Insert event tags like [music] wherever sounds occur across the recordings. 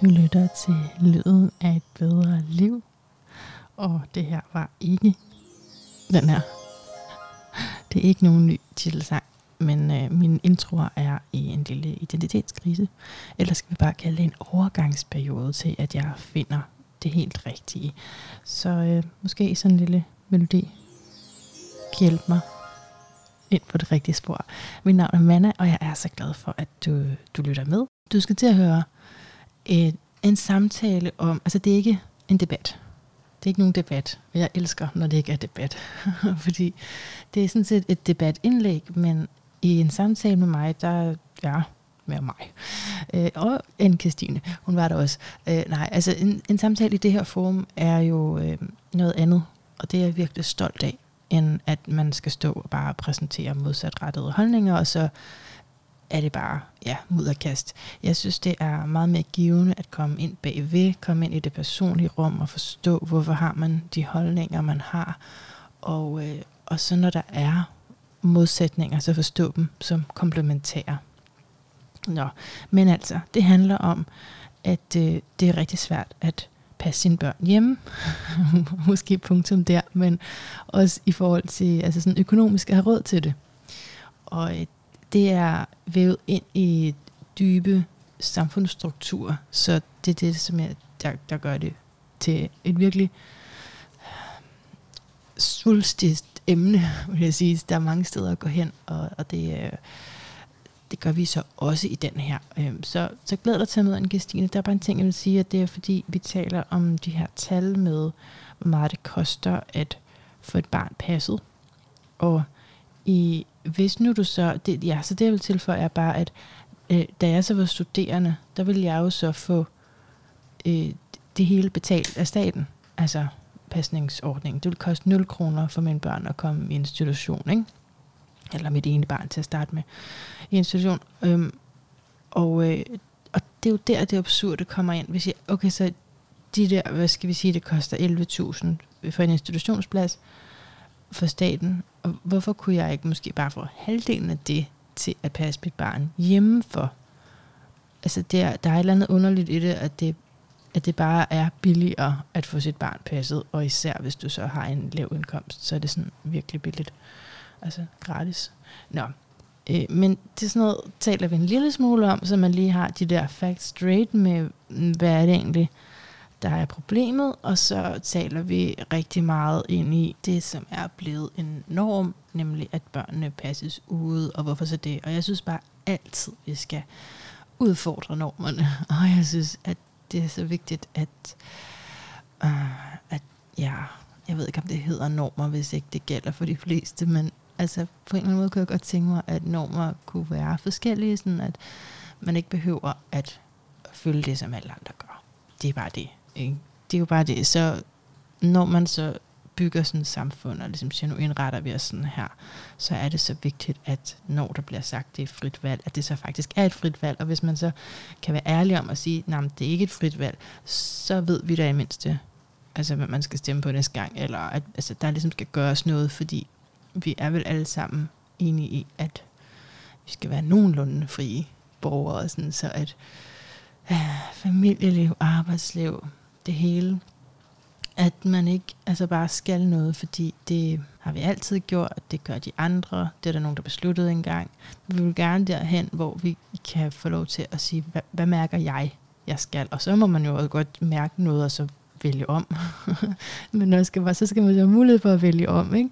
Du lytter til Lyden af et bedre liv. Og det her var ikke den her. Det er ikke nogen ny titelsang, men øh, mine introer er i en lille identitetskrise. Eller skal vi bare kalde det en overgangsperiode til, at jeg finder det helt rigtige. Så øh, måske sådan en lille melodi kan hjælpe mig ind på det rigtige spor. Mit navn er Manna, og jeg er så glad for, at du, du lytter med. Du skal til at høre et, en samtale om, altså det er ikke en debat. Det er ikke nogen debat. Jeg elsker, når det ikke er debat. [laughs] Fordi det er sådan set et debatindlæg, men i en samtale med mig, der ja, med mig. Øh, og en Christine, hun var der også. Øh, nej, altså en, en samtale i det her forum er jo øh, noget andet, og det er jeg virkelig stolt af, end at man skal stå og bare præsentere modsatrettede holdninger, og så er det bare, ja, mudderkast. Jeg synes, det er meget mere givende at komme ind bagved, komme ind i det personlige rum og forstå, hvorfor har man de holdninger, man har. Og, øh, og så når der er modsætninger, så forstå dem som komplementære. Nå, men altså, det handler om, at øh, det er rigtig svært at passe sine børn hjemme. [laughs] Måske punktum der, men også i forhold til altså sådan økonomisk at have råd til det. Og øh, det er vævet ind i dybe samfundsstrukturer, så det er det, som jeg, der, der gør det til et virkelig øh, svulstigt emne, vil jeg sige. Der er mange steder at gå hen, og, og det, øh, det gør vi så også i den her. Øhm, så, så glæder dig til at møde en Christine. Der er bare en ting, jeg vil sige, at det er fordi, vi taler om de her tal med, hvor meget det koster at få et barn passet. Og i, hvis nu du så, det, ja, så det jeg vil tilføje er bare, at øh, da jeg så var studerende, der ville jeg jo så få øh, det hele betalt af staten. Altså pasningsordningen. Det ville koste 0 kroner for mine børn at komme i institution, ikke? Eller mit ene barn til at starte med i institution. Øhm, og, øh, og det er jo der, det absurde kommer ind. Hvis jeg, okay, så de der, hvad skal vi sige, det koster 11.000 for en institutionsplads for staten. Og hvorfor kunne jeg ikke måske bare få halvdelen af det til at passe mit barn hjemme for? Altså, der, der er et eller andet underligt i det, at det, at det bare er billigere at få sit barn passet, og især hvis du så har en lav indkomst, så er det sådan virkelig billigt. Altså gratis. Nå, øh, men det er sådan noget, taler vi en lille smule om, så man lige har de der facts straight med, hvad er det egentlig, der er problemet, og så taler vi rigtig meget ind i det, som er blevet en norm, nemlig at børnene passes ude, og hvorfor så det. Og jeg synes bare altid, vi skal udfordre normerne, [laughs] og jeg synes, at det er så vigtigt, at, øh, at ja, jeg ved ikke, om det hedder normer, hvis ikke det gælder for de fleste, men altså på en eller anden måde kunne jeg godt tænke mig, at normer kunne være forskellige, sådan at man ikke behøver at følge det, som alle andre gør. Det er bare det. Ikke? Det er jo bare det. Så når man så bygger sådan et samfund, og ligesom siger, nu indretter vi os sådan her, så er det så vigtigt, at når der bliver sagt, det er frit valg, at det så faktisk er et frit valg, og hvis man så kan være ærlig om at sige, nej, det er ikke et frit valg, så ved vi da i mindste, altså hvad man skal stemme på næste gang, eller at altså, der ligesom skal gøres noget, fordi vi er vel alle sammen enige i, at vi skal være nogenlunde frie borgere, sådan, så at øh, familieliv, arbejdsliv, det hele, at man ikke altså bare skal noget, fordi det har vi altid gjort, det gør de andre, det er der nogen, der besluttede engang. Vi vil gerne derhen, hvor vi kan få lov til at sige, hvad, hvad mærker jeg, jeg skal? Og så må man jo også godt mærke noget, og så vælge om. [laughs] Men når skal bare, så skal man jo have mulighed for at vælge om, ikke?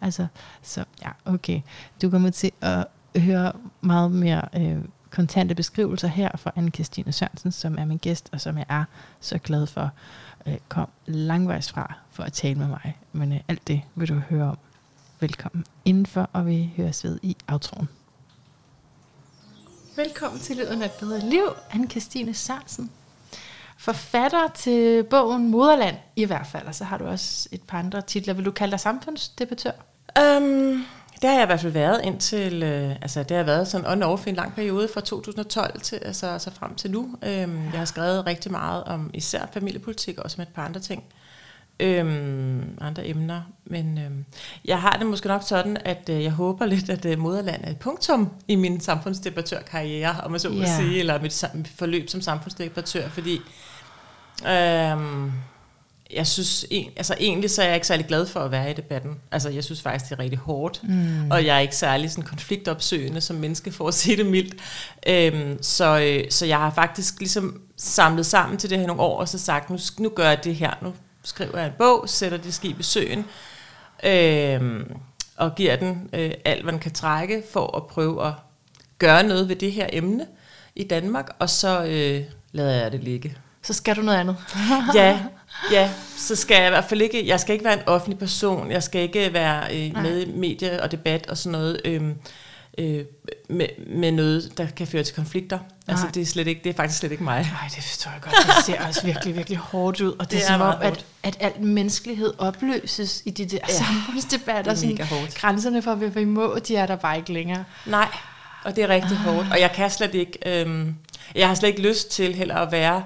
Altså, så ja, okay. Du kommer til at høre meget mere øh, kontante beskrivelser her fra anne Christine Sørensen, som er min gæst, og som jeg er så glad for, øh, kom langvejs fra for at tale med mig. Men øh, alt det vil du høre om. Velkommen indenfor, og vi høres ved i outroen. Velkommen til Lyden af et bedre liv, anne Christine Sørensen. Forfatter til bogen Moderland i hvert fald, og så har du også et par andre titler. Vil du kalde dig samfundsdebattør? Um, det har jeg i hvert fald været indtil, øh, altså det har været sådan on off en lang periode fra 2012 til altså, altså frem til nu. Um, jeg har skrevet rigtig meget om især familiepolitik og også med et par andre ting. øhm, andre emner. Men øhm, jeg har det måske nok sådan, at øh, jeg håber lidt, at øh, moderland er et punktum i min samfundsdebattørkarriere, om man så må Ja. sige, eller mit sam- forløb som samfundsdebattør, fordi øhm, jeg synes, en, altså egentlig så er jeg ikke særlig glad for at være i debatten. Altså jeg synes faktisk, det er rigtig hårdt, mm. og jeg er ikke særlig sådan konfliktopsøgende som menneske, for at sige det mildt. Øhm, så, øh, så jeg har faktisk ligesom samlet sammen til det her nogle år, og så sagt, nu, nu gør jeg det her, nu skriver jeg en bog, sætter det skib i søen, øhm, og giver den øh, alt, hvad den kan trække, for at prøve at gøre noget ved det her emne i Danmark, og så øh, lader jeg det ligge. Så skal du noget andet. ja, ja, så skal jeg i hvert fald ikke, jeg skal ikke være en offentlig person, jeg skal ikke være øh, med i medie og debat og sådan noget, øh, øh, med, med noget, der kan føre til konflikter. Nej. Altså Nej. det er, slet ikke, det er faktisk slet ikke mig. Nej, det forstår jeg godt. Det ser også virkelig, virkelig hårdt ud. Og det, Det er som om, at, at alt menneskelighed opløses i de der ja, samfundsdebatter. det er mega hårdt. grænserne for, hvad vi må, de er der bare ikke længere. Nej, og det er rigtig ah. hårdt. Og jeg kan slet ikke, øhm, jeg har slet ikke lyst til heller at være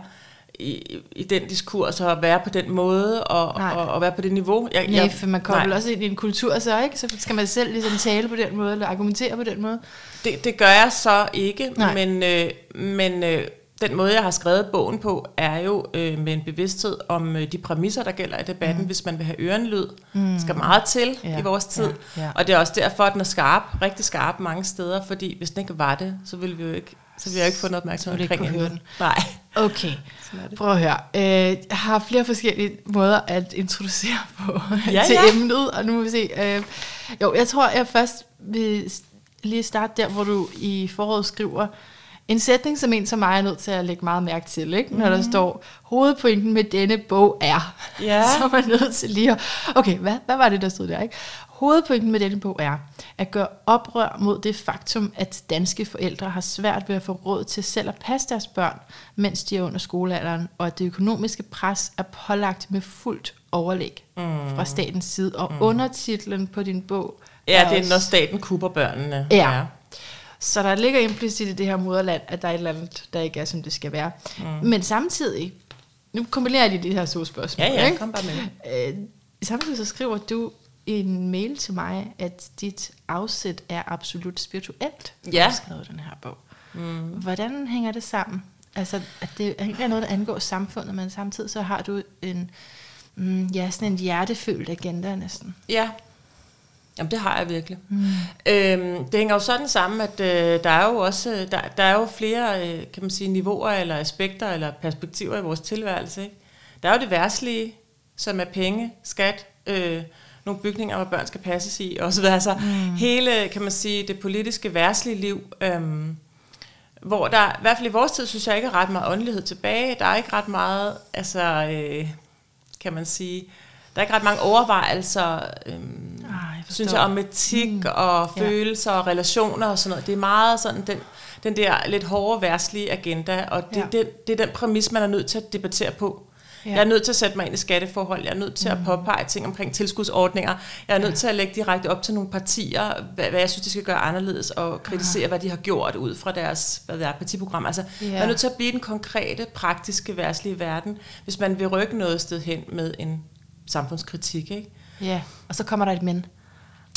i, i den diskurs, og at være på den måde, og, Nej. og, og være på det niveau. Jeg, Nej, for man kommer nej. også ind i en kultur så, ikke? Så skal man selv ligesom tale på den måde, eller argumentere på den måde. Det, det gør jeg så ikke, Nej. men, øh, men øh, den måde, jeg har skrevet bogen på, er jo øh, med en bevidsthed om øh, de præmisser, der gælder i debatten, mm. hvis man vil have ørenlyd. Mm. skal meget til ja. i vores tid. ja, ja. Og det er også derfor, at den er skarp, rigtig skarp mange steder, fordi hvis den ikke var det, så ville vi jo ikke, så ville jeg ikke få noget opmærksomhed omkring kunne emnet. Nej. Okay, prøv at høre. Øh, jeg har flere forskellige måder at introducere på Ja, [laughs] til ja. emnet, og nu må vi se. Øh, jo, jeg tror, jeg først vil lige starte der, hvor du i foråret skriver en sætning, som en som mig er nødt til at lægge meget mærke til, ikke? når der står, hovedpointen med denne bog er. Mhm. Ja. [laughs] Så er man nødt til lige at, okay, hvad, hvad var det, der stod der? Ikke? Hovedpointen med denne bog er at gøre oprør mod det faktum, at danske forældre har svært ved at få råd til selv at passe deres børn, mens de er under skolealderen, og at det økonomiske pres er pålagt med fuldt overlæg mm. fra statens side. Og mm. undertitlen på din bog Ja, det er, også- når staten kupper børnene. Ja. Så der ligger implicit i det her moderland, at der er et eller andet, der ikke er, som det skal være. Mm. Men samtidig, nu kombinerer jeg lige de her to spørgsmål. Ja, ja, ikke? kom bare med. Øh, samtidig så skriver du en mail til mig, at dit afsæt er absolut spirituelt, Ja. du har skrevet den her bog. Mm. Hvordan hænger det sammen? Altså, at det er noget, der angår samfundet, men samtidig så har du en, mm, ja, sådan en hjertefølt agenda næsten. Ja, Jamen, det har jeg virkelig. Mm. Øhm, det hænger jo sådan sammen, at øh, der er jo også der, der er jo flere øh, kan man sige, niveauer eller aspekter eller perspektiver i vores tilværelse. Ikke? Der er jo det værtslige, som er penge, skat, øh, nogle bygninger, hvor børn skal passes i, og så videre. Altså, mm. hele, kan man sige, det politiske værtslige liv, øhm, hvor der, i hvert fald i vores tid, synes jeg ikke er ret meget åndelighed tilbage. Der er ikke ret meget, altså, øh, kan man sige, der er ikke ret mange overvejelser, øhm, Ah, jeg forstår. synes jeg, om etik mm. og Ja. følelser og relationer og sådan noget. Det er meget sådan den, den der lidt hårde, værtslige agenda, og det, Ja. ja. det, det er den præmis, man er nødt til at debattere på. Ja. Ja. Jeg er nødt til at sætte mig ind i skatteforhold, jeg er nødt til at påpege ting omkring tilskudsordninger, jeg er nødt til at lægge direkte op til nogle partier, hvad, hvad jeg synes, de skal gøre anderledes, og kritisere, hvad de har gjort ud fra deres hvad det er, partiprogram. Altså, Ja. man er nødt til at blive den konkrete, praktiske, værtslige verden, hvis man vil rykke noget sted hen med en samfundskritik. Ikke? Ja, og så kommer der et men.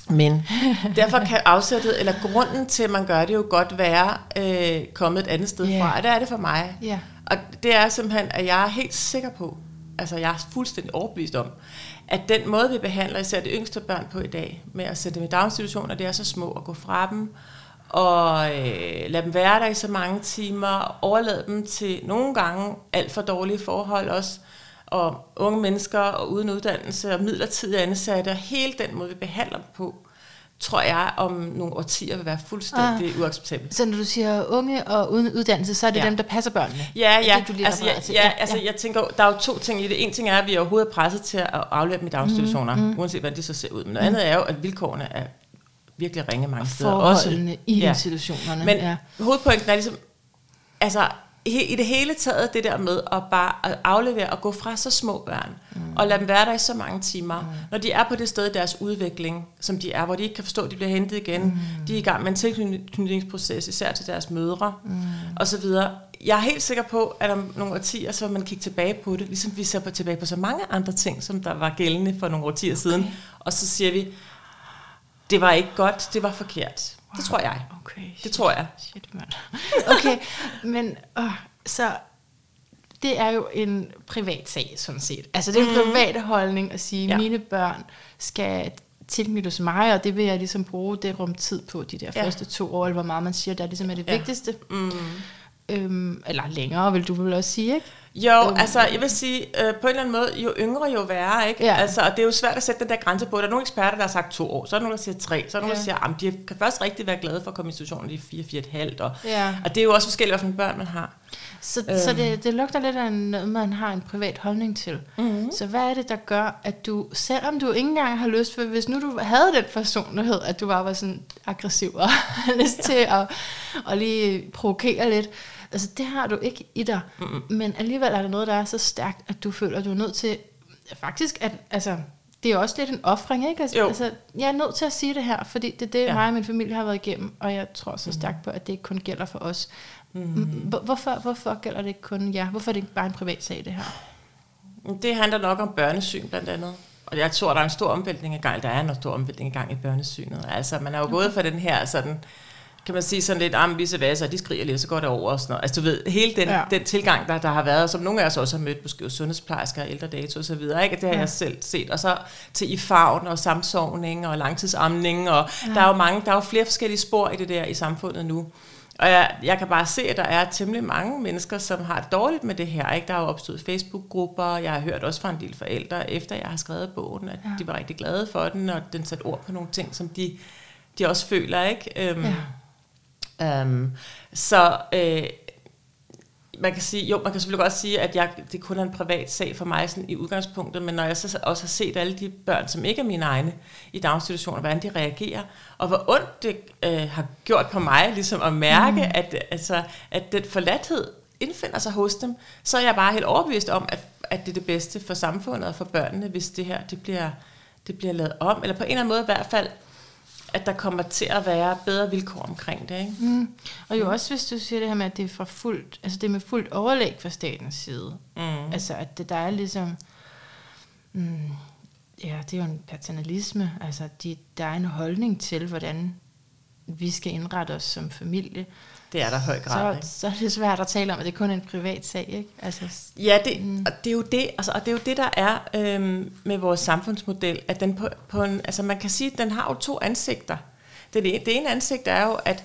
Men [laughs] derfor kan afsættet, eller grunden til, at man gør det jo godt være øh, kommet et andet sted Ja. fra, og det er det for mig. Ja. Og det er simpelthen, at jeg er helt sikker på, altså jeg er fuldstændig overbevist om, at den måde, vi behandler især de yngste børn på i dag, med at sætte dem i daginstitutioner, det er så små at gå fra dem, og øh, lade dem være der i så mange timer, overlade dem til nogle gange alt for dårlige forhold også, og unge mennesker og uden uddannelse og midlertidige ansatte, og hele den måde, vi behandler dem på, tror jeg om nogle årtier vil være fuldstændig ah. uacceptabelt. Så når du siger unge og uden uddannelse, så er det ja. Ja. dem, der passer børnene? Ja, ja. det, du lige altså, ja, ja, altså, jeg tænker, der er jo to ting i det. En ting er, at vi overhovedet er presset til at aflevere dem i daginstitutioner, mm, mm. uanset hvordan det så ser ud. Men noget andet er jo, at vilkårene er virkelig ringe mange steder. Forholdene i Ja. institutionerne. Men ja. ja. hovedpointen er ligesom, altså i det hele taget det der med at bare at aflevere og gå fra så små børn, mm. og lade dem være der i så mange timer, mm. når de er på det sted i deres udvikling, som de er, hvor de ikke kan forstå, at de bliver hentet igen, mm. de er i gang med en tilknytningsproces, især til deres mødre, mm. og så videre. jeg er helt sikker på, at om nogle årtier, så vil man kigge tilbage på det, ligesom vi ser på, tilbage på så mange andre ting, som der var gældende for nogle årtier okay. siden. Og så siger vi, det var ikke godt, det var forkert. Wow. Det tror jeg. Okay, det tror jeg. Shit, man. [laughs] Okay, men øh, så det er jo en privat sag, sådan set. Altså, det er en mm. privat holdning at sige, ja. mine børn skal tilknyttes mig, og det vil jeg ligesom bruge det rum tid på, de der ja. første to år, eller hvor meget man siger, der ligesom er det ja. vigtigste. Mm. Øhm, eller længere, vil du vel også sige, ikke? Jo, øhm. altså jeg vil sige, øh, på en eller anden måde, jo yngre, jo værre, ikke? Ja. Altså, og det er jo svært at sætte den der grænse på. Der er nogle eksperter, der har sagt to år, så er der nogle, der siger tre, så er der ja. der siger, at de kan først rigtig være glade for at komme i institutionen i fire, fire et halvt, og, ja. og det er jo også forskelligt, hvilke børn man har. Så, øhm. så det, det lugter lidt af noget, man har en privat holdning til. Mm-hmm. Så hvad er det, der gør, at du, selvom du ikke engang har lyst, for hvis nu du havde den personlighed, at du bare var sådan aggressiv og [laughs] lyst til at, at lige provokere lidt, altså det har du ikke i dig, mm-hmm. men alligevel er der noget, der er så stærkt, at du føler, at du er nødt til, faktisk, at altså, det er også lidt en offring, ikke? Altså, altså, jeg er nødt til at sige det her, fordi det er det, ja. mig og min familie har været igennem, og jeg tror så stærkt på, at det ikke kun gælder for os. Mm. Hvorfor, hvorfor gælder det ikke kun jer? Hvorfor er det ikke bare en privat sag, det her? Det handler nok om børnesyn blandt andet. Og jeg tror, der er en stor omvæltning i gang. Der er en stor omvæltning i gang i børnesynet. Altså, man er jo okay. gået fra den her sådan kan man sige sådan lidt, ah, visse vaser, de skriger lidt, så går det over og sådan noget. Altså du ved, hele den, ja. den tilgang, der, der har været, som nogle af os også har mødt, måske sundhedsplejersker, ældre dato og så videre, ikke? det har ja. jeg selv set. Og så til i favn og samsovning og langtidsamning, og ja. der er jo mange, der er jo flere forskellige spor i det der i samfundet nu. Og jeg, jeg kan bare se, at der er temmelig mange mennesker, som har det dårligt med det her. Ikke? Der er jo opstået Facebook-grupper, jeg har hørt også fra en del forældre, efter jeg har skrevet bogen, at ja. de var rigtig glade for den, og den satte ord på nogle ting, som de, de også føler. Ikke? Øhm, ja. Um, så øh, man kan sige, jo, man kan selvfølgelig godt sige, at jeg, det kun er en privat sag for mig sådan i udgangspunktet, men når jeg så også har set alle de børn, som ikke er mine egne i daginstitutioner, hvordan de reagerer, og hvor ondt det øh, har gjort på mig, ligesom at mærke, mm. at, altså, at den forladthed indfinder sig hos dem, så er jeg bare helt overbevist om, at, at det er det bedste for samfundet og for børnene, hvis det her det bliver, det bliver lavet om, eller på en eller anden måde i hvert fald at der kommer til at være bedre vilkår omkring det. Ikke? Mm. Og jo også hvis du siger det her med, at det er, fra fuldt, altså det er med fuldt overlæg fra statens side. Mm. Altså at det der er ligesom, mm, ja det er jo en paternalisme, altså de, der er en holdning til, hvordan vi skal indrette os som familie. Det er der høj grad. Så, så er det svært at tale om, at det er kun en privat sag, ikke? Altså, ja, det, mm. og det er jo det, altså, og det er jo det, der er øhm, med vores samfundsmodel, at den på, på en, altså man kan sige, at den har jo to ansigter. Det, det, det ene ansigt er jo, at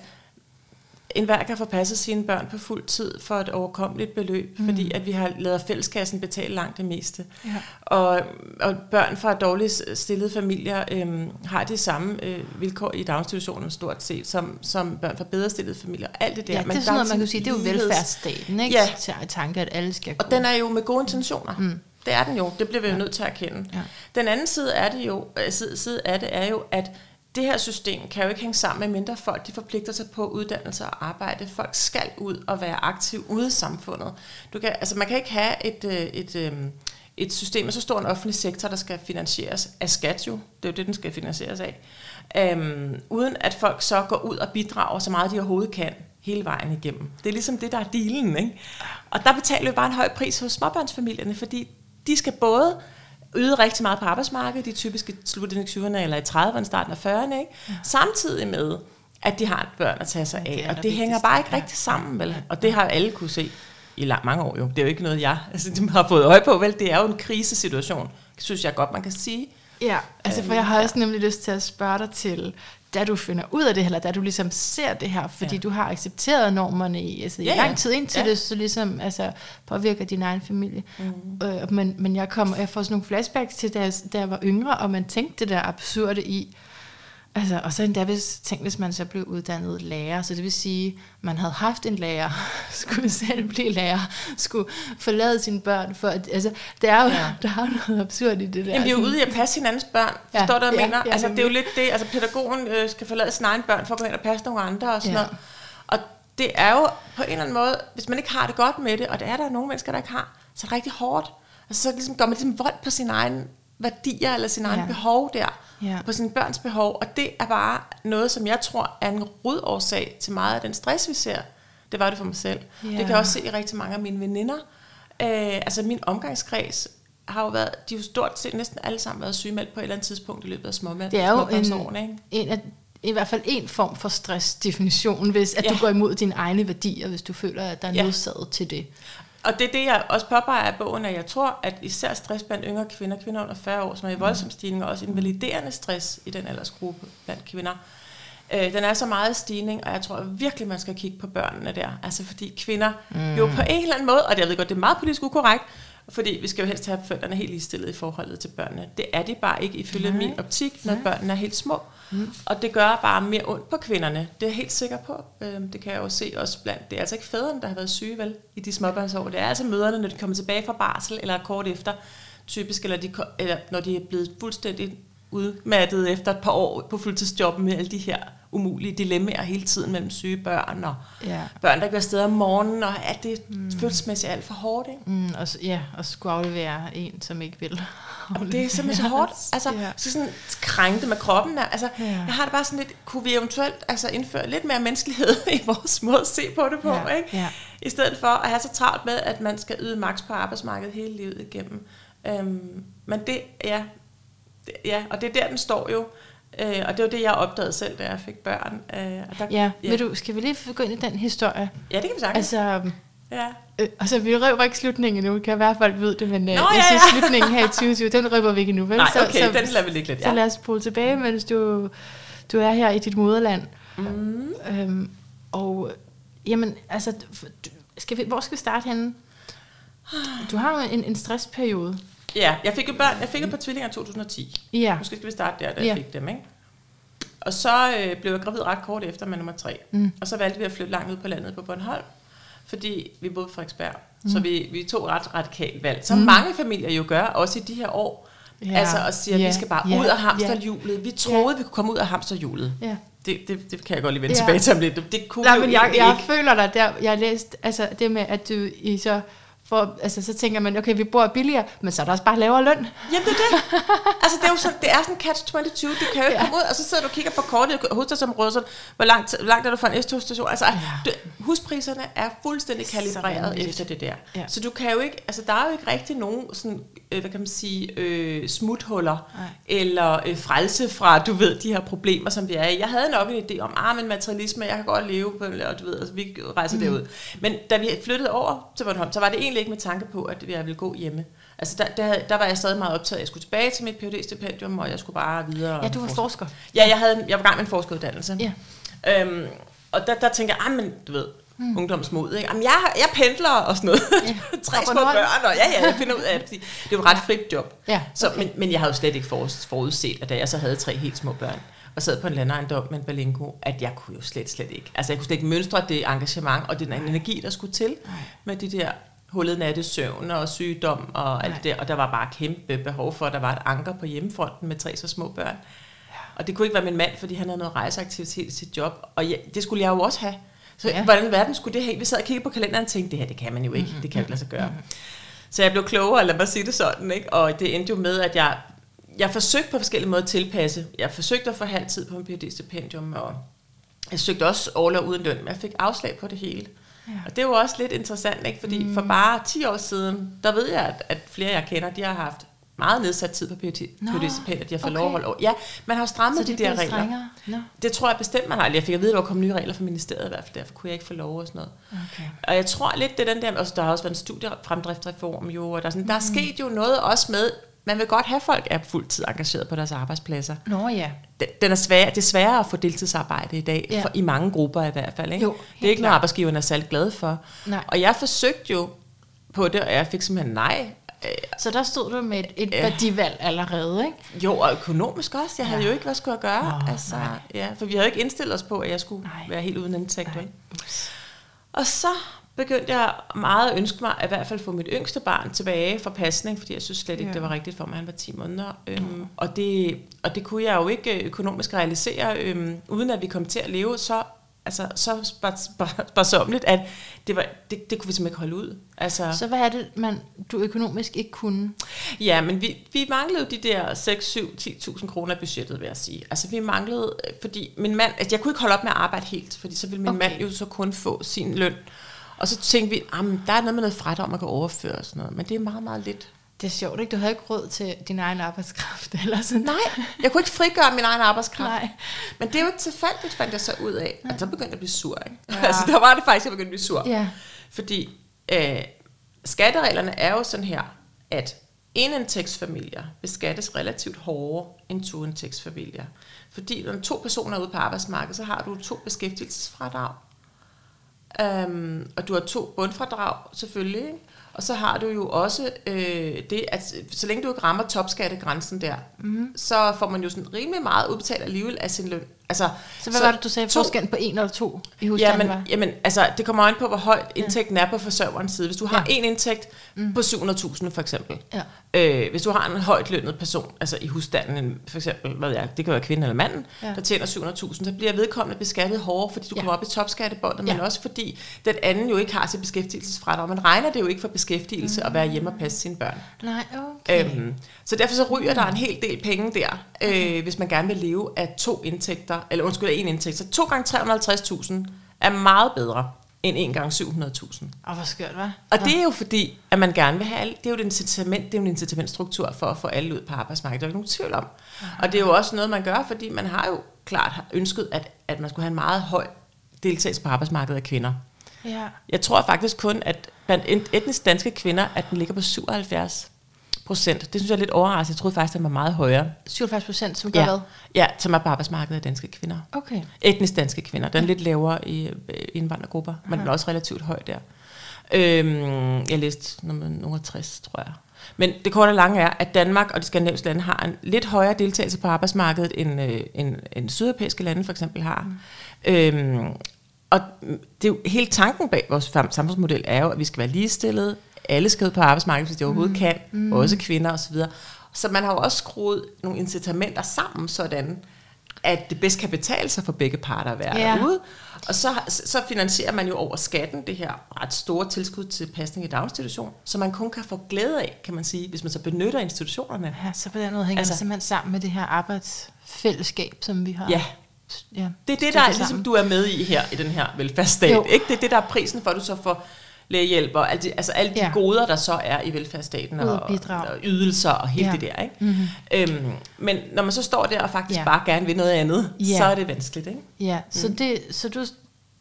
en hver kan få passet sine børn på fuld tid for et overkommeligt beløb, mm. fordi at vi har lavet fælleskassen betale langt det meste. Ja. Og, og børn fra dårligt stillede familier øhm, har de samme øh, vilkår i daginstitutionen stort set, som, som børn fra bedre stillede familier. Alt det der. Ja, det er sådan noget, man kan sige, det er jo velfærdsstaten, ikke? Ja. Til tanke, at alle skal Og den er jo med gode intentioner. Mm. Det er den jo. Det bliver vi jo ja. nødt til at erkende. Ja. Den anden side er det jo, øh, side, side af det er jo, at det her system kan jo ikke hænge sammen med mindre folk, de forpligter sig på uddannelse og arbejde. Folk skal ud og være aktive ude i samfundet. Du kan, altså man kan ikke have et, øh, et, øh, et, system med så stor en offentlig sektor, der skal finansieres af skat jo. Det er jo det, den skal finansieres af. Øhm, uden at folk så går ud og bidrager så meget, de overhovedet kan hele vejen igennem. Det er ligesom det, der er dealen. Ikke? Og der betaler vi bare en høj pris hos småbørnsfamilierne, fordi de skal både yde rigtig meget på arbejdsmarkedet, de typiske slutningen af 20'erne eller i 30'erne, starten af 40'erne, ikke? Ja. samtidig med, at de har et børn at tage sig af. Ja, og det hænger bare ikke rigtig sammen, vel? Og det har alle kunne se i lang, mange år jo. Det er jo ikke noget, jeg [laughs] altså, har fået øje på, vel? Det er jo en krisesituation, det synes jeg godt, man kan sige. Ja, altså for jeg har også nemlig lyst til at spørge dig til da du finder ud af det, eller da du ligesom ser det her, fordi ja. du har accepteret normerne i, altså, ja, i lang tid indtil ja. det så ligesom altså, påvirker din egen familie. Mm. Øh, men, men jeg, kommer, jeg får sådan nogle flashbacks til, da jeg, da jeg var yngre, og man tænkte det der absurde i, Altså, og så endda hvis, tænk, hvis man så blev uddannet lærer, så det vil sige, man havde haft en lærer, [laughs] skulle selv blive lærer, skulle forlade sine børn, for at, altså, [laughs] der er jo ja. der er noget absurd i det der. Jamen, vi er jo ude i at passe hinandens børn, ja, forstår du, hvad jeg ja, mener? Ja, altså, det er jo lidt det, altså pædagogen øh, skal forlade sine egne børn, for at gå hen og passe nogle andre og sådan ja. noget. Og det er jo på en eller anden måde, hvis man ikke har det godt med det, og det er der nogle mennesker, der ikke har, så er det rigtig hårdt. Altså, så ligesom, går man ligesom vold på sin egen værdier eller sin egen ja. behov der, ja. på sine børns behov, og det er bare noget, som jeg tror er en rodårsag til meget af den stress, vi ser Det var det for mig selv. Ja. Det kan jeg også se i rigtig mange af mine veninder. Øh, altså min omgangskreds har jo været, de har jo stort set næsten alle sammen været sygemeldt på et eller andet tidspunkt i løbet af småmænd. Det er jo en, ikke? en af, i hvert fald en form for stressdefinition, hvis at ja. du går imod dine egne værdier, hvis du føler, at der er Ja. nødsaget til det. Og det er det, jeg også påpeger i bogen, at jeg tror, at især stress blandt yngre kvinder, kvinder under 40 år, som er i voldsom stigning, og også invaliderende stress i den aldersgruppe blandt kvinder, øh, den er så meget stigning, og jeg tror virkelig, man skal kigge på børnene der. Altså fordi kvinder mm. jo på en eller anden måde, og jeg ved godt, det er meget politisk ukorrekt, fordi vi skal jo helst have forældrene helt ligestillet i forholdet til børnene. Det er de bare ikke ifølge Nej. min optik, når Nej. børnene er helt små. Mm. Og det gør bare mere ondt på kvinderne. Det er jeg helt sikker på. Øhm, det kan jeg jo se også blandt. Det er altså ikke fædrene, der har været syge vel i de småbørnsår. Det er altså møderne, når de kommer tilbage fra barsel eller kort efter, typisk, eller, de, eller når de er blevet fuldstændig udmattet efter et par år på fuldtidsjobben med alle de her umulige dilemmaer hele tiden mellem syge børn og Ja. børn, der ikke vil afsted om morgenen, og at det mm. følelsesmæssigt alt for hårdt. Ikke? Mm, og, ja, og skulle aflevere en, som ikke vil. Jamen, det er simpelthen så hårdt. [laughs] Altså, Ja. så sådan krænke med kroppen. Altså, Ja. Jeg har det bare sådan lidt, kunne vi eventuelt altså, indføre lidt mere menneskelighed [laughs] i vores måde at se på det på, Ja, ikke? ja. I stedet for at have så travlt med, at man skal yde maks på arbejdsmarkedet hele livet igennem. Øhm, men det, ja, ja, og det er der, den står jo. Øh, og det var det, jeg opdagede selv, da jeg fik børn. Øh, og der, Ja, ja. Vil du, skal vi lige gå ind i den historie? ja, det kan vi sagtens. Altså, ja. øh, altså vi røber ikke slutningen endnu, det kan være, at folk ved det, men øh, Nå, jeg ja, synes, ja. [laughs] slutningen her i 2020, den røber vi ikke endnu, vel? Nej, okay, den lader vi ligge lidt, Så ja. lad os spole tilbage, mens du, du er her i dit moderland. Mm. Øhm, og jamen, altså, skal vi, hvor skal vi starte henne? Du har jo en, en stressperiode. Ja, jeg fik jo børn, jeg fik jo på tvillinger i 2010. Ja. Måske skal vi starte der, da Ja. jeg fik dem, ikke? Og så øh, blev jeg gravid ret kort efter med nummer tre. Mm. Og så valgte vi at flytte langt ud på landet på Bornholm, fordi vi boede på Frederiksberg. Mm. Så vi, vi tog ret radikalt valg, som mm. mange familier jo gør, også i de her år. Ja. Ja. Altså og siger, at Ja. vi skal bare Ja. ud af hamsterhjulet. Vi troede, vi kunne komme ud af hamsterhjulet. Ja. Det, det, det kan jeg godt lige vende Ja. ja. tilbage til om lidt. Det, kunne Nej, men jeg, jeg ikke. føler dig der. Jeg har læst altså, det med, at du i så... For, altså, så tænker man, okay, vi bor billigere, men så er der også bare lavere løn. Jamen det er det. [laughs] Altså det er jo sådan, det er sådan catch-22. Du kan jo ikke Ja. komme ud, og så sidder du og kigger på kortet i hovedstadsområdet, så hvor langt, hvor langt er du fra en S-togstation? Altså Ja. ja. huspriserne er fuldstændig kalibreret vanvittigt. efter det der. Ja. Så du kan jo ikke, altså der er jo ikke rigtig nogen sådan, øh, hvad kan man sige, øh, smuthuller, Nej. eller øh, frelse fra, du ved, de her problemer, som vi er i. Jeg havde nok en idé om, ah, men materialisme, jeg kan godt leve på, og du ved, altså, vi rejser mm. derud. Men da vi flyttede over til Bornholm, så var det egentlig ikke med tanke på, at jeg ville gå hjemme. Altså der, der, der var jeg stadig meget optaget, jeg skulle tilbage til mit phd stipendium og jeg skulle bare videre. Ja, du var forske. forsker. Ja, jeg, havde, jeg var gang med en forskeruddannelse. Ja. Øhm, og der, der tænker jeg, ah, men du ved, mm. ungdomsmod, ikke? Jamen, jeg, jeg pendler og sådan noget. Ja. [laughs] Tre små børn, og ja, ja, jeg finder ud af det, fordi det jo et ret frit job. Ja, Så, okay. men, men jeg havde jo slet ikke forud- forudset, at da jeg så havde tre helt små børn, og sad på en landejendom med en balingo, at jeg kunne jo slet, slet ikke. Altså, jeg kunne slet ikke mønstre det engagement og den energi, der skulle til med de der hullet nattesøvn og sygdom og alt Nej. det der. Og der var bare kæmpe behov for, at der var et anker på hjemmefronten med tre så små børn. Og det kunne ikke være min mand, fordi han havde noget rejseaktivitet i sit job. Og jeg, det skulle jeg jo også have. Så Ja. ja. hvordan i verden skulle det have? Vi sad og kiggede på kalenderen og tænkte, det her, det kan man jo ikke. Mm-hmm. Det kan jo ikke lade sig gøre. Mm-hmm. Så jeg blev klogere, lad mig sige det sådan. Ikke? Og det endte jo med, at jeg, jeg forsøgte på forskellige måder at tilpasse. Jeg forsøgte at få halv tid på en PhD-stipendium, og jeg søgte også overlov uden løn, men jeg fik afslag på det hele. Ja. Ja. Og det er jo også lidt interessant, ikke? fordi mm. for bare 10 år siden, der ved jeg, at, at flere jeg kender, de har haft meget nedsat tid på PhD-stipendier, de har fået okay. lov. Ja, man har strammet de der regler. strengere? Nå. Det tror jeg bestemt, man har. Jeg fik at vide, at der var kommet nye regler fra ministeriet i hvert fald, derfor kunne jeg ikke få lov og sådan noget. Okay. Og jeg tror lidt, det er den der, altså der har også været en studiefremdriftsreform jo, og der er, sådan, der er Mm. sket jo noget også med, man vil godt have at folk er fuldtid engageret på deres arbejdspladser. Nå ja. Den- Den er svær, det er sværere at få deltidsarbejde i dag, Ja. for, i mange grupper i hvert fald. Ikke? Jo, det er ikke noget, arbejdsgiverne er særlig glade for. Nej. Og jeg forsøgte jo på det, og jeg fik simpelthen nej. Øh, Så der stod du med et, et Ja. værdivalg allerede, ikke? Jo, og økonomisk også. Jeg havde Ja. jo ikke, hvad skulle jeg gøre? Nå, altså, nej. ja, for vi havde jo ikke indstillet os på, at jeg skulle Nej. være helt uden indtægt. Og så begyndte jeg meget at ønske mig at i hvert fald få mit yngste barn tilbage fra pasning, fordi jeg synes slet ikke, Ja. det var rigtigt for mig, han var 10 måneder. Øhm, og, det, og det kunne jeg jo ikke økonomisk realisere, øhm, uden at vi kom til at leve så altså, så spar, spar, sparsomligt, at det, var, det, det kunne vi simpelthen ikke holde ud. Altså, Så hvad er det, man, du økonomisk ikke kunne? Ja, men vi, vi manglede de der 6, 7, 10.000 kroner af budgettet, vil jeg sige. Altså vi manglede, øh, fordi min mand, altså jeg kunne ikke holde op med at arbejde helt, fordi så ville min Okay. okay. mand jo så kun få sin løn. Og så tænkte vi, jamen, der er noget med noget fradrag, man kan overføre og sådan noget, men det er meget, meget lidt. Det er sjovt, ikke? Du havde ikke råd til din egen arbejdskraft, [laughs] eller sådan. Nej, jeg kunne ikke frigøre min egen arbejdskraft. Nej. Men det er jo ikke tilfældigt, fandt jeg så ud af. Og så begyndte jeg at blive sur. Ikke? Ja. Ja. [laughs] Altså, der var det faktisk, jeg begyndte at blive sur. Ja. Fordi øh, skattereglerne er jo sådan her, at enindtægtsfamilier beskattes relativt hårdere end toindtægtsfamilier. Fordi når to personer er ude på arbejdsmarkedet, så har du to beskæftigelsesfradrag. Um, og du har to bundfradrag selvfølgelig, ikke? og så har du jo også øh, det, at så længe du ikke rammer topskattegrænsen der, mm-hmm. så får man jo sådan rimelig meget udbetalt alligevel af sin løn. Altså, Så hvad så var det, du sagde, to- forskellen på en eller to i husstanden Jamen, var? jamen, altså, det kommer an på, hvor højt indtægten er på forsørgerens side. Hvis du har Ja. en indtægt mm. på 700.000 for eksempel, Ja. øh, hvis du har en højt lønnet person, altså i husstanden, en- for eksempel, hvad jeg, det kan være kvinden eller manden, Ja. ja. der tjener 700.000, så bliver vedkommende beskattet hårdere, fordi du Ja. kommer op i topskattebåndet, men Ja. også fordi den anden jo ikke har sit beskæftigelsesfradrag. Man regner det jo ikke for beskæftigelse mm. at være hjemme og passe sine børn. Nej, okay. Øhm, så derfor så ryger der en hel del penge der, øh, hvis man gerne vil leve af to indtægter, eller undskyld, af en indtægt. Så to gange 350.000 er meget bedre end en gang 700.000. Og hvor skørt, hva'? Og det er jo fordi, at man gerne vil have alle, det er jo et incitament, det er jo en incitamentstruktur for at få alle ud på arbejdsmarkedet, der er ikke nogen tvivl om. Og det er jo også noget, man gør, fordi man har jo klart ønsket, at, at man skulle have en meget høj deltagelse på arbejdsmarkedet af kvinder. Ja. Jeg tror faktisk kun, at blandt et- etnisk danske kvinder, at den ligger på 77 procent. Det synes jeg er lidt overraskende. Jeg troede faktisk, den var meget højere. 77 procent, som gør Ja, hvad? ja, som er på arbejdsmarkedet af danske kvinder. Okay. Etnisk danske kvinder. Den er lidt lavere i øh, indvandrergrupper, men den er også relativt høj der. Øhm, jeg læste nummer, nummer 60, tror jeg. Men det korte og lange er, at Danmark og de skandinaviske lande har en lidt højere deltagelse på arbejdsmarkedet, end, øh, end, end sydeuropæiske lande for eksempel har. Mm. Øhm, og det er jo, hele tanken bag vores sam- samfundsmodel er jo, at vi skal være ligestillede. Alle skal ud på arbejdsmarkedet, hvis de overhovedet kan. Mm. Også kvinder osv. Så man har jo også skruet nogle incitamenter sammen, sådan at det bedst kan betale sig for begge parter at være Ja. derude. Og så, så finansierer man jo over skatten det her ret store tilskud til pasning i daginstitution, så man kun kan få glæde af, kan man sige, hvis man så benytter institutionerne. Ja, så på den måde hænger altså, det simpelthen sammen med det her arbejdsfællesskab, som vi har. Ja, ja det er det, der er, ligesom du er med i her, i den her velfærdsstat. Jo. Ikke? Det er det, der er prisen for, at du så får lægehjælp og alle de, altså alle de Ja. goder, der så er i velfærdsstaten, og, og ydelser og hele Ja. det der. Ikke? Mhm. Øhm, men når man så står der og faktisk Ja. bare gerne vil noget andet, Ja. så er det vanskeligt. Ikke? Ja, så, det, så, du,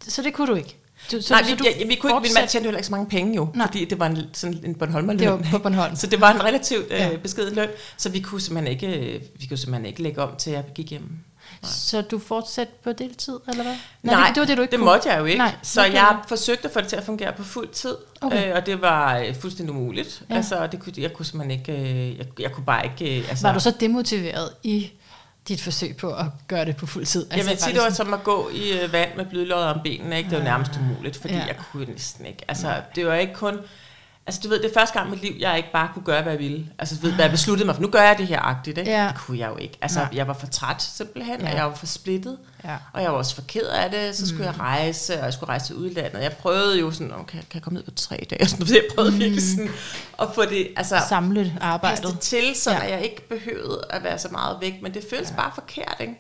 så det kunne du ikke? Du, så, Nej, så vi, du ja, vi kunne ikke, min mand tjente heller ikke så mange penge jo, Nej. Fordi det var en, sådan en Bornholmerløn. Det var på Bornholm. Så det var en relativt Ja. øh, beskeden løn, så vi kunne simpelthen ikke, øh, vi kunne simpelthen ikke lægge om til at gik hjem. Nej. Så du fortsatte på deltid, eller hvad? Nej, det, det var det, du ikke det kunne. måtte jeg jo ikke. Nej, Nej, så okay. jeg forsøgte at få det til at fungere på fuld tid, Okay. øh, og det var øh, fuldstændig umuligt. Ja. Ja. Altså, det kunne, jeg kunne simpelthen ikke, øh, jeg, jeg kunne bare ikke... Øh, altså, Var du så demotiveret i dit forsøg på at gøre det på fuld tid? Jeg vil sige, faktisk det var som at gå i øh, vand med blødløjet om benene. Ikke? Det var Ah. nærmest umuligt, fordi Ja. ja. jeg kunne næsten ikke. Altså, det var ikke kun... Altså, du ved, det er første gang i mit liv, jeg ikke bare kunne gøre, hvad jeg ville. Altså, du ved, hvad jeg besluttede mig for. Nu gør jeg det her agtigt, ikke? Ja. Det kunne jeg jo ikke. Altså, Nej. jeg var for træt, simpelthen, Ja. og jeg var for splittet. Ja. Og jeg var også for ked af det, så skulle mm. jeg rejse, og jeg skulle rejse til udlandet. Jeg prøvede jo sådan, okay, kan jeg komme ned på tre dage? Og [laughs] sådan, jeg prøvede mm. virkelig sådan at få det, altså, Samlet arbejdet. det til, så ja. jeg ikke behøvede at være så meget væk, men det føles ja. bare forkert, ikke?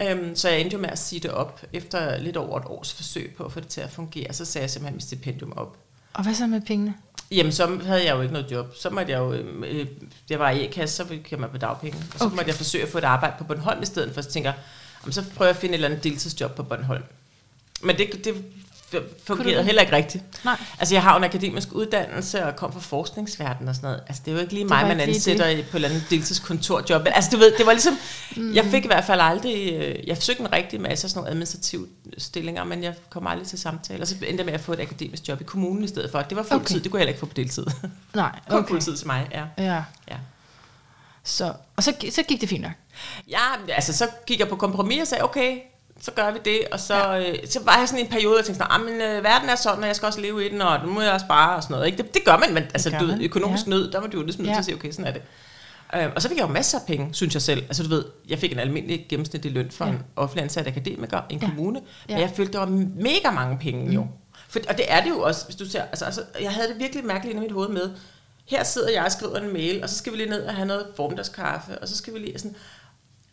Ja. Øhm, så jeg endte jo med at sige det op, efter lidt over et års forsøg på at få det til at fungere, så sagde jeg simpelthen mit stipendium op. Og hvad så med pengene? Jamen, så havde jeg jo ikke noget job. Så måtte jeg jo, øh, jeg var i A-kasse, så gik jeg på dagpenge. Og så Okay. måtte jeg forsøge at få et arbejde på Bornholm i stedet for, så tænker jeg, så prøver jeg at finde et eller andet deltidsjob på Bornholm. Men det, det fungerede det? heller ikke rigtigt. Nej. Altså, jeg har en akademisk uddannelse og kom fra forskningsverdenen og sådan noget. Altså, det er jo ikke lige Det mig, man ansætter i- på et eller andet deltidskontorjob. Men, altså, du ved, det var ligesom... Mm. Jeg fik i hvert fald aldrig... øh, Jeg forsøgte en rigtig masse af sådan nogle administrative stillinger, men jeg kom aldrig til samtale. Og så endte jeg med at få et akademisk job i kommunen i stedet for. Det var fuldtid. Okay. Det kunne jeg heller ikke få på deltid. [laughs] Nej, Kun okay. fuldtid til mig, ja. Ja. ja. Så, og så, så gik det fint nok. Ja, altså så gik jeg på kompromis og sagde, okay, så gør vi det. Og så, ja. øh, så var jeg sådan en periode, og tænkte sådan, "Ah, men øh, verden er sådan, og jeg skal også leve i den, og nu må jeg også spare og sådan noget. Ikke? Det, det gør man, men altså, du ved, man, økonomisk ja. nød, der var du jo ligesom nødt Ja. til at sige, okay, sådan er det. Øh, og så fik jeg jo masser af penge, synes jeg selv. Altså du ved, jeg fik en almindelig gennemsnitlig løn for Ja. en offentlig ansat akademiker i en Ja. kommune, Ja. men jeg følte, det var mega mange penge mm. jo. For, og det er det jo også, hvis du ser, altså, altså jeg havde det virkelig mærkeligt inde i mit hoved med, her sidder jeg og skriver en mail, og så skal vi lige ned og have noget formiddagskaffe, og så skal vi lige sådan,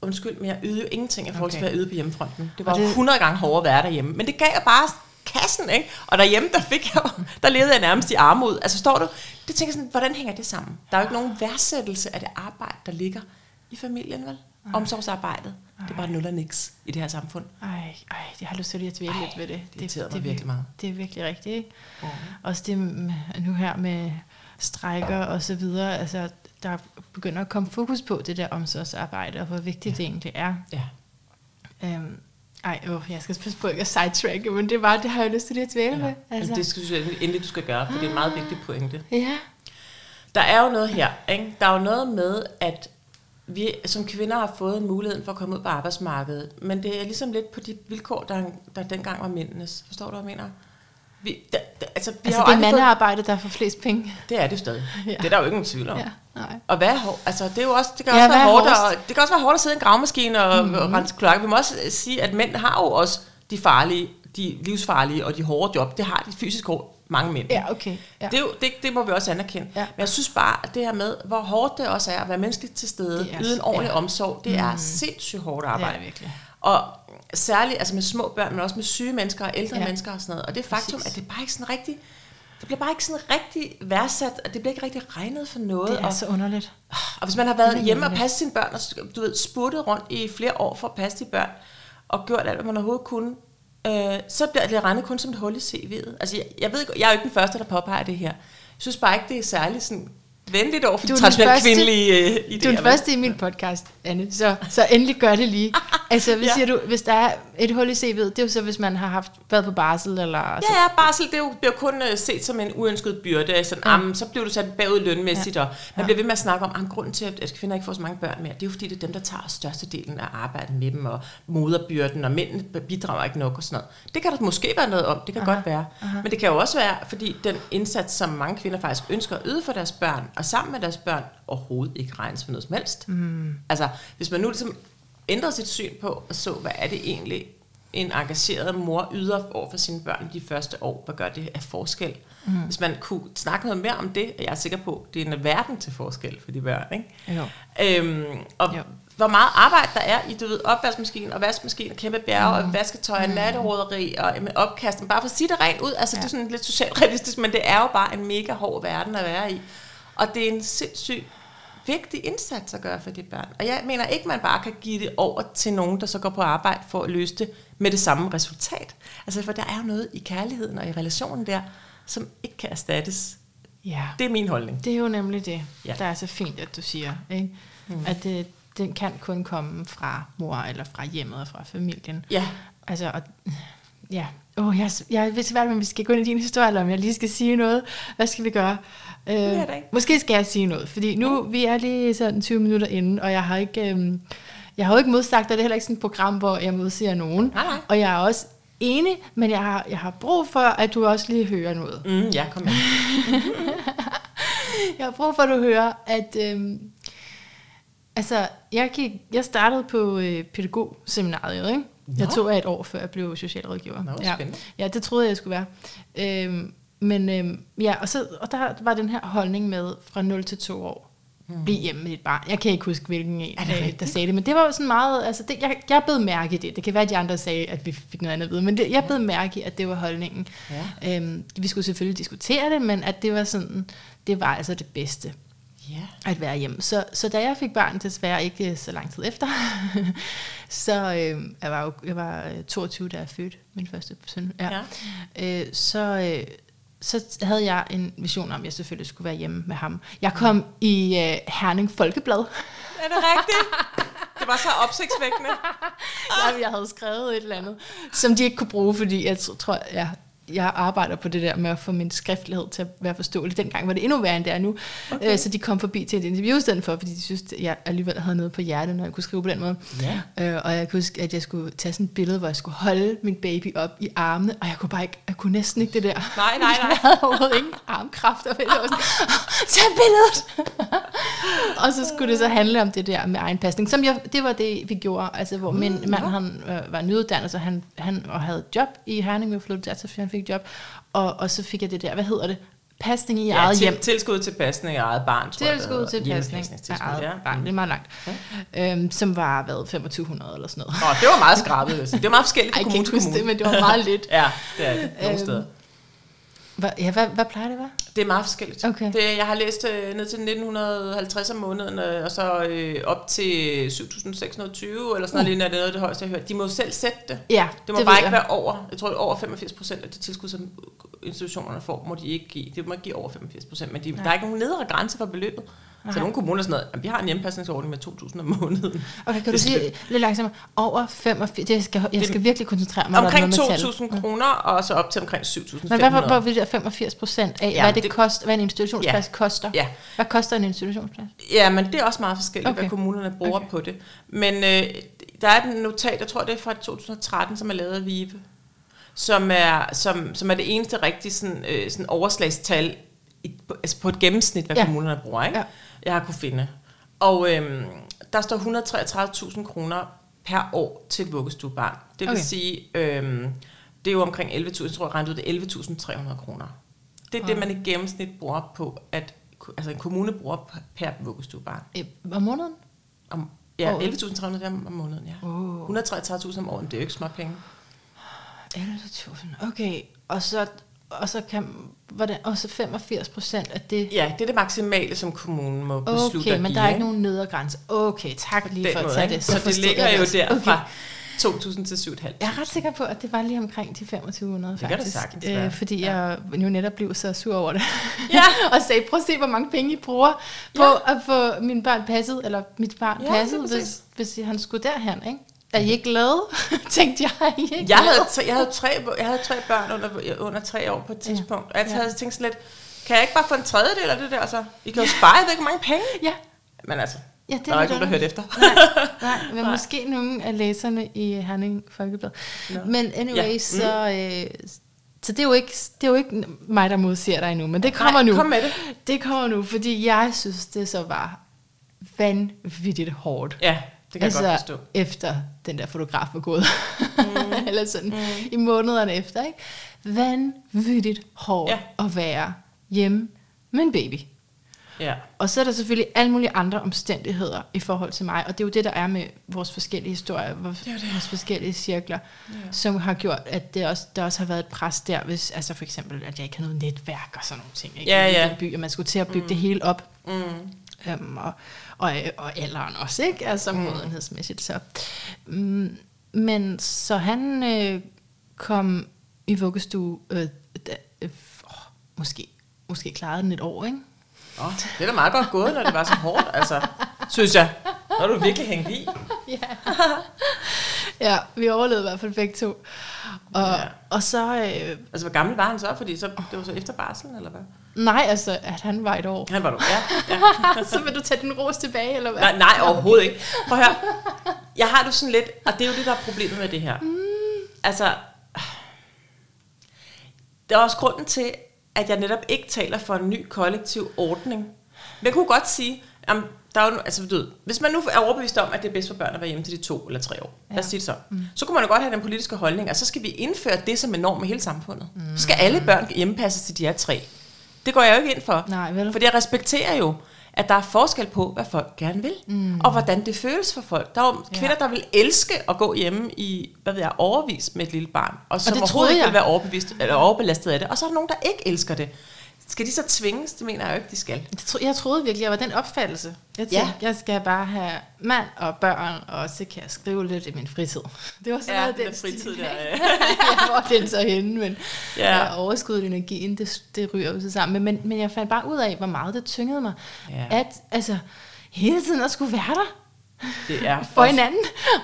undskyld, men jeg ydede jo ingenting i forhold til, Okay. hvad jeg ydede på hjemmefronten. Det var Og det... det- 100 gange hårdere at være derhjemme, men det gav jeg bare kassen, ikke? Og derhjemme, der fik jeg, der levede jeg nærmest i armod. Altså forstår du? Det tænker sådan, hvordan hænger det sammen? Der er jo ikke nogen værdsættelse af det arbejde, der ligger i familien, vel? Omsorgsarbejdet. Det er bare nul og niks i det her samfund. Ej, ej, jeg har lyst til at dvæle Ej, lidt ved det. det irriterede mig er virkelig vir- meget. Det er virkelig rigtigt, ikke? Også det nu her med strækker og så videre, altså der begynder at komme fokus på det der omsorgsarbejde, og hvor vigtigt ja. det egentlig er. Ja. Øhm, ej, åh, jeg skal passe på ikke at sidetracke, men det bare, det har jeg lyst til lige at dvæle ja. med. Altså. Det skal du endelig, du skal gøre, for det er en meget vigtig pointe. Ja, Der er jo noget her, ikke? Der er jo noget med, at vi som kvinder har fået muligheden for at komme ud på arbejdsmarkedet, men det er ligesom lidt på de vilkår, der, der dengang var mændenes. Forstår du, hvad jeg mener? Vi, da, da, altså, vi altså har det er mandearbejde, der får flest penge. Det er det stadig. [laughs] Ja. Det er der jo ikke nogen tvivl om. Ja, nej. Og hvad er? Altså, det er jo også, det kan Ja, også være hårdt, og, det kan også være hårdt at sidde i en gravmaskine og, mm-hmm. og rense kloakker. Vi må også øh, sige, at mænd har jo også de farlige, de livsfarlige og de hårde job. Det har de fysisk hårdt mange mænd. Ja, okay. Ja. Det, er jo, det, det må vi også anerkende. Ja. Men jeg synes bare, at det her med, hvor hårdt det også er at være menneskeligt til stede, Det er- yde en ordentlig ja. omsorg, det er sindssygt hårdt det er arbejde. det virkelig. Og særligt altså med små børn, men også med syge mennesker og ældre Ja. mennesker og sådan noget. Og det faktum, Præcis. at det bare ikke sådan rigtig, det bliver bare ikke sådan rigtig værdsat, og det bliver ikke rigtig regnet for noget. Det er og, så underligt. og hvis man har været hjemme og underligt. passet sine børn, og du ved, spurtet rundt i flere år for at passe de børn, og gjort alt, hvad man overhovedet kunne, øh, så bliver det regnet kun som et hul i CV'et. Altså, jeg, jeg ved ikke, jeg er jo ikke den første, der påpeger det her. Jeg synes bare ikke, det er særligt sådan venligt over for Du de er den traditionelle første- kvindelige øh, idéer. Du er den første i min podcast, Anne, så, så endelig gør det lige. [laughs] Altså, hvad Ja. siger du, hvis der er et hul i CV'et, det er jo så, hvis man har haft været på barsel, eller... Ja, ja, barsel, det er jo, bliver kun uh, set som en uønsket byrde. Sådan, Ja. am, så bliver du sat bagud lønmæssigt, ja. og man Ja. bliver ved med at snakke om, at grunden til, at kvinder ikke får så mange børn mere, det er jo fordi, det er dem, der tager størstedelen af arbejdet med dem, og moderbyrden, og mændene bidrager ikke nok og sådan noget. Det kan der måske være noget om, det kan Aha, godt være. aha. Men det kan jo også være, fordi den indsats, som mange kvinder faktisk ønsker at yde for deres børn, og sammen med deres børn, overhovedet ikke regnes for noget som helst. Mm. Altså, hvis man nu ligesom ændrer sit syn på, og så, hvad er det egentlig, en engageret mor yder over for sine børn de første år, hvad gør det af forskel? Mm. Hvis man kunne snakke noget mere om det, og jeg er sikker på, det er en verden til forskel for de børn, ikke? Jo. Øhm, og Jo. hvor meget arbejde der er i, du ved, opvaskemaskinen og vaskemaskinen og kæmpe bjerge mm. og vasketøj og natteroderi og med opkasten. Bare for at sige det rent ud, altså ja. det er sådan lidt socialt realistisk, men det er jo bare en mega hård verden at være i. Og det er en sindssygt vigtig indsats at gøre for de børn. Og jeg mener ikke, man bare kan give det over til nogen, der så går på arbejde for at løse det med det samme resultat. Altså, for der er jo noget i kærligheden og i relationen der, som ikke kan erstattes. Ja, Det er min holdning. det er jo nemlig det, Ja. der er så fint, at du siger, ikke? Mm. at det, den kan kun komme fra mor, eller fra hjemmet og fra familien. Ja, Altså, og, ja. Oh, jeg, jeg ved svært, om vi skal gå ind i din historie, eller om jeg lige skal sige noget. Hvad skal vi gøre? Øh, jeg da ikke. måske skal jeg sige noget, fordi nu vi er lige sådan 20 minutter inde, og jeg har ikke, øhm, jeg har jo ikke modsagt, og det er heller ikke sådan et program, hvor jeg modsiger nogen. Nej, nej. Og jeg er også enig, men jeg har, jeg har brug for, at du også lige hører noget. mm, ja, kom med. [laughs] Jeg har brug for, at du hører, at øhm, altså, jeg, gik, jeg startede på øh, pædagogseminariet, ikke? Jeg Nå. tog af et år, før jeg blev socialrådgiver. Nå, ja. ja, det troede jeg, jeg skulle være. Øhm, men øhm, ja, og, så, og der var den her holdning med fra 0 til 2 år. Mm. Bliv hjemme med dit barn. Jeg kan ikke huske, hvilken en, øh, der rigtigt? sagde det, men det var sådan meget, altså det, jeg, jeg blev mærke i det. Det kan være, at de andre sagde, at vi fik noget andet at vide, men det, jeg blev mærke i, at det var holdningen. Ja. Øhm, vi skulle selvfølgelig diskutere det, men at det var sådan, det var altså det bedste Ja. at være hjemme. Så, så da jeg fik barn, desværre ikke så lang tid efter, [laughs] så øh, jeg var jo jeg var øh, 22, da jeg fødte min første søn. Ja. Øh, så, øh, så havde jeg en vision om, at jeg selvfølgelig skulle være hjemme med ham. Jeg kom i øh, Herning Folkeblad. Er det rigtigt? Det var så opsigtsvækkende. [laughs] jeg, jeg havde skrevet et eller andet, som de ikke kunne bruge, fordi jeg tr- tror, ja, jeg arbejder på det der med at få min skriftlighed til at være forståelig. Dengang var det endnu værre end det er nu. Okay. Øh, så de kom forbi til et interview i stedet for, fordi de synes, at jeg alligevel havde noget på hjertet, når jeg kunne skrive på den måde. Ja. Øh, og jeg kunne huske, at jeg skulle tage sådan et billede, hvor jeg skulle holde min baby op i armene, og jeg kunne bare ikke, jeg kunne næsten ikke det der. Nej, nej, [laughs] nej. Jeg havde overhovedet ingen armkræfter. Jeg var sådan, tag billedet! [laughs] og så skulle det så handle om det der med egen pasning, som jeg, det var det, vi gjorde, altså hvor min mand, han øh, var nyuddannet, så han, han og havde et job i Herning, vi flyttede der, så han fik job, og, og så fik jeg det der, hvad hedder det, pasning i Ja, eget til, hjem. tilskud til pasning af eget barn, tror jeg. Tilskud hedder. til pasning Hjemmepasningstilskud, eget ja. barn, det er meget langt. Øhm, som var, hvad, 2500 eller sådan noget. Nå, det var meget skrabet. jeg. Det var meget forskelligt fra jeg kommune til kommune. det, men det var meget lidt. Ja, det er det. Nogle Øhm, steder. Hvad, ja, hvad, hvad plejer det at være? Det er meget forskelligt. Okay. Det, jeg har læst øh, ned til 1950 om måneden, øh, og så øh, op til 7620, eller sådan noget, er det noget af det højeste, jeg har hørt. De må jo selv sætte det. Ja, Det må det bare ikke jeg. være over, jeg tror det er over 85 procent af de tilskud, som institutionerne får, må de ikke give. Det må ikke give over 85 procent, men de, der er ikke nogen nedre grænse for beløbet. Så Nej. nogle kommuner er sådan noget, "Jamen, vi har en hjemmepasningsordning med 2.000 om måneden. Okay, kan du sige lidt langsommere? Over 85, jeg skal, jeg skal virkelig koncentrere mig. Omkring der er noget med 2.000 kroner, og så op til omkring 7.500. Men hvad var, vil det 85 procent af, Ja, hvad, det det- kost, hvad en institutionsplads Ja. koster? Ja. Hvad koster en institutionsplads? Ja, men det er også meget forskelligt, okay. Hvad kommunerne bruger. Okay. på det. Men øh, der er et notat, jeg tror det er fra 2013, som er lavet af VIVE, som er, som, som er det eneste rigtige sådan, øh, sådan overslagstal på, altså på et gennemsnit, hvad ja. Kommunerne bruger, ikke? Ja. Jeg har kunne finde. Og øhm, der står 133.000 kroner per år til et vuggestuebarn. Det vil okay. Okay. sige, øhm, det er jo omkring 11.000, jeg tror jeg regnede ud, det er 11.300 kroner. Det er det, man i gennemsnit bruger på, at altså en kommune bruger per vuggestuebarn. Øh, Om måneden? Om, ja, Året. 11.300 om om måneden, ja. Oh. 133.000 om året, det er jo ikke småpenge. 11.000, okay. Og så, og så kan, hvordan, og så 85 procent af det. Ja, det er det maksimale, som kommunen må beslutte Okay, men der er ikke nogen nedre grænse. Okay, tak lige for at måde, tage ikke? det. Så, det forstod ligger jo det der Okay. fra 2.000 til 7.500. Jeg er ret sikker på, at det var lige omkring de 2500 Det kan det faktisk. sagtens være. øh, fordi Ja. jeg jo netop blev så sur over det. Ja. [laughs] og sagde, prøv at se, hvor mange penge I bruger på Ja. at få min barn passet, eller mit barn Ja, passet, hvis, hvis han skulle derhen, ikke? Er I ikke glade? [laughs] Tænkte jeg, er I ikke Jeg glade? havde, tre, jeg, havde tre, jeg havde tre børn under, under tre år på et tidspunkt, og jeg Ja. havde tænkt sådan lidt, kan jeg ikke bare få en tredjedel af det der så? I kan jo spare, jeg ved ikke, hvor mange penge. Ja, Men altså, ja det der er ikke nogen, der hørte efter. Nej, nej, men Nej. måske nogle af læserne i Herning Folkeblad. Nå. Men anyway, Ja, ja. mm. så, øh, så det er, jo ikke, det er jo ikke mig, der modsiger dig endnu, men det kommer Nej, nu. kom med det. Det kommer nu, fordi jeg synes, det så var vanvittigt hårdt. Ja, det kan altså, jeg godt forstå. efter den der fotograf var gået. Mm. [laughs] Eller sådan, mm. i månederne efter, ikke? Vanvittigt hårdt Ja. at være hjemme med en baby. Ja. Og så er der selvfølgelig alle mulige andre omstændigheder i forhold til mig, og det er jo det, der er med vores forskellige historier, vores, Det det. vores forskellige cirkler, Ja. som har gjort, at det også, der også har været et pres der, hvis, altså for eksempel, at jeg ikke har noget netværk og sådan nogle ting, ikke? Ja, I ja. den by, og man skulle til at bygge mm. det hele op, Mm. øhm, og, og, og alderen også, ikke? Altså mm. modenhedsmæssigt, så. Mm, men så han øh, kom i vuggestue, øh, da, øh, åh, måske, måske klarede den et år, ikke? Oh, det er da meget godt gået, når det var så hårdt, altså, synes jeg. Når du virkelig hængt i. [laughs] Ja. ja, vi overlevede i hvert fald begge to. Og, ja. og så, øh, Altså, hvor gammel var han så? Fordi så, det var så efter barselen, eller hvad? Nej, altså, at han var et år. Han var du, ja. ja. [laughs] så vil du tage din ros tilbage, eller hvad? Nej, nej, overhovedet ikke. Prøv at høre. Jeg har det sådan lidt, og det er jo det, der er problemet med det her. Mm. Altså, der er også grunden til, at jeg netop ikke taler for en ny kollektiv ordning. Men jeg kunne godt sige, at der er jo, altså, du ved, hvis man nu er overbevist om, at det er bedst for børn at være hjemme til de to eller tre år, ja. lad os sige det så, mm. så kunne man jo godt have den politiske holdning, at så skal vi indføre det som en norm i hele samfundet. Mm. Så skal alle børn hjemmepasses til de er tre. Det går jeg jo ikke ind for. Nej, vel? Fordi jeg respekterer jo, at der er forskel på, hvad folk gerne vil, mm. og hvordan det føles for folk. Der er jo Ja. kvinder, der vil elske at gå hjemme i, hvad ved jeg, overvis med et lille barn, og som det overhovedet ikke vil være overbevist, eller overbelastet af det. Og så er der nogen, der ikke elsker det. Skal de så tvinges? Det mener jeg jo ikke, de skal. Jeg, tro, jeg troede virkelig, jeg var den opfattelse. Jeg Ja. tænkte, jeg skal bare have mand og børn, og så kan jeg skrive lidt i min fritid. [laughs] Det var sådan Ja, noget, den fritid der, ja. [laughs] ja, hvor den så henne, men Ja. ja. overskuddet energien, det, det ryger jo så sammen. Men, men jeg fandt bare ud af, hvor meget det tyngede mig. Ja. At altså, hele tiden at skulle være der. Det er [laughs] for hinanden.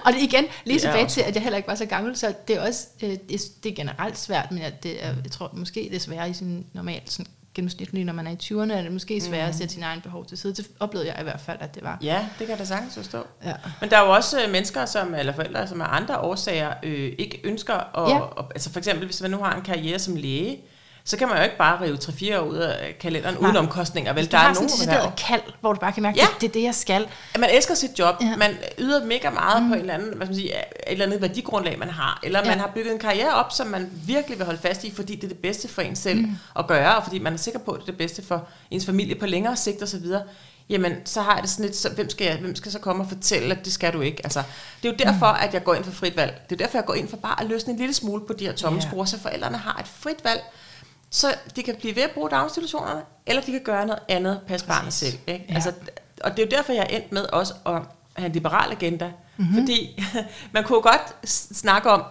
Og det igen, lige Det tilbage til, at jeg heller ikke var så gammel, så det er også øh, det, er- er generelt svært, men det er, jeg tror måske det er sværere i sin normalt sådan, gennemsnitlige, når man er i 20'erne, er det måske sværere at sætte sine egne behov til side. Det oplevede jeg i hvert fald, at det var. Ja, det kan jeg da sagtens forstå. Ja. Men der er jo også øh, mennesker, som, eller forældre, som af andre årsager øh, ikke ønsker at... Ja. Ja. altså for eksempel, hvis man nu har en karriere som læge, så kan man jo ikke bare rive 3-4 år ud af kalenderen Nej. uden omkostninger. Vel, der er sådan nogle et kald, hvor du bare kan mærke, Ja. det, det er det, jeg skal. At man elsker sit job, Ja. man yder mega meget mm. på en eller anden, hvad skal man sige, et eller andet værdigrundlag, man har, eller Ja. man har bygget en karriere op, som man virkelig vil holde fast i, fordi det er det bedste for en selv mm. at gøre, og fordi man er sikker på, at det er det bedste for ens familie på længere sigt og så videre. Jamen, så har jeg det sådan lidt, så hvem skal, jeg, hvem skal så komme og fortælle, at det skal du ikke? Altså, det er jo derfor, mm. at jeg går ind for frit valg. Det er derfor, jeg går ind for bare at løsne en lille smule på de her tomme Ja. skruer, så forældrene har et frit valg, så de kan blive ved at bruge daginstitutionerne, eller de kan gøre noget andet, passe barnet selv. Ikke? Ja. Altså, og det er jo derfor, jeg er endt med også at have en liberal agenda. Mm-hmm. Fordi [laughs] man kunne godt snakke om,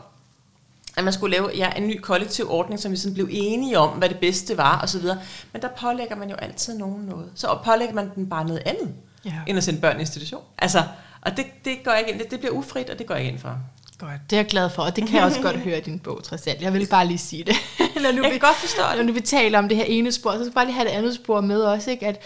at man skulle lave ja, en ny kollektiv ordning, som vi sådan blev enige om, hvad det bedste var, og så videre. Men der pålægger man jo altid nogen noget. Så pålægger man den bare noget andet, Ja. end at sende børn i institution. Altså, og det, det går jeg ikke ind, det, det bliver ufrit, og det går jeg ikke ind for. Godt, det er jeg glad for, og det kan jeg også godt høre i din bog, trods alt. Jeg vil bare lige sige det. [laughs] når nu Jeg vi, kan godt forstå det. Når nu vi taler om det her ene spor, så skal jeg bare lige have det andet spor med også, ikke? At,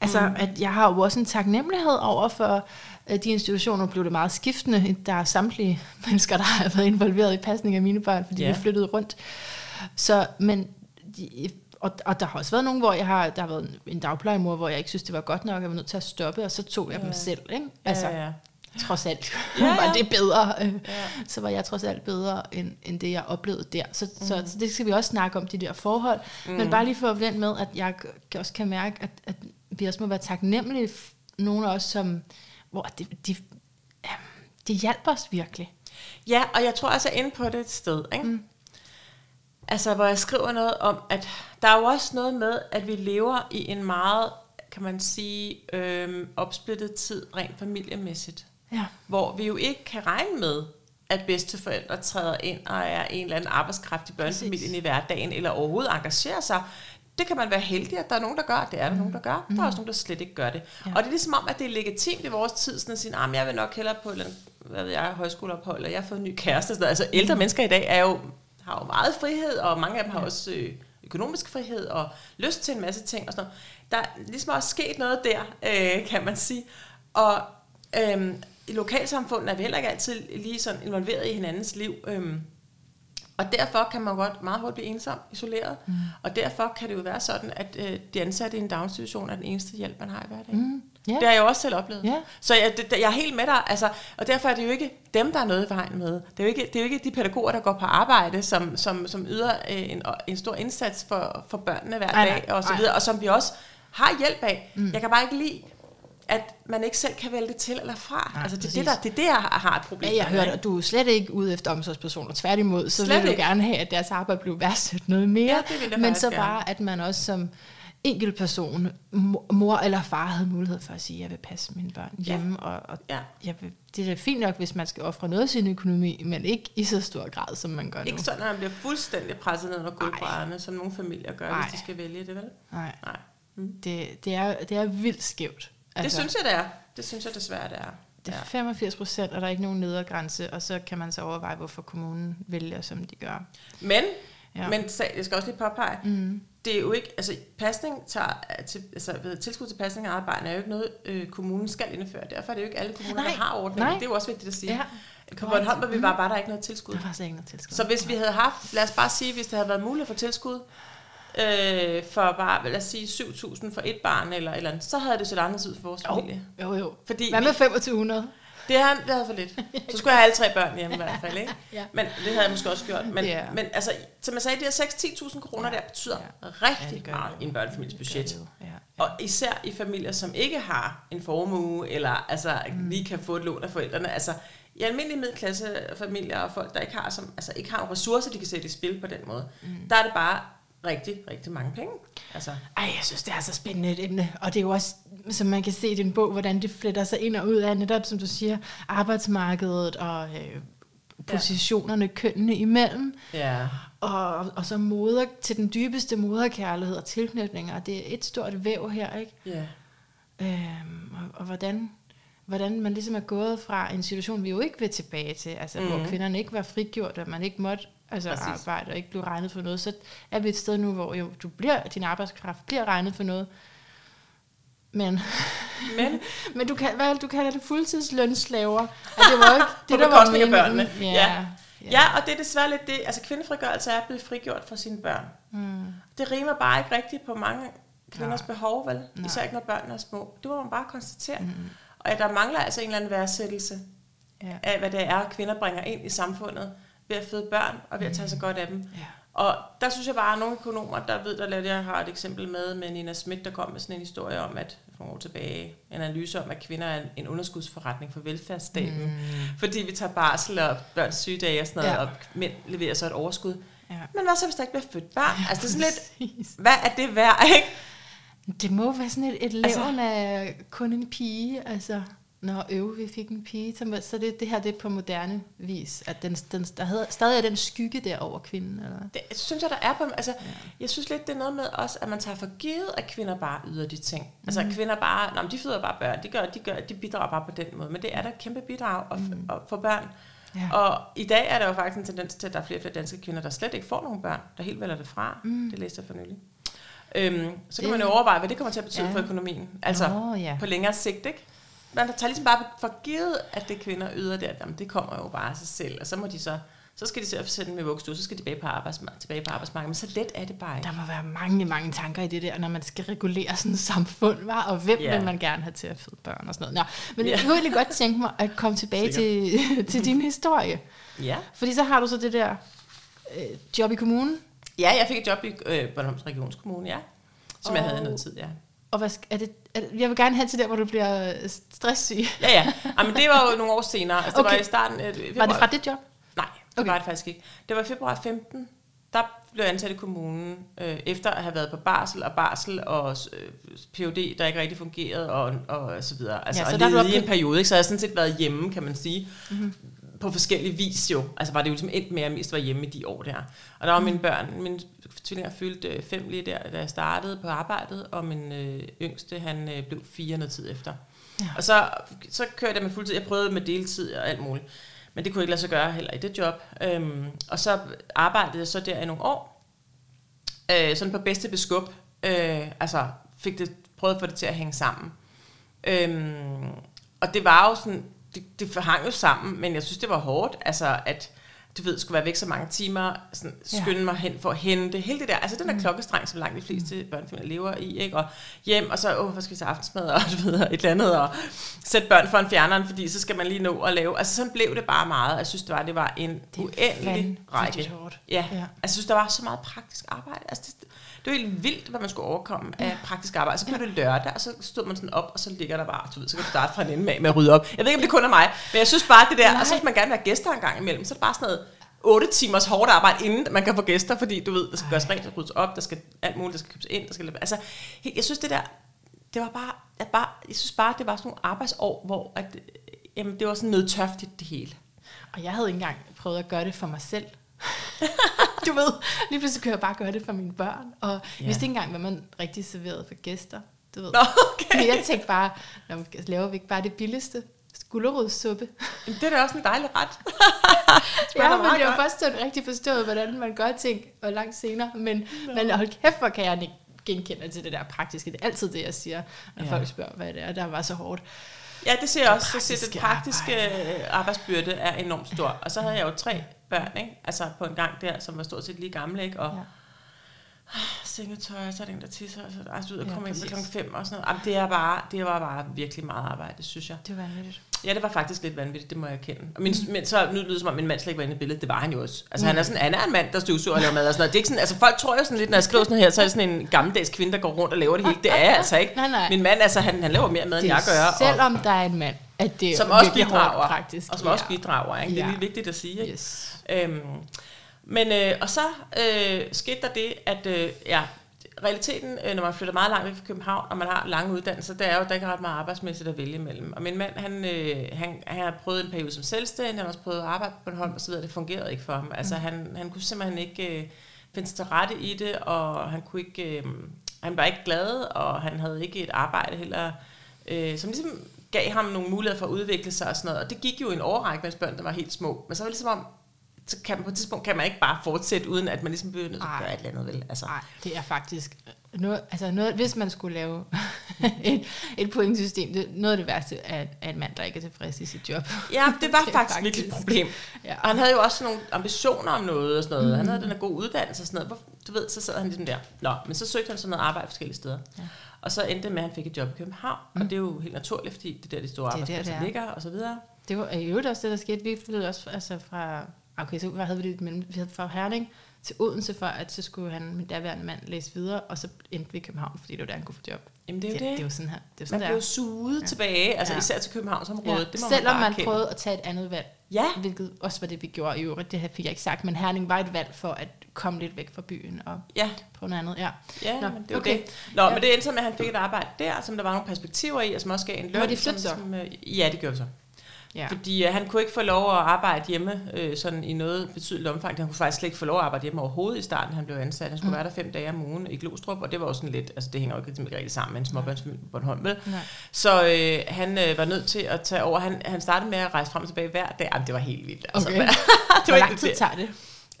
altså, mm. at jeg har jo også en taknemmelighed over for øh, de institutioner, blev det meget skiftende. Der er samtlige [laughs] mennesker, der har været involveret i pasning af mine børn, fordi Ja. vi flyttede rundt. Så, men de, og, og der har også været nogen, hvor jeg har, der har været en dagplejemor, hvor jeg ikke synes, det var godt nok, jeg var nødt til at stoppe, og så tog jeg dem Ja. selv, ikke? Altså, Altså, ja, ja. Trods alt Ja, ja, var det bedre. Ja. Så var jeg trods alt bedre, end, end det, jeg oplevede der. Så, mm. så, så det skal vi også snakke om, de der forhold. Mm. Men bare lige for at vente med, at jeg også kan mærke, at, at vi også må være taknemmelige, nogle af os, som, hvor de, de, ja, det hjælper os virkelig. Ja, og jeg tror også, jeg er inde på det et sted, ikke? Mm. Altså, hvor jeg skriver noget om, at der er jo også noget med, at vi lever i en meget, kan man sige, øhm, opsplittet tid, rent familiemæssigt. Ja. Hvor vi jo ikke kan regne med, at bedsteforældre træder ind og er en eller anden arbejdskraft i børnefamilien i hverdagen, eller overhovedet engagerer sig. Det kan man være heldig, at der er nogen, der gør. Det er der mm. nogen, der gør. Der er også nogen, der slet ikke gør det. Ja. Og det er ligesom om, at det er legitimt i vores tid, sådan at sige, at jeg vil nok hellere på eller hvad ved jeg, højskoleophold, og jeg har fået en ny kæreste. Sådan. Altså ældre mennesker i dag er jo, har jo meget frihed, og mange af dem har også øh, økonomisk frihed og lyst til en masse ting og sådan noget. Der er ligesom også sket noget der, øh, kan man sige. Og øhm, i lokalsamfundet er vi heller ikke altid lige sådan involveret i hinandens liv. Øhm, og derfor kan man godt meget hurtigt blive ensom, isoleret. Mm. Og derfor kan det jo være sådan, at øh, de ansatte i en daginstitution er den eneste hjælp, man har i hverdagen. Mm. Ja. Det har jeg jo også selv oplevet. Ja. Så jeg, det, jeg er helt med dig. Altså, og derfor er det jo ikke dem, der er noget i vejen med. Det er jo ikke, det er jo ikke de pædagoger, der går på arbejde, som, som, som yder øh, en, en stor indsats for, for børnene hver dag, nej, og så videre, og som vi også har hjælp af. Mm. Jeg kan bare ikke lide, at man ikke selv kan vælge det til eller fra. Nej, altså, det, er præcis. det, der, det er det, jeg har, et problem Ja, jeg hørte, ikke? at du er slet ikke ude efter omsorgspersoner. Tværtimod, så Slet vil du ikke. gerne have, at deres arbejde bliver værdsat noget mere. Ja, det men så gerne. bare, at man også som enkelt person, mo- mor eller far, havde mulighed for at sige, at jeg vil passe mine børn Ja. hjemme. Og, og Ja. jeg vil, det er da fint nok, hvis man skal ofre noget af sin økonomi, men ikke i så stor grad, som man gør nu. Ikke sådan, at man bliver fuldstændig presset ned under gulvbrædderne, som nogle familier gør, Nej. hvis de skal vælge det, vel? Nej, Nej. Mm. det, det, er, det er vildt skævt. Altså, det synes jeg, det er. Det synes jeg desværre, det er. Det er 85 procent, og der er ikke nogen nedergrænse, og så kan man så overveje, hvorfor kommunen vælger, som de gør. Men, Ja. men jeg skal også lige påpege, Mm. det er jo ikke, altså pasning tager, til, altså ved, tilskud til pasning eget barn er jo ikke noget, øh, kommunen skal indføre. Derfor er det jo ikke alle kommuner, Nej, der har ordningen. nej. Det er jo også vigtigt at sige. Ja, På. Bornholm, hvor vi var, var der ikke noget tilskud. Der var ikke noget tilskud. Så hvis vi havde haft, lad os bare sige, hvis det havde været muligt for tilskud, øh, for bare, lad os sige, 7.000 for et barn eller eller andet, så havde det set anderledes ud for vores jo, familie. jo, jo. Fordi Hvad med 2500? Det havde, det havde for lidt. Så skulle jeg have alle tre børn hjemme i hvert fald, ikke? [laughs] Ja. Men det havde jeg måske også gjort. Men, Ja. men altså, som jeg sagde, de her 6-10.000 kroner der betyder Ja. rigtig det gør meget det i en børnefamilies budget. Det det jo, Ja. Og især i familier, som ikke har en formue, eller altså mm. lige kan få et lån af forældrene. Altså, i almindelige middelklassefamilier og folk, der ikke har, som, altså, ikke har nogle ressourcer, de kan sætte i spil på den måde, mm. der er det bare rigtig, rigtig mange penge. Altså, Ej, jeg synes, det er så spændende et emne. Og det er jo også, som man kan se i din bog, hvordan det fletter sig ind og ud af, netop som du siger, arbejdsmarkedet og øh, positionerne, kønnene imellem. ja. Og, og så moder til den dybeste moderkærlighed og tilknytninger. Det er et stort væv her, ikke? Ja. Øhm, og, og hvordan, hvordan man ligesom er gået fra en situation, vi jo ikke vil tilbage til, altså mm. hvor Mhm. kvinderne ikke var frigjort, og man ikke måtte altså, Præcis. arbejde og ikke blive regnet for noget, så er vi et sted nu, hvor jo, du bliver, din arbejdskraft bliver regnet for noget, men, [laughs] Men men du, kan, hvad, du kalder det fuldtidslønslaver. Altså, det var ikke [laughs] det, der var meningen. børnene. Ja, Ja. ja. Ja, og det er desværre lidt det. Altså kvindefrigørelse er blevet frigjort fra sine børn. Mm. Det rimer bare ikke rigtigt på mange kvinders Nej. behov, vel? Nej. Især ikke når børnene er små. Det må man bare konstatere. Mm. Og at der mangler altså en eller anden værdsættelse Ja. af, hvad det er, kvinder bringer ind i samfundet ved at føde børn og ved at tage sig godt af dem. Ja. Og der synes jeg bare, at nogle økonomer, der ved, der lavede, jeg har et eksempel med, med Nina Schmidt, der kom med sådan en historie om, at for nogle år tilbage, en analyse om, at kvinder er en, en underskudsforretning for velfærdsstaten. Mm. Fordi vi tager barsel og børns sygedage og sådan noget, Ja. og mænd leverer så et overskud. Ja. Men hvad så, hvis der ikke bliver født børn? Ja, altså det er sådan lidt, Præcis. hvad er det værd, ikke? Det må være sådan et, et levn altså, af kun en pige, altså når øv, vi fik en pige, så, så det, det her det er på moderne vis, at den, den, der hedder, stadig er den skygge der over kvinden, eller? Det synes jeg, der er på Altså, ja. jeg synes lidt, det er noget med også, at man tager for givet, at kvinder bare yder de ting. Altså, Mhm. at kvinder bare, nå, men de føder bare børn, de, gør, de, gør, de bidrager bare på den måde. Men det er da et kæmpe bidrag at, mm. at få børn. Ja. Og i dag er der jo faktisk en tendens til, at der er flere og flere danske kvinder, der slet ikke får nogen børn, der helt vælger det fra. Mm. Det læste jeg for nylig. Øhm, så kan Det- man jo overveje, hvad det kommer til at betyde ja. for økonomien. Altså Nå, ja. på længere sigt, ikke? Man tager ligesom bare for givet, at det kvinder yder der. Jamen, det kommer jo bare af sig selv. Og så må de så, så skal de så sætte dem i vuggestue, så skal de tilbage på, arbejdsmarkedet, tilbage på arbejdsmarkedet. Men så let er det bare ikke. Der må være mange, mange tanker i det der, når man skal regulere sådan et samfund, var, og hvem yeah. vil man gerne have til at føde børn og sådan noget. Nå, men Ja. jeg kunne egentlig godt tænke mig at komme tilbage til, [laughs] til din historie. Ja. Fordi så har du så det der øh, job i kommunen, Ja, jeg fik et job i øh, Bornholms Regionskommune, ja. Som jeg Og- havde i noget tid, ja. og hvad, er det, jeg vil gerne have til der, hvor du bliver øh, stresssyg. Ja, ja. Jamen, det var jo [laughs] nogle år senere. Altså, det Okay. var i starten... Øh, Var det fra dit job? Nej, det Okay. var det faktisk ikke. Det var i februar 15, der blev jeg ansat i kommunen, øh, efter at have været på barsel og barsel og øh, PhD, der ikke rigtig fungerede, og, og så videre. Altså, Ja, så og der er levet i en periode, ikke? så jeg har sådan set været hjemme, kan man sige, mm-hmm. På forskellige vis jo. Altså var det jo ligesom endt med, at jeg mest var hjemme i de år der. Og der var mine børn, mine tvillinger fyldte øh, fem lige der, da jeg startede på arbejdet, og min øh, yngste, han øh, blev fire noget tid efter. Ja. Og så, så kørte jeg med fuldtid. Jeg prøvede med deltid og alt muligt. Men det kunne jeg ikke lade sig gøre heller i det job. Øhm, og så arbejdede jeg så der i nogle år. Øh, sådan på bedste beskub. Øh, altså fik det, prøvede at få det til at hænge sammen. Øhm, og det var jo sådan, det, det hang jo sammen, men jeg synes, det var hårdt, altså at, du ved, skulle være væk så mange timer, sådan, Ja. skynde mig hen for at hente, hele det der, altså den der Mm. klokkestreng, som langt de fleste børnefamilier lever i, ikke? og hjem, og så, åh, hvad skal vi til aftensmad, og du ved, et eller andet, og sætte børn for en fjerneren, fordi så skal man lige nå at lave, altså sådan blev det bare meget, jeg synes, det var, det var en Det uendelig række. hårdt. Ja, Ja. ja. Altså, jeg synes, der var så meget praktisk arbejde. Altså, det, det var helt vildt, hvad man skulle overkomme af praktisk arbejde. Så blev det lørdag, og så stod man sådan op, og så ligger der bare, du ved, så kan du starte fra en ende med, med at rydde op. Jeg ved ikke, om det kun er mig, men jeg synes bare, det der, og så hvis man gerne vil have gæster en gang imellem, så er det bare sådan noget 8 timers hårdt arbejde, inden man kan få gæster, fordi du ved, der skal gøres rent, der skal ryddes op, der skal alt muligt, der skal købes ind, der skal, altså, jeg synes det der, det var bare, jeg, bare, jeg synes bare, det var sådan nogle arbejdsår, hvor at, øh, jamen, det var sådan noget tørftigt det hele. Og jeg havde ikke engang prøvet at gøre det for mig selv. [laughs] du ved, lige pludselig kunne jeg bare gøre det for mine børn. Og Ja. ja. vidste ikke engang, hvad man rigtig serverede for gæster. Du ved. Nå, okay. Men jeg tænkte bare, "Nå, men laver vi ikke bare det billigste? Gulerodssuppe. Det er da også en dejlig ret. [laughs] Ja, men det var først sådan rigtig forstået, hvordan man gør ting, og langt senere. Men, men hold kæft, hvor kan jeg ikke genkende til det der praktiske. Det er altid det, jeg siger, når Ja. folk spørger, hvad det er, der var så hårdt. Ja, det ser jeg også. Jeg ser, det praktiske praktiske arbejdsbyrde er enormt stor. Og så havde jeg jo tre børn, ikke? Altså på en gang der, som var stort set lige gamle, ikke? Og Ja. ja. sengetøj, og så er der en, der tisser, og så altså, ud og Ja, komme hjem til klokken fem og sådan noget. Jamen, det, er bare, det var bare virkelig meget arbejde, synes jeg. Det var vanvittigt. Ja, det var faktisk lidt vanvittigt, det må jeg erkende. Og min, men så nu lyder det som om, min mand slet ikke var inde i billedet. Det var han jo også. Altså, Mm. han er, sådan, han er en mand, der støvsuger og laver mad og sådan noget. Det er ikke sådan, altså, folk tror jo sådan lidt, når jeg skriver sådan her, så er det sådan en gammeldags kvinde, der går rundt og laver det hele. Det er jeg altså ikke. Nej, nej. Min mand, altså, han, han laver mere mad, end jeg gør. og- selvom der er en mand, at det som også bidrager, hårdt praktisk. og som også bidrager, ikke? det er Ja. lige vigtigt at sige. Ikke? Yes. Øhm, men, øh, og så øh, skete der det, at øh, ja, realiteten, øh, når man flytter meget langt væk fra København, og man har lange uddannelser, det er jo, der ikke ret meget arbejdsmæssigt at vælge imellem. Og min mand, han, øh, han, han har prøvet en periode som selvstændig, han har også prøvet at arbejde på Bornholm og så videre, det fungerede ikke for ham. Altså, han, han kunne simpelthen ikke øh, finde sig til rette i det, og han kunne ikke, øh, han var ikke glad, og han havde ikke et arbejde heller, øh, som ligesom gav ham nogle muligheder for at udvikle sig og sådan noget. Og det gik jo en overrække, mens børnene var helt små. Men så var det ligesom om, så kan man på et tidspunkt kan man ikke bare fortsætte, uden at man ligesom bliver nødt til at gøre et eller andet, vel? Altså. Nej, det er faktisk noget, altså noget, hvis man skulle lave [laughs] et, et pointsystem, det, noget af det værste er, er en mand, der ikke er tilfreds i sit job. Ja, [laughs] det var det faktisk, faktisk virkelig et problem. Ja. Og han havde jo også nogle ambitioner om noget og sådan noget. Mm. Han havde den her gode uddannelse og sådan noget. Du ved, så sad han ligesom der. Nå, men så søgte han sådan noget arbejde forskellige steder. Ja. Og så endte det med, at han fik et job i København. Mm. Og det er jo helt naturligt, fordi det er der, de store arbejdspladser ligger og så videre. Det var jo også det, der skete. Vi flyttede også altså fra okay, så hvad havde vi det mellem, vi havde fra Herning til Odense for, at så skulle han, min daværende mand, læse videre, og så endte vi i København, fordi det var der, han kunne få job. Jamen det er det. Det, det var sådan her. Det var sådan man blev suget ja. tilbage, altså ja. især til Københavnsområdet. Ja. Det må Selvom man, man prøvede at tage et andet valg. Ja. Hvilket også var det, vi gjorde i øvrigt. Det her fik jeg ikke sagt, men Herning var et valg for at komme lidt væk fra byen og ja. på noget andet. Ja, ja Nå, men det var okay. det. Nå, ja. men det endte så med, at han fik et arbejde der, som der var nogle perspektiver i, og som også gav en løn. Var de flyttet så? Som, øh, ja, det gjorde så. Ja. Fordi uh, han kunne ikke få lov at arbejde hjemme øh, sådan i noget betydeligt omfang. Han kunne faktisk slet ikke få lov at arbejde hjemme overhovedet i starten, han blev ansat. Han skulle mm. være der fem dage om ugen i Glostrup, og det var jo sådan lidt, altså det hænger jo ikke rigtig sammen med en småbørnsfamilie på Bornholm. Vel? Så øh, han øh, var nødt til at tage over. Han, han startede med at rejse frem og tilbage hver dag. Jamen, det var helt vildt. Altså. Okay. [laughs] det var Hvor lang tid tager det?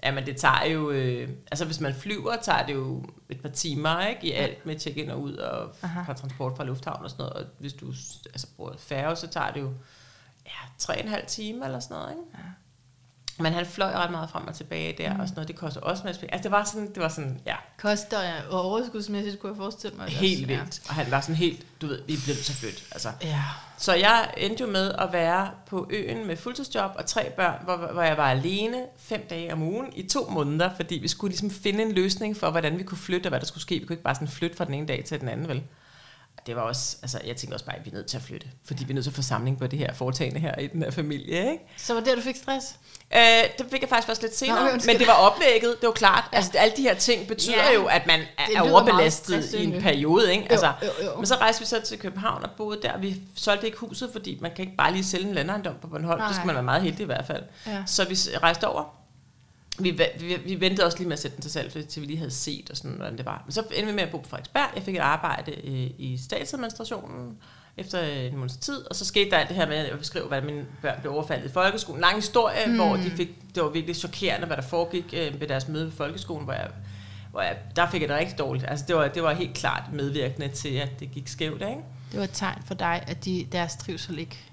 Jamen det tager jo, øh, altså hvis man flyver, tager det jo et par timer, ikke? I alt med check-in og ud og fra transport fra lufthavn og sådan noget. Og hvis du altså, bruger færge, så tager det jo ja, tre og en halv time eller sådan noget, ikke? Ja. Men han fløj ret meget frem og tilbage der, mm. og sådan noget. Det koster også masser Altså, det var sådan, det var sådan, ja. Koster, ja. Og overskudsmæssigt kunne jeg forestille mig. Helt også. vildt. Ja. Og han var sådan helt, du ved, vi blev så født. Altså. Ja. Så jeg endte jo med at være på øen med fuldtidsjob og tre børn, hvor, hvor jeg var alene fem dage om ugen i to måneder, fordi vi skulle ligesom finde en løsning for, hvordan vi kunne flytte, og hvad der skulle ske. Vi kunne ikke bare sådan flytte fra den ene dag til den anden, vel? Det var også, altså jeg tænkte også bare, at vi er nødt til at flytte, fordi vi er nødt til at få samling på det her foretagende her i den her familie, ikke? Så var det, du fik stress? Øh, det fik jeg faktisk først lidt senere, Nå, men det var oplægget, det var klart. Ja. Altså alle de her ting betyder ja. jo, at man er, er overbelastet i en periode, ikke? Altså, jo, jo, jo. Men så rejste vi så til København og boede der. Vi solgte ikke huset, fordi man kan ikke bare lige sælge en landejendom på Bornholm. Nej. Det skal man være meget heldig i hvert fald. Ja. Så vi rejste over vi, vi, vi ventede også lige med at sætte den til salg, til vi lige havde set, og sådan, hvordan det var. Men så endte vi med at bo på Frederiksberg. Jeg fik et arbejde øh, i statsadministrationen efter en måneds tid, og så skete der alt det her med at beskrive, hvordan mine børn blev overfaldet i folkeskolen. Lang historie, mm. hvor de fik, det var virkelig chokerende, hvad der foregik øh, ved deres møde i folkeskolen, hvor jeg, hvor jeg, der fik jeg det rigtig dårligt. Altså det var, det var helt klart medvirkende til, at det gik skævt, ikke? Det var et tegn for dig, at de, deres trivsel ikke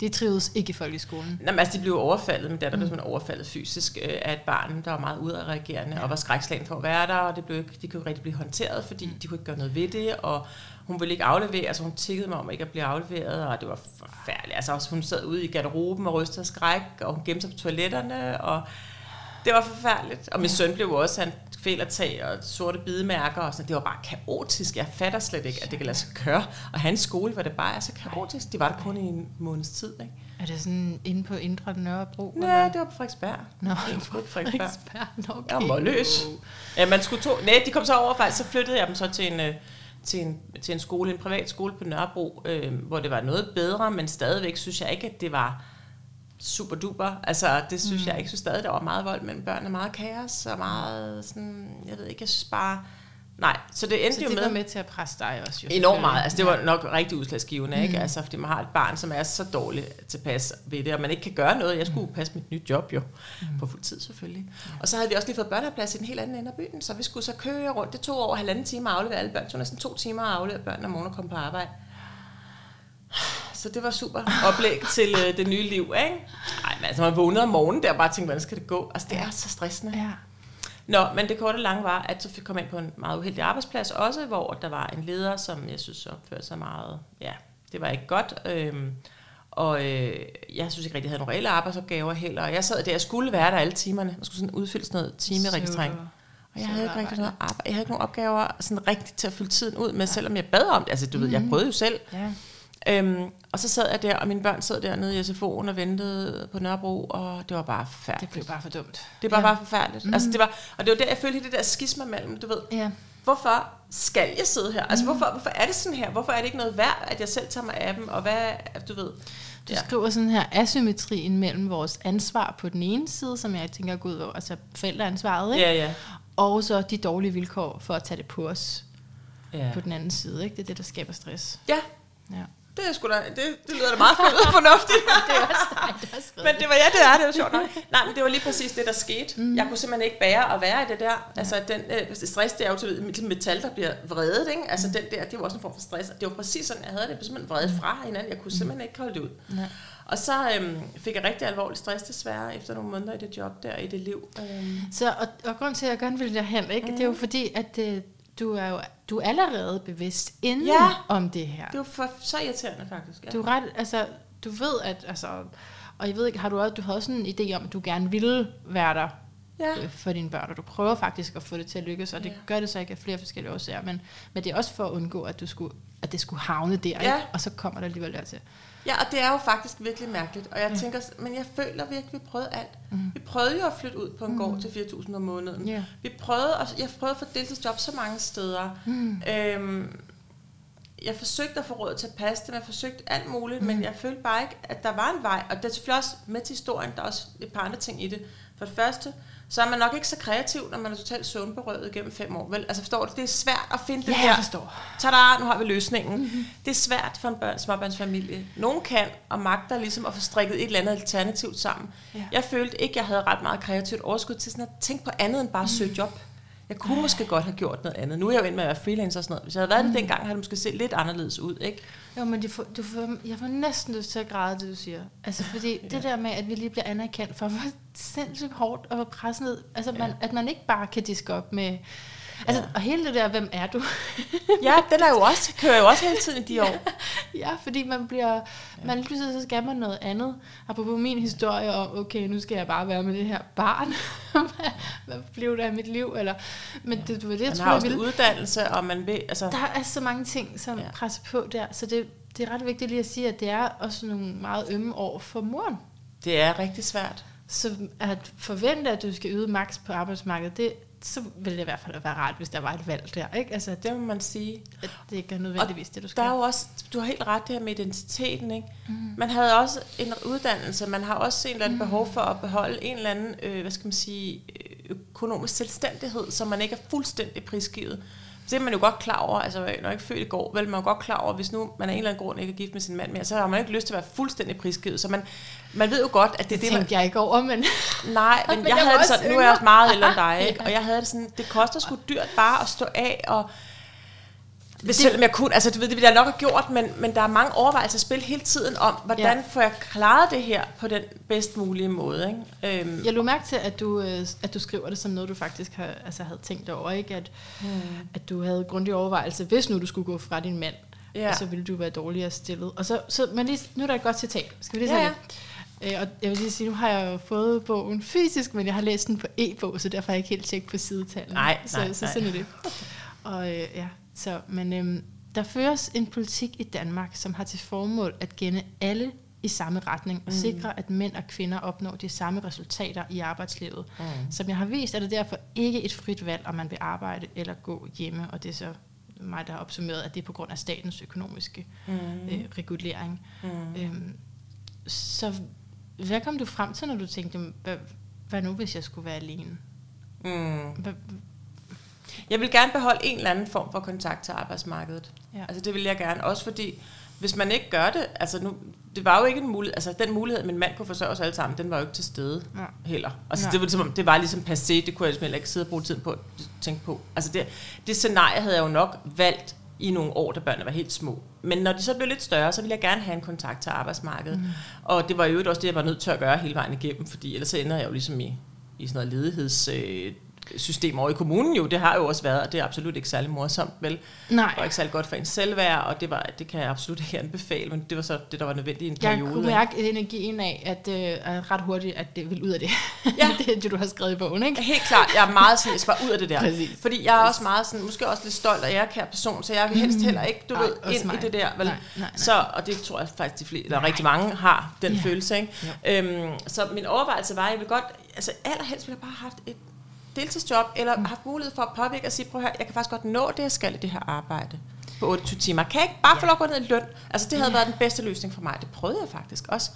de trives ikke i folkeskolen. Jamen, altså, de blev overfaldet, men datter mm. blev overfaldet fysisk øh, af et barn, der var meget udadreagerende ja. og var skrækslagen for at være der, og det blev ikke, de kunne ikke rigtig blive håndteret, fordi mm. de kunne ikke gøre noget ved det, og hun ville ikke aflevere, altså hun tikkede mig om ikke at blive afleveret, og det var forfærdeligt. Altså også, hun sad ude i garderoben og rystede af skræk, og hun gemte sig på toiletterne, og det var forfærdeligt. Og min ja. søn blev også, han kvælertag og sorte bidemærker, og sådan. det var bare kaotisk. Jeg fatter slet ikke, at det kan lade sig gøre. Og hans skole var det bare så kaotisk. De var der kun i en måneds tid. Ikke? Er det sådan inde på Indre Nørrebro? Nej, eller? det var på Frederiksberg. Nå, det var på Frederiksberg. Frederiksberg. Okay. Jeg var løs. Ja, man skulle to... Nej, de kom så over, faktisk, så flyttede jeg dem så til en, øh, til en, til en skole, en privat skole på Nørrebro, øh, hvor det var noget bedre, men stadigvæk synes jeg ikke, at det var super duper. Altså, det synes mm. jeg ikke. så stadig, der var meget vold mellem børn, og meget kaos, og meget sådan, jeg ved ikke, jeg synes bare, nej. Så det endte så jo med... det var med til at presse dig også, jo. Enormt meget. Altså, det var nok rigtig udslagsgivende, mm. ikke? Altså, fordi man har et barn, som er så dårligt tilpas ved det, og man ikke kan gøre noget. Jeg skulle mm. passe mit nyt job jo, mm. på fuld tid selvfølgelig. Mm. Og så havde vi også lige fået børneplads i den helt anden ende af byen, så vi skulle så køre rundt. Det tog over halvanden time at aflevere alle børn. Så næsten to timer at aflevere børn, når morgen kom på arbejde. Så det var super oplæg til øh, det nye liv, ikke? Nej, men altså, man vågnede om morgenen der og bare tænkte, hvordan skal det gå? Altså, det er så stressende. Ja. Nå, men det korte og lange var, at så fik jeg ind på en meget uheldig arbejdsplads også, hvor der var en leder, som jeg synes opførte sig meget, ja, det var ikke godt. Øhm, og øh, jeg synes ikke rigtig, jeg havde nogle reelle arbejdsopgaver heller. Og jeg sad der, jeg skulle være der alle timerne. Jeg skulle sådan udfylde sådan noget timeregistrering. Og jeg havde ikke rigtig noget arbejde. Jeg havde ikke nogen opgaver sådan rigtigt til at fylde tiden ud med, selvom jeg bad om det. Altså, du mm. ved, jeg mhm. prøvede jo selv. Ja. Øhm, og så sad jeg der, og mine børn sad dernede i SFO'en og ventede på Nørrebro, og det var bare forfærdeligt. Det blev bare for dumt. Det var ja. bare forfærdeligt. Mm. Altså, det var, og det var der, jeg følte det der skisma mellem, du ved. Ja. Hvorfor skal jeg sidde her? Altså, mm. hvorfor, hvorfor er det sådan her? Hvorfor er det ikke noget værd, at jeg selv tager mig af dem? Og hvad, du ved... Du ja. skriver sådan her, asymmetrien mellem vores ansvar på den ene side, som jeg tænker går ud over, altså forældreansvaret, ikke? Ja, ja. og så de dårlige vilkår for at tage det på os ja. på den anden side. Ikke? Det er det, der skaber stress. Ja. ja. Det er sgu da, det, det lyder da meget fornuftigt. [laughs] det er også, nej, det er også men det var, ja, det er, det var sjovt nok. Nej, men det var lige præcis det, der skete. Mm. Jeg kunne simpelthen ikke bære at være i det der. Altså, den, øh, stress, det er jo til metal, der bliver vredet, ikke? Altså, mm. den der, det var også en form for stress. Det var præcis sådan, jeg havde det. Jeg blev simpelthen vredet mm. fra hinanden. Jeg kunne simpelthen ikke holde det ud. Ja. Og så øhm, fik jeg rigtig alvorlig stress desværre, efter nogle måneder i det job der, i det liv. Øhm. Så, og, og grund til, at jeg gerne vil derhen, ikke? Mm. det er jo mm. fordi, at det, øh, du er jo du er allerede bevidst inden ja, om det her. det jo for, så irriterende faktisk. Ja. Du er ret, altså, du ved, at, altså, og jeg ved ikke, har du også, du har også en idé om, at du gerne ville være der ja. Øh, for dine børn, og du prøver faktisk at få det til at lykkes, og det ja. gør det så ikke af flere forskellige årsager, men, men det er også for at undgå, at, du skulle, at det skulle havne der, ja. ikke? og så kommer der alligevel dertil. Ja, og det er jo faktisk virkelig mærkeligt. Og jeg ja. tænker, men jeg føler virkelig, at vi prøvede alt. Mm. Vi prøvede jo at flytte ud på en mm. gård til 4.000 om måneden. Yeah. Vi prøvede, at, jeg prøvede at få deltidsjob så mange steder. Mm. Øhm, jeg forsøgte at få råd til at passe det, jeg forsøgte alt muligt, mm. men jeg følte bare ikke, at der var en vej. Og det er selvfølgelig også med til historien, der er også et par andre ting i det. For det første, så er man nok ikke så kreativ, når man er totalt søvnberøvet gennem fem år. Vel? Altså forstår du, det er svært at finde ja, det her. forstår. Tada, nu har vi løsningen. Mm-hmm. Det er svært for en børn, småbørnsfamilie. Nogen kan og magter ligesom at få strikket et eller andet alternativt sammen. Ja. Jeg følte ikke, jeg havde ret meget kreativt overskud til sådan at tænke på andet end bare at søge job. Jeg kunne måske godt have gjort noget andet. Nu er jeg jo ind med at være freelancer og sådan noget. Hvis jeg havde været mm. det dengang, havde det måske set lidt anderledes ud, ikke? Jo, men du får, du får, jeg får næsten lyst til at græde, det du siger. Altså, [laughs] fordi ja. det der med, at vi lige bliver anerkendt for, hvor sindssygt hårdt og hvor presset ned. Altså, man, ja. at man ikke bare kan diske op med Altså, ja. og hele det der, hvem er du? ja, den er jo også, kører jo også hele tiden i de år. [laughs] ja, fordi man bliver, ja. man pludselig så skal man noget andet. Apropos min historie om, okay, nu skal jeg bare være med det her barn. [laughs] hvad blev der af mit liv? Eller, men ja. det, det var det, jeg man tror, har også uddannelse, og man vil... Altså... Der er så mange ting, som ja. presser på der, så det, det er ret vigtigt lige at sige, at det er også nogle meget ømme år for moren. Det er rigtig svært. Så at forvente, at du skal yde maks på arbejdsmarkedet, det, så ville det i hvert fald være rart, hvis der var et valg der. Ikke? Altså, det må man sige. At det ikke er nødvendigvis og det, du skal. Der er jo også, du har helt ret det her med identiteten. Ikke? Mm. Man havde også en uddannelse, man har også en eller anden mm. behov for at beholde en eller anden, øh, hvad skal man sige, økonomisk selvstændighed, som man ikke er fuldstændig prisgivet. Det er man jo godt klar over, altså når jeg ikke født i går, vel man er godt klar over, hvis nu man af en eller anden grund ikke er gift med sin mand mere, så har man ikke lyst til at være fuldstændig prisgivet. Så man, man ved jo godt, at det, det er det, man... jeg ikke over, men... [laughs] Nej, men, [laughs] men jeg, jeg havde det sådan, nu er jeg også meget ældre end dig, [laughs] ikke? og jeg havde det sådan, det koster sgu dyrt bare at stå af og hvis selvom jeg kunne, altså du ved, det ville jeg nok have gjort, men, men der er mange overvejelser at spille hele tiden om, hvordan ja. får jeg klaret det her på den bedst mulige måde. Ikke? Øhm. Jeg lå mærke til, at du, øh, at du skriver det som noget, du faktisk har, altså, havde tænkt over, ikke? At, hmm. at du havde grundig overvejelse, hvis nu du skulle gå fra din mand, ja. og så ville du være dårligere stillet. Og så, så men lige, nu er der et godt citat. Skal vi lige ja, ja. Øh, og jeg vil lige sige, nu har jeg jo fået bogen fysisk, men jeg har læst den på e-bog, så derfor har jeg ikke helt tjekket på sidetallet. Nej, så, nej, så, så sådan er det. Og øh, ja, så, men øhm, der føres en politik i Danmark, som har til formål at gænde alle i samme retning og mm. sikre, at mænd og kvinder opnår de samme resultater i arbejdslivet. Mm. Som jeg har vist, er det derfor ikke et frit valg, om man vil arbejde eller gå hjemme, og det er så mig, der har opsummeret, at det er på grund af statens økonomiske mm. øh, regulering. Mm. Øhm, så hvad kom du frem til, når du tænkte, hvad, hvad nu, hvis jeg skulle være alene? Mm. Hvad, jeg vil gerne beholde en eller anden form for kontakt til arbejdsmarkedet. Ja. Altså det vil jeg gerne, også fordi hvis man ikke gør det, altså nu, det var jo ikke en mulighed, altså den mulighed, at min mand kunne forsørge os alle sammen, den var jo ikke til stede ja. heller. Altså ja. det, var ligesom, det var ligesom passé, det kunne jeg ligesom ikke sidde og bruge tiden på at tænke på. Altså det, det scenarie havde jeg jo nok valgt i nogle år, da børnene var helt små. Men når de så blev lidt større, så ville jeg gerne have en kontakt til arbejdsmarkedet. Mm. Og det var jo også det, jeg var nødt til at gøre hele vejen igennem, fordi ellers så ender jeg jo ligesom i, i sådan noget ledigheds... Øh, system over i kommunen jo, det har jo også været, og det er absolut ikke særlig morsomt, vel? Nej. Og ikke særlig godt for en selvværd, og det, var, det kan jeg absolut ikke anbefale, men det var så det, der var nødvendigt i en jeg periode. Jeg kunne mærke energien af, at øh, ret hurtigt, at det vil ud af det. Ja. [laughs] det er det, du har skrevet i bogen, ikke? Helt klart, jeg er meget sådan, jeg skal bare ud af det der. Præcis. Fordi jeg er også meget sådan, måske også lidt stolt og ærekær person, så jeg vil helst mm. heller ikke, du nej, ved, ind mig. i det der, vel? Nej, nej, nej. Så, og det tror jeg faktisk, de flere, eller rigtig mange har, den ja. følelse, ikke? Ja. Øhm, så min overvejelse var, at jeg vil godt, altså allerhelst ville jeg bare have haft et deltidsjob, eller mm. haft mulighed for at påvirke og sige, prøv her, jeg kan faktisk godt nå det, jeg skal i det her arbejde på 28 timer. Kan jeg ikke bare ja. få lov at gå ned i løn? Altså det havde ja. været den bedste løsning for mig. Det prøvede jeg faktisk også.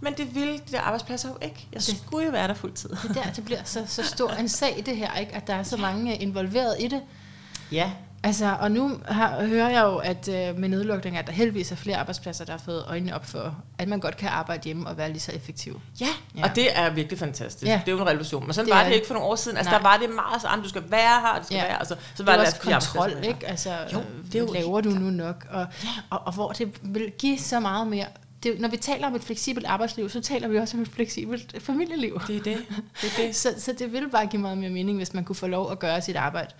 Men det ville de der arbejdspladser jo ikke. Jeg det, skulle jo være der fuldtid. Det der, det bliver så, så stor en sag det her, ikke? at der er så mange involveret i det. Ja. Altså, og nu har, hører jeg jo, at øh, med nedlukning, at der heldigvis er flere arbejdspladser, der har fået øjnene op for, at man godt kan arbejde hjemme og være lige så effektiv. Ja, ja. og det er virkelig fantastisk. Ja. Det er jo en revolution. Men sådan Det var det det. ikke for nogle år siden. Altså, Nej. der var det meget sådan, du skal være her, det skal Ja. være. Altså, så Det var er det også kontrol, ikke? Altså, Jo, det er jo laver du nu nok? Og, og, og hvor det vil give så meget mere. Det, når vi taler om et fleksibelt arbejdsliv, så taler vi også om et fleksibelt familieliv. Det er det. det, er det. [laughs] Så, så det ville bare give meget mere mening, hvis man kunne få lov at gøre sit arbejde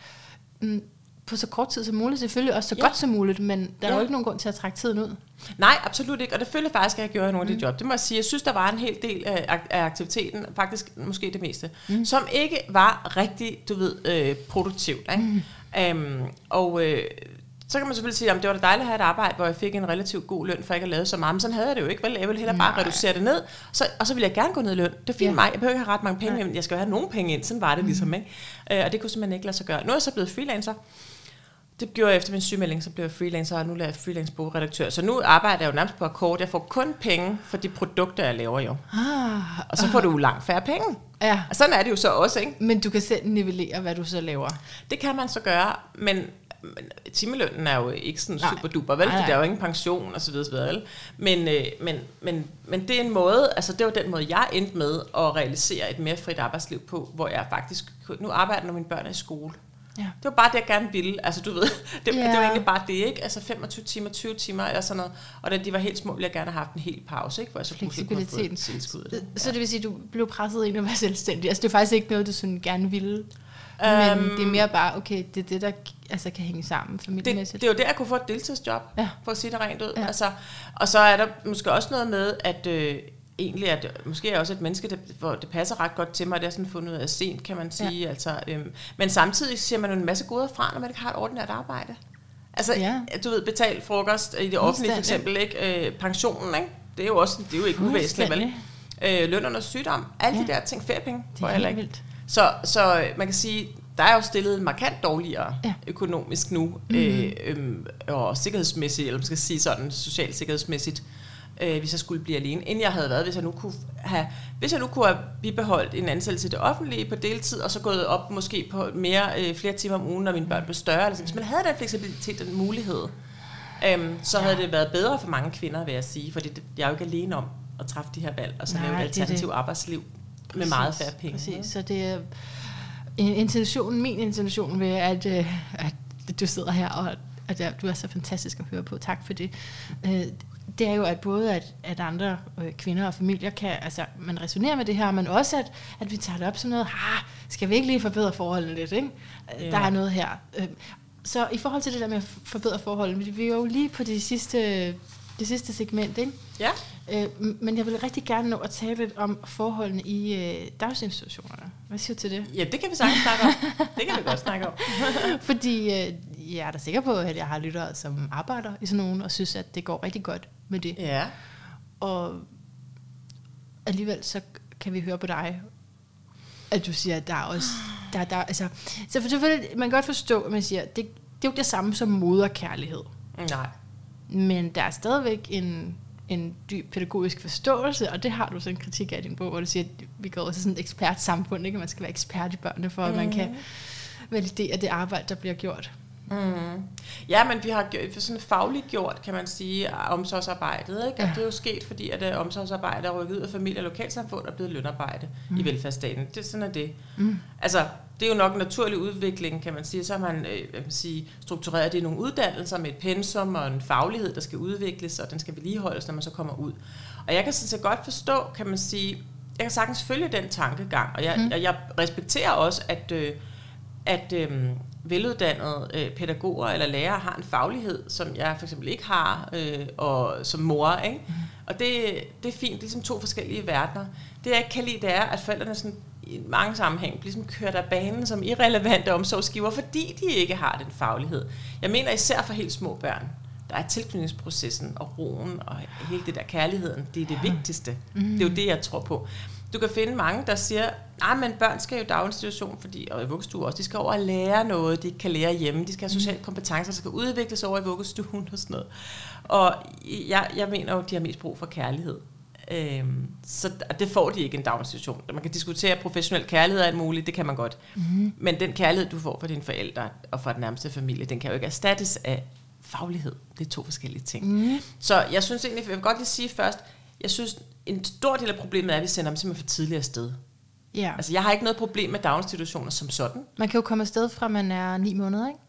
mm, på så kort tid som muligt. Selvfølgelig også så Ja. godt som muligt, men der er Ja. jo ikke nogen grund til at trække tiden ud. Nej, absolut ikke. Og det følte jeg faktisk, at jeg gjorde i nogle af de job. Det må jeg sige. Jeg synes, der var en hel del af, ak- af aktiviteten, faktisk måske det meste, mm. som ikke var rigtig, du ved, øh, produktivt. Ikke? Mm. Øhm, og øh, så kan man selvfølgelig sige, at det var da dejligt at have et arbejde, hvor jeg fik en relativt god løn, for ikke at lave så meget. Men sådan havde jeg det jo ikke, vel? Jeg ville hellere bare Nej. reducere det ned, så, og så ville jeg gerne gå ned i løn. Det er fint Ja. mig. Jeg behøver ikke have ret mange penge, men jeg skal jo have nogle penge ind. Sådan var det ligesom, ikke? Øh, og det kunne simpelthen ikke lade sig gøre. Nu er jeg så blevet freelancer, det gjorde jeg efter min sygemelding, så blev jeg freelancer, og nu er jeg freelance bogredaktør. Så nu arbejder jeg jo nærmest på akkord. Jeg får kun penge for de produkter, jeg laver jo. Ah, Og så får du langt færre penge. ja. Og sådan er det jo så også, ikke? Men du kan selv nivellere, hvad du så laver. Det kan man så gøre, men men timelønnen er jo ikke sådan Nej. super duper, vel? Nej, For nej. der er jo ingen pension og så videre, så videre vel? Men, øh, men, men, men det er en måde, altså det var den måde, jeg endte med at realisere et mere frit arbejdsliv på, hvor jeg faktisk, nu arbejder når mine børn er i skole. Ja. Det var bare det, jeg gerne ville. Altså, du ved, [laughs] det, Ja. det var egentlig bare det, ikke? Altså 25 timer, 20 timer eller sådan noget. Og da de var helt små, ville jeg gerne have haft en hel pause, ikke? Hvor jeg så kunne kunne fået et tilskud. det. Så det vil sige, at du blev presset ind at være selvstændig. Altså det er faktisk ikke noget, du sådan gerne ville. Men Øhm, det er mere bare, okay, det er det, der altså, kan hænge sammen det, familiemæssigt. det er jo der, jeg kunne få et deltidsjob, Ja. for at sige det rent ud. Ja. Altså, og så er der måske også noget med, at øh, egentlig at måske er jeg også et menneske, der, hvor det passer ret godt til mig. Det er sådan fundet ud af sent, kan man sige. Ja. Altså, øhm, men samtidig ser man jo en masse goder fra, når man ikke har et ordinært arbejde. Altså, Ja. du ved, betalt frokost i det offentlige for eksempel, ikke? Øh, pensionen, ikke? Det er jo også det er jo ikke uvæsentligt, vel? Øh, løn under sygdom, alle ja. De der ting, feriepenge, Det er heller helt ikke. vildt. Så, så øh, man kan sige, der er jo stillet markant dårligere ja. økonomisk nu, mm-hmm. øh, øh, og sikkerhedsmæssigt, eller man skal sige sådan, socialt sikkerhedsmæssigt, øh, hvis jeg skulle blive alene, end jeg havde været, hvis jeg nu kunne have, hvis jeg nu kunne have bibeholdt en ansættelse i det offentlige på deltid, og så gået op måske på mere, øh, flere timer om ugen, når mine børn blev større. Altså, hvis man havde den fleksibilitet, den mulighed, øhm, så havde det været bedre for mange kvinder, vil jeg sige, fordi det, jeg er jo ikke alene om at træffe de her valg, og så Nej, lave et er alternativt arbejdsliv med meget færre penge. Præcis, så det er en intention, min intention ved, at, øh, at du sidder her, og at du er så fantastisk at høre på. Tak for det. Det er jo, at både at, at andre øh, kvinder og familier kan, altså man resonerer med det her, men også at, at vi tager det op som noget, ah, skal vi ikke lige forbedre forholdene lidt, ikke? Øh, Ja. Der er noget her. Øh, Så i forhold til det der med at forbedre forholdene, vi er jo lige på det sidste, det sidste segment, ikke? Ja, Øh, men jeg vil rigtig gerne nå at tale lidt om forholdene i øh, daginstitutionerne. Hvad siger du til det? ja, det kan vi sagtens snakke om. Det kan vi godt snakke om. [laughs] Fordi øh, jeg er da sikker på, at jeg har lyttere, som arbejder i sådan nogen, og synes, at det går rigtig godt med det. Ja, Og alligevel så kan vi høre på dig, at du siger, at der er også... Der, der, altså, så for selvfølgelig, man kan godt forstå, at man siger, at det, det er jo ikke det samme som moderkærlighed. nej. Men der er stadigvæk en, en dyb pædagogisk forståelse, og det har du så en kritik af i din bog, hvor du siger, at vi går også sådan et ekspertsamfund, ikke? Man skal være ekspert i børnene, for at man kan validere det arbejde, der bliver gjort. Mm. Ja, men vi har gjort, sådan fagligt gjort, kan man sige, omsorgsarbejdet. Ikke? Og Ja. det er jo sket, fordi at uh, omsorgsarbejde er rykket ud af familie og lokalsamfund og blevet lønarbejde mm. i velfærdsstaten. Det, sådan er det. Mm. Altså, det er jo nok en naturlig udvikling, kan man sige. Så har man øh, man sige, struktureret det i nogle uddannelser med et pensum og en faglighed, der skal udvikles, og den skal vedligeholdes, når man så kommer ud. Og jeg kan sådan set godt forstå, kan man sige, jeg kan sagtens følge den tankegang, og jeg, Mm. jeg, jeg respekterer også, at, øh, at øh, veluddannede øh, pædagoger eller lærere har en faglighed, som jeg for eksempel ikke har, øh, og som mor, ikke? Mm. Og det, det er fint, det er ligesom to forskellige verdener. Det jeg ikke kan lide, det er, at forældrene sådan, i mange sammenhæng ligesom kører der banen som irrelevante omsorgsgiver, fordi de ikke har den faglighed. Jeg mener især for helt små børn. Der er tilknytningsprocessen og roen og hele det der kærligheden. Det er det vigtigste. Mm. Det er jo det, jeg tror på. Du kan finde mange, der siger, nej, men børn skal jo i daginstitution, fordi, og i vuggestue også, de skal over og lære noget, de ikke kan lære hjemme, de skal have sociale kompetencer, der skal udvikles over i vuggestuen og sådan noget. Og jeg, jeg mener jo, de har mest brug for kærlighed. Øhm, så det får de ikke i en daginstitution. Man kan diskutere professionel kærlighed og alt muligt, det kan man godt. Mm-hmm. Men den kærlighed, du får fra dine forældre og fra den nærmeste familie, den kan jo ikke erstattes af faglighed. Det er to forskellige ting. Mm. Så jeg synes egentlig, jeg vil godt lige sige først, jeg synes, en stor del af problemet er, at vi sender dem simpelthen for tidligt afsted. Ja. Altså, jeg har ikke noget problem med daginstitutioner som sådan. Man kan jo komme afsted fra, man er ni måneder, ikke?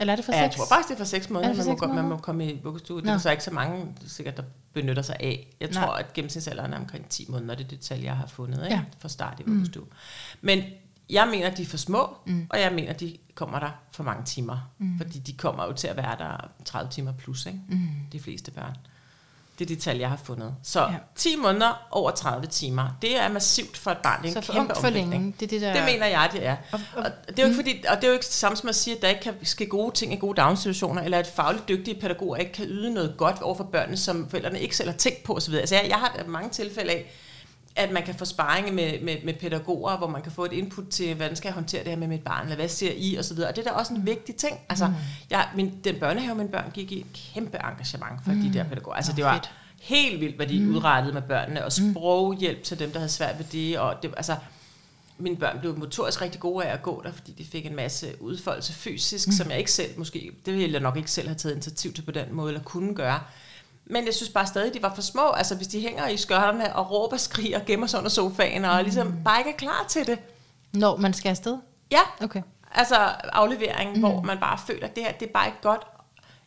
Eller er det for ja, seks? jeg tror faktisk, det er for seks måneder, man, må, måneder? man må komme i vuggestue. Det er så ikke så mange, sikkert, der benytter sig af. Jeg tror, Nej. at gennemsnitsalderen er omkring 10 måneder. Det er det tal, jeg har fundet ikke? Ja. for start i vuggestue. Mm. Men jeg mener, de er for små, mm. og jeg mener, de kommer der for mange timer. Mm. Fordi de kommer jo til at være der 30 timer plus, ikke? Mm. de fleste børn. Det er de tal, jeg har fundet. Så ja. 10 måneder over 30 timer, det er massivt for et barn. Det er en så kæmpe for længe. Det, er det, der... det mener jeg, det er. Og, og, og, det er jo ikke fordi, og det er jo ikke det samme som at sige, at der ikke kan ske gode ting i gode daginstitutioner, eller at fagligt dygtige pædagoger ikke kan yde noget godt over for børnene, som forældrene ikke selv har tænkt på osv. Altså jeg, jeg har mange tilfælde af, at man kan få sparring med, med, med pædagoger, hvor man kan få et input til, hvordan skal jeg håndtere det her med mit barn, eller hvad ser I, og så videre. Og det er da også en vigtig ting. Altså, mm. jeg, min, den børnehave, min børn gik i, kæmpe engagement for mm. de der pædagoger. Altså, det var fedt helt vildt, hvad de mm. udrettede med børnene, og mm. sproghjælp til dem, der havde svært ved det, og det, altså, mine børn blev motorisk rigtig gode af at gå der, fordi de fik en masse udfoldelse fysisk, mm. som jeg ikke selv måske, det ville jeg nok ikke selv have taget initiativ til på den måde, eller kunne gøre. Men jeg synes bare stadig, de var for små. Altså hvis de hænger i skørterne og råber, skriger, gemmer sig under sofaen, og ligesom mm. bare ikke er klar til det. Når man skal afsted? Ja. Okay. Altså afleveringen, mm. hvor man bare føler, at det her, det er bare ikke godt.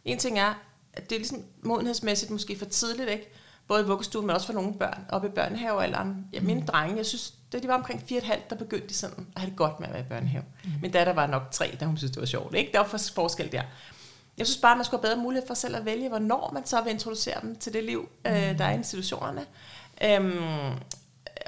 En ting er, at det er ligesom modenhedsmæssigt måske for tidligt, ikke? Både i vuggestuen, men også for nogle børn oppe i børnehavealderen. Ja, mine mm. drenge, jeg synes, da de var omkring 4,5, der begyndte de sådan at have det godt med at være i børnehave. Mm. Min datter var nok tre, da hun synes, det var sjovt. Ikke? Der var forskel der. Jeg synes bare, man skulle have bedre mulighed for selv at vælge, hvornår man så vil introducere dem til det liv, øh, mm. der er i institutionerne. Øhm,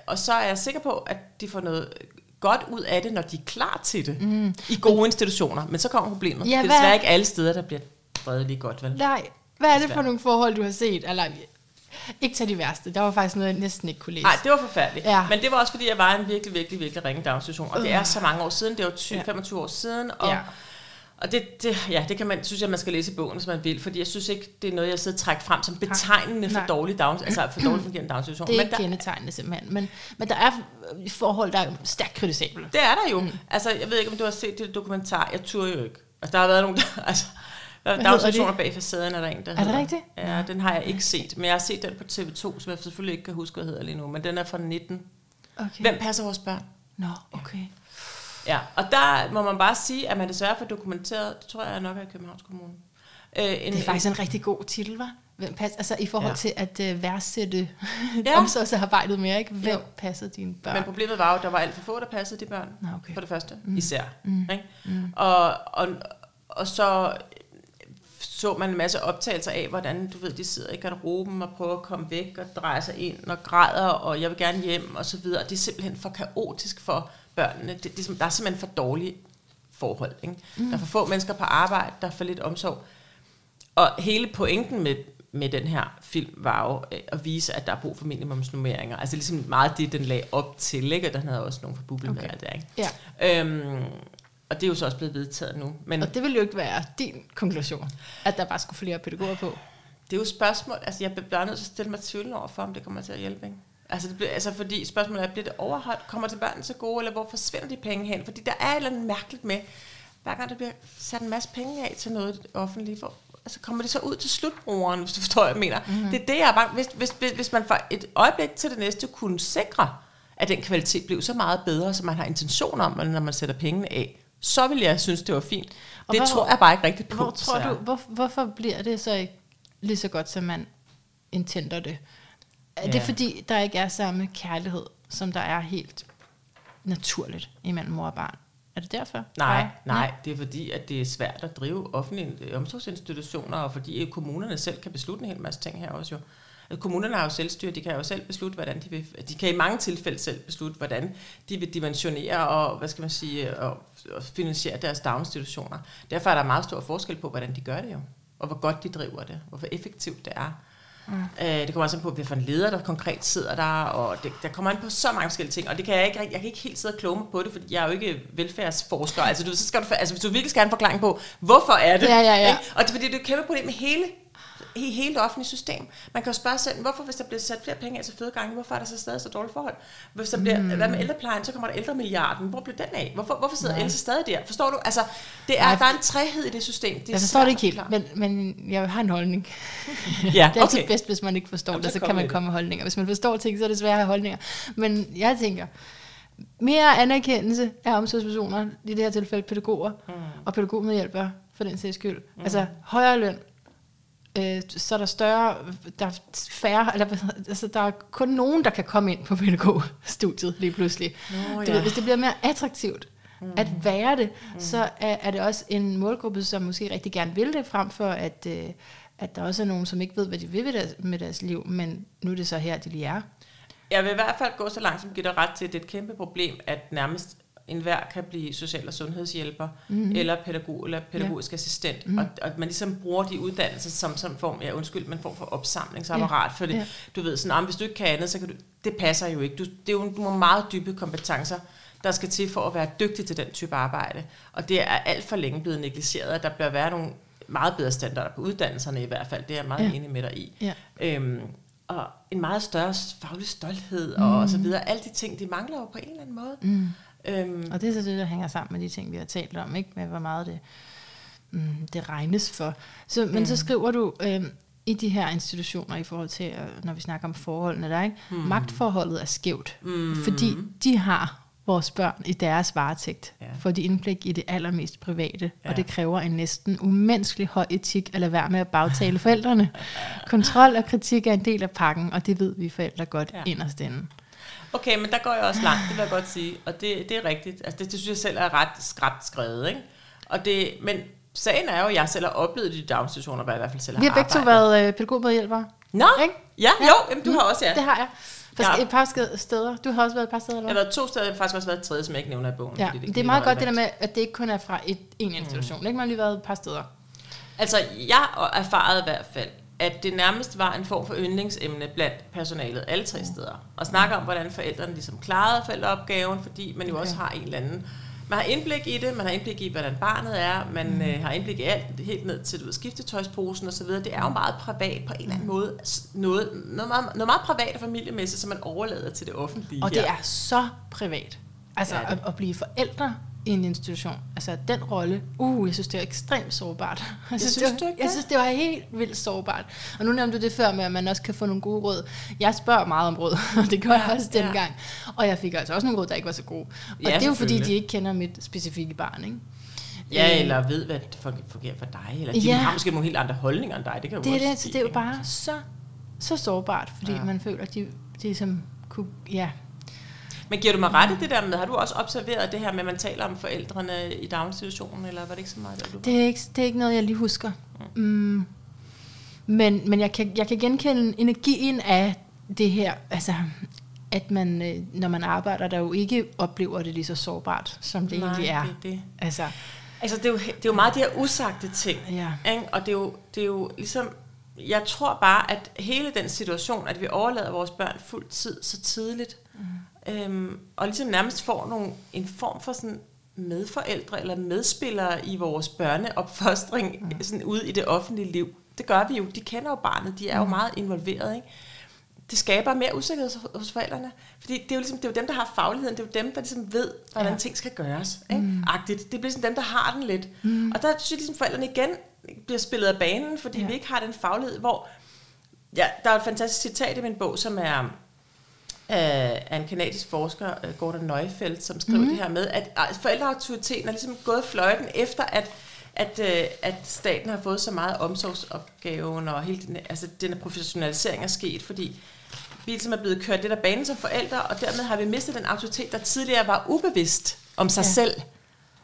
og så er jeg sikker på, at de får noget godt ud af det, når de er klar til det, mm. i gode institutioner. Men så kommer problemet. Ja, det er desværre ikke alle steder, der bliver drevet lige godt, vel? Nej, hvad er det for nogle forhold, du har set? Eller, ikke til de værste. Der var faktisk noget, jeg næsten ikke kunne læse. Nej, det var forfærdeligt. Ja. Men det var også, fordi jeg var en virkelig, virkelig, virkelig ringe daginstitution. Og uh. det er så mange år siden. Det var 20, ja. 25 år siden. Og, ja. Og det, det, ja, det kan man, synes jeg, man skal læse i bogen, hvis man vil. Fordi jeg synes ikke, det er noget, jeg sidder og trækker frem som betegnende for dårlig dags, altså for dårligt fungerende [clears throat] daginstitution. Det er men der, kendetegnende simpelthen. Men, men der er forhold, der er stærkt kritisable. Det er der jo. Mm. Altså, jeg ved ikke, om du har set det dokumentar. Jeg turde jo ikke. Altså, der har været nogle, der, [laughs] altså, der er daginstitutioner bag facaden, er der en, der Er det rigtigt? Ja, den har jeg ikke set. Men jeg har set den på TV2, som jeg selvfølgelig ikke kan huske, hvad hedder lige nu. Men den er fra 19. Okay. Hvem passer vores børn? Nå, okay. Ja, og der må man bare sige, at man desværre får dokumenteret, det tror jeg nok er i Københavns Kommune. Øh, en, det er faktisk en rigtig god titel, var? Hvem pas, altså i forhold ja. til at uh, værdsætte [laughs] ja. omsorgsarbejdet mere, ikke? Hvem jo. passede dine børn? Men problemet var jo, at der var alt for få, der passede de børn. Nå, okay. For det første, mm. især. Mm. Ikke? Mm. Og, og, og så så man en masse optagelser af, hvordan du ved, de sidder i garderoben og prøver at komme væk og dreje sig ind og græder, og jeg vil gerne hjem og så videre. Det er simpelthen for kaotisk for børnene. Det, det, der er simpelthen for dårlige forhold. Ikke? Mm. Der er for få mennesker på arbejde, der er for lidt omsorg. Og hele pointen med, med den her film var jo øh, at vise, at der er brug for minimumsnummeringer. Altså ligesom meget det, den lagde op til, ikke? og den havde også nogle for okay. der. Ikke? Ja. Øhm, og det er jo så også blevet vedtaget nu. Men og det vil jo ikke være din konklusion, at der bare skulle flere pædagoger på. Det er jo et spørgsmål, altså jeg bliver nødt til at stille mig tvivl over for, om det kommer til at hjælpe. Ikke? Altså, det altså fordi spørgsmålet er, bliver det overholdt? Kommer til børnene så gode, eller hvor forsvinder de penge hen? Fordi der er et eller andet mærkeligt med, hver gang der bliver sat en masse penge af til noget offentligt, hvor, altså kommer det så ud til slutbrugeren, hvis du forstår, hvad jeg mener. Mm-hmm. Det er det, jeg er bange. Hvis, hvis, hvis, hvis man for et øjeblik til det næste kunne sikre, at den kvalitet blev så meget bedre, som man har intention om, når man sætter pengene af, så vil jeg synes, det var fint. Og det hvor, tror jeg bare ikke rigtigt på. Hvor tror du, hvor, hvorfor bliver det så ikke lige så godt, som man intender det? Er ja. det fordi, der ikke er samme kærlighed, som der er helt naturligt imellem mor og barn? Er det derfor? Nej, nej, det er fordi, at det er svært at drive offentlige omsorgsinstitutioner, og fordi kommunerne selv kan beslutte en hel masse ting her også jo. Kommunerne har jo selvstyre, de kan jo selv beslutte, hvordan de vil, de kan i mange tilfælde selv beslutte, hvordan de vil dimensionere og, hvad skal man sige, og, og finansiere deres daginstitutioner. Derfor er der meget stor forskel på, hvordan de gør det jo, og hvor godt de driver det, og hvor effektivt det er. Mm. Øh, det kommer også an på, hvad for en leder, der konkret sidder der, og det, der kommer an på så mange forskellige ting, og det kan jeg ikke, jeg kan ikke helt sidde og kloge mig på det, fordi jeg er jo ikke velfærdsforsker, altså, du, så skal du, altså hvis du virkelig skal have en forklaring på, hvorfor er det, ja, ja, ja. Ikke? og det er fordi, det er et kæmpe problem med hele i hele det offentlige system. Man kan jo spørge selv, hvorfor hvis der bliver sat flere penge af til fødegangen, hvorfor er der så stadig så dårligt forhold? Hvis der bliver, mm. hvad med ældreplejen, så kommer der ældremilliarden. Hvor bliver den af? Hvorfor, hvorfor sidder Else stadig der? Forstår du? Altså, det er, der er en træhed i det system. Det jeg forstår det ikke helt, men, men jeg har en holdning. [laughs] ja, det er altid okay. bedst, hvis man ikke forstår Jamen, det, så kan man komme med holdninger. Hvis man forstår ting, så er det svært at have holdninger. Men jeg tænker, mere anerkendelse af omsorgspersoner, i det her tilfælde pædagoger, mm. og pædagogmedhjælpere, for den sags skyld. Mm. Altså højere løn, øh, så er der større, der er færre, eller, altså der er kun nogen, der kan komme ind på pædagogstudiet lige pludselig. Nå, ja. du ved, hvis det bliver mere attraktivt, mm. at være det, mm. så er, er det også en målgruppe, som måske rigtig gerne vil det, frem for at, øh, at der også er nogen, som ikke ved, hvad de vil med deres, med deres liv, men nu er det så her, de lige er. Jeg vil i hvert fald gå så langt, som giver dig ret til, at det er et kæmpe problem, at nærmest enhver kan blive social- og sundhedshjælper, mm-hmm. eller pædagog, eller pædagogisk ja. assistent, mm-hmm. og, og man ligesom bruger de uddannelser som sådan form, ja undskyld, man form for opsamlingsapparat, ja. for det, ja. du ved sådan, hvis du ikke kan andet, så kan du, det passer jo ikke. Du, det er jo nogle meget dybe kompetencer, der skal til for at være dygtig til den type arbejde, og det er alt for længe blevet negligeret, at der bør være nogle meget bedre standarder på uddannelserne i hvert fald, det er jeg meget ja. enig med dig i. Ja. Øhm, og en meget større faglig stolthed mm. og så videre. Alle de ting, de mangler jo på en eller anden måde. Mm. Øhm. Og det er så det, der hænger sammen med de ting, vi har talt om, ikke? med hvor meget det, mm, det regnes for. Så, men mm. så skriver du øhm, i de her institutioner i forhold til, øh, når vi snakker om forholdene der, ikke? Mm. magtforholdet er skævt, mm. fordi de har vores børn i deres varetægt, ja. for de indblik i det allermest private, ja. og det kræver en næsten umenneskelig høj etik at lade være med at bagtale forældrene. Kontrol og kritik er en del af pakken, og det ved vi forældre godt ja. inderst inde. Okay, men der går jeg også langt, det vil jeg godt sige. Og det, det er rigtigt. Altså, det, det synes jeg selv er ret skræbt skrevet. Ikke? Og det, men sagen er jo, at jeg selv har oplevet de daginstitutioner, hvad jeg i hvert fald selv har Vi har begge to været øh, pædagogmedhjælpere. Nå, ikke? ja, jo, jamen, du har også, ja. Det har jeg. For ja. et par steder. Du har også været et par steder, eller Jeg har været to steder, jeg har faktisk også været et tredje, som jeg ikke nævner i bogen. Ja, det, det er meget godt det der med, at det ikke kun er fra et, en institution. Mm. Ikke? Man har lige været et par steder. Altså, jeg erfarede i hvert fald, at det nærmest var en form for yndlingsemne blandt personalet alle tre steder. Og snakke om, hvordan forældrene ligesom klarede forældreopgaven, fordi man jo okay. også har en eller anden... Man har indblik i det, man har indblik i, hvordan barnet er, man mm. øh, har indblik i alt, helt ned til du ved, skiftetøjsposen og så videre. Det er jo meget privat på en eller anden måde. Noget, noget, meget, noget meget privat og familiemæssigt, som man overlader til det offentlige Og her. det er så privat. Altså ja, at, at blive forældre i en institution. Altså den rolle, uh, jeg synes, det er ekstremt sårbart. [laughs] Jeg synes, synes, det, var, jeg synes, det var helt vildt sårbart. Og nu nævnte du det før med, at man også kan få nogle gode råd. Jeg spørger meget om råd, [laughs] og det gør jeg også dengang. Ja. Og jeg fik altså også nogle råd, der ikke var så gode. Og ja, det er jo fordi, de ikke kender mit specifikke barn, ikke? Ja, øh, eller ved, hvad det fungerer for dig. Eller de ja. har måske nogle helt andre holdninger end dig. Det, kan jo det, også det, sige, det er jo bare så, så sårbart, fordi ja. man føler, at de, de som kunne, ja, men giver du mig ret i det der med, har du også observeret det her med, at man taler om forældrene i daginstitutionen, eller var det ikke så meget, der du det er ikke, det er ikke noget, jeg lige husker. Mm. Mm. Men, men jeg, kan, jeg kan genkende energien af det her, altså at man, øh, når man arbejder der jo ikke oplever det lige så sårbart, som det Nej, egentlig er. Det, det. Altså, altså det, er jo, det er jo meget de her usagte ting. Ja. Ikke? Og det er, jo, det er jo ligesom, jeg tror bare, at hele den situation, at vi overlader vores børn fuld tid så tidligt, mm øhm, og ligesom nærmest får nogle, en form for sådan medforældre eller medspillere i vores børneopfostring mm. sådan ude i det offentlige liv. Det gør vi jo. De kender jo barnet. De er jo mm. meget involveret. Ikke? Det skaber mere usikkerhed hos forældrene. Fordi det er, jo ligesom, det er jo dem, der har fagligheden. Det er jo dem, der ligesom ved, hvordan ja. ting skal gøres. Ikke? Mm. Agtigt. Det bliver sådan dem, der har den lidt. Mm. Og der synes jeg ligesom, forældrene igen bliver spillet af banen, fordi ja. vi ikke har den faglighed, hvor... Ja, der er et fantastisk citat i min bog, som er af, af en kanadisk forsker, øh, Gordon Neufeld, som skrev mm. det her med, at forældreautoriteten er ligesom gået fløjten efter, at at, øh, at staten har fået så meget omsorgsopgaven, og hele den, altså, den professionalisering er sket, fordi vi ligesom er blevet kørt lidt af banen som forældre, og dermed har vi mistet den autoritet, der tidligere var ubevidst om sig ja. selv.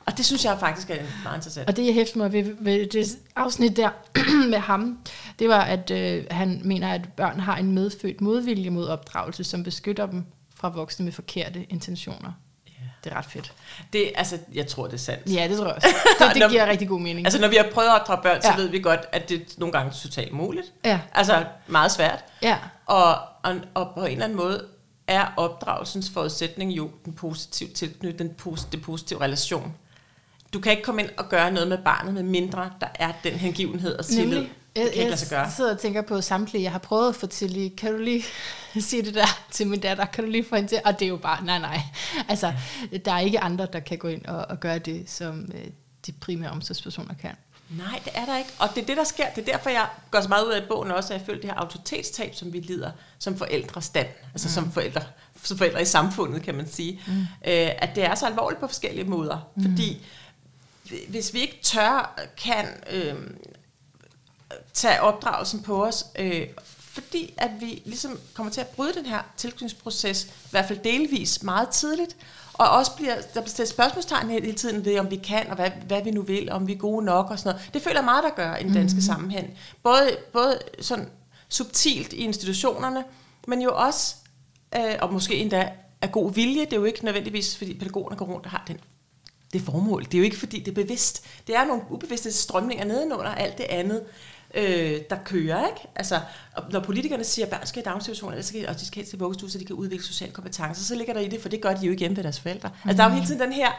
Og det synes jeg faktisk er meget interessant. Og det, jeg hæfter mig ved, ved det afsnit der [clears throat] med ham, det var, at øh, han mener, at børn har en medfødt modvilje mod opdragelse, som beskytter dem fra voksne med forkerte intentioner. Det er ret fedt. Det, altså, jeg tror, det er sandt. Ja, det tror jeg også. Det, [laughs] det når, giver rigtig god mening. Altså, når vi har prøvet at opdrage børn, så ja. ved vi godt, at det nogle gange er totalt muligt. Ja. Altså, meget svært. Ja. Og, og, og på en eller anden måde er opdragelsens forudsætning jo den positive tilknytning, den positive, den positive relation du kan ikke komme ind og gøre noget med barnet, med mindre der er den hengivenhed og tillid. Nemlig. det kan ikke lade sig gøre. Jeg sidder og tænker på samtlige, jeg har prøvet at få til lige, kan du lige [laughs] sige det der til min datter, kan du lige få hende til, og det er jo bare, nej nej, [laughs] altså der er ikke andre, der kan gå ind og, og gøre det, som øh, de primære omsorgspersoner kan. Nej, det er der ikke. Og det er det, der sker. Det er derfor, jeg går så meget ud af i bogen også, at jeg føler det her autoritetstab, som vi lider som forældrestand, altså mm. som forældre, som forældre i samfundet, kan man sige, mm. øh, at det er så alvorligt på forskellige måder. Mm. Fordi hvis vi ikke tør, kan øh, tage opdragelsen på os, øh, fordi at vi ligesom kommer til at bryde den her tilknytningsproces, i hvert fald delvis meget tidligt, og også bliver, der bliver stillet spørgsmålstegn hele tiden ved, om vi kan, og hvad, hvad vi nu vil, om vi er gode nok og sådan noget. Det føler jeg meget, der gør i den danske mm-hmm. sammenhæng. Både, både sådan subtilt i institutionerne, men jo også, øh, og måske endda af god vilje, det er jo ikke nødvendigvis, fordi pædagogerne går rundt og har den det formål. Det er jo ikke, fordi det er bevidst. Det er nogle ubevidste strømninger nedenunder alt det andet øh, der kører. Ikke? Altså, når politikerne siger, at børn skal i daginstitutioner, skal, og de skal til vuggestue, så de kan udvikle sociale kompetencer, så ligger der i det, for det gør de jo ikke hjemme ved deres forældre. Mm. Altså, der er jo hele tiden den her...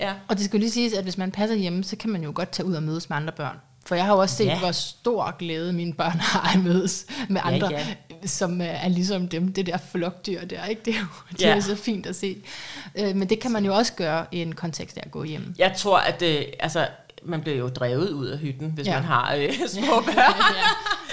Ja. Og det skal jo lige siges, at hvis man passer hjemme, så kan man jo godt tage ud og mødes med andre børn. For jeg har jo også set, ja. hvor stor glæde mine børn [laughs] har at mødes med andre, ja, ja. som er ligesom dem, det der flokdyr der. Ikke? [laughs] Det er jo det ja. er så fint at se. Øh, men det kan man jo også gøre i en kontekst af at gå hjem. Jeg tror, at det, altså, man bliver jo drevet ud af hytten, hvis ja. man har øh, [laughs] små børn.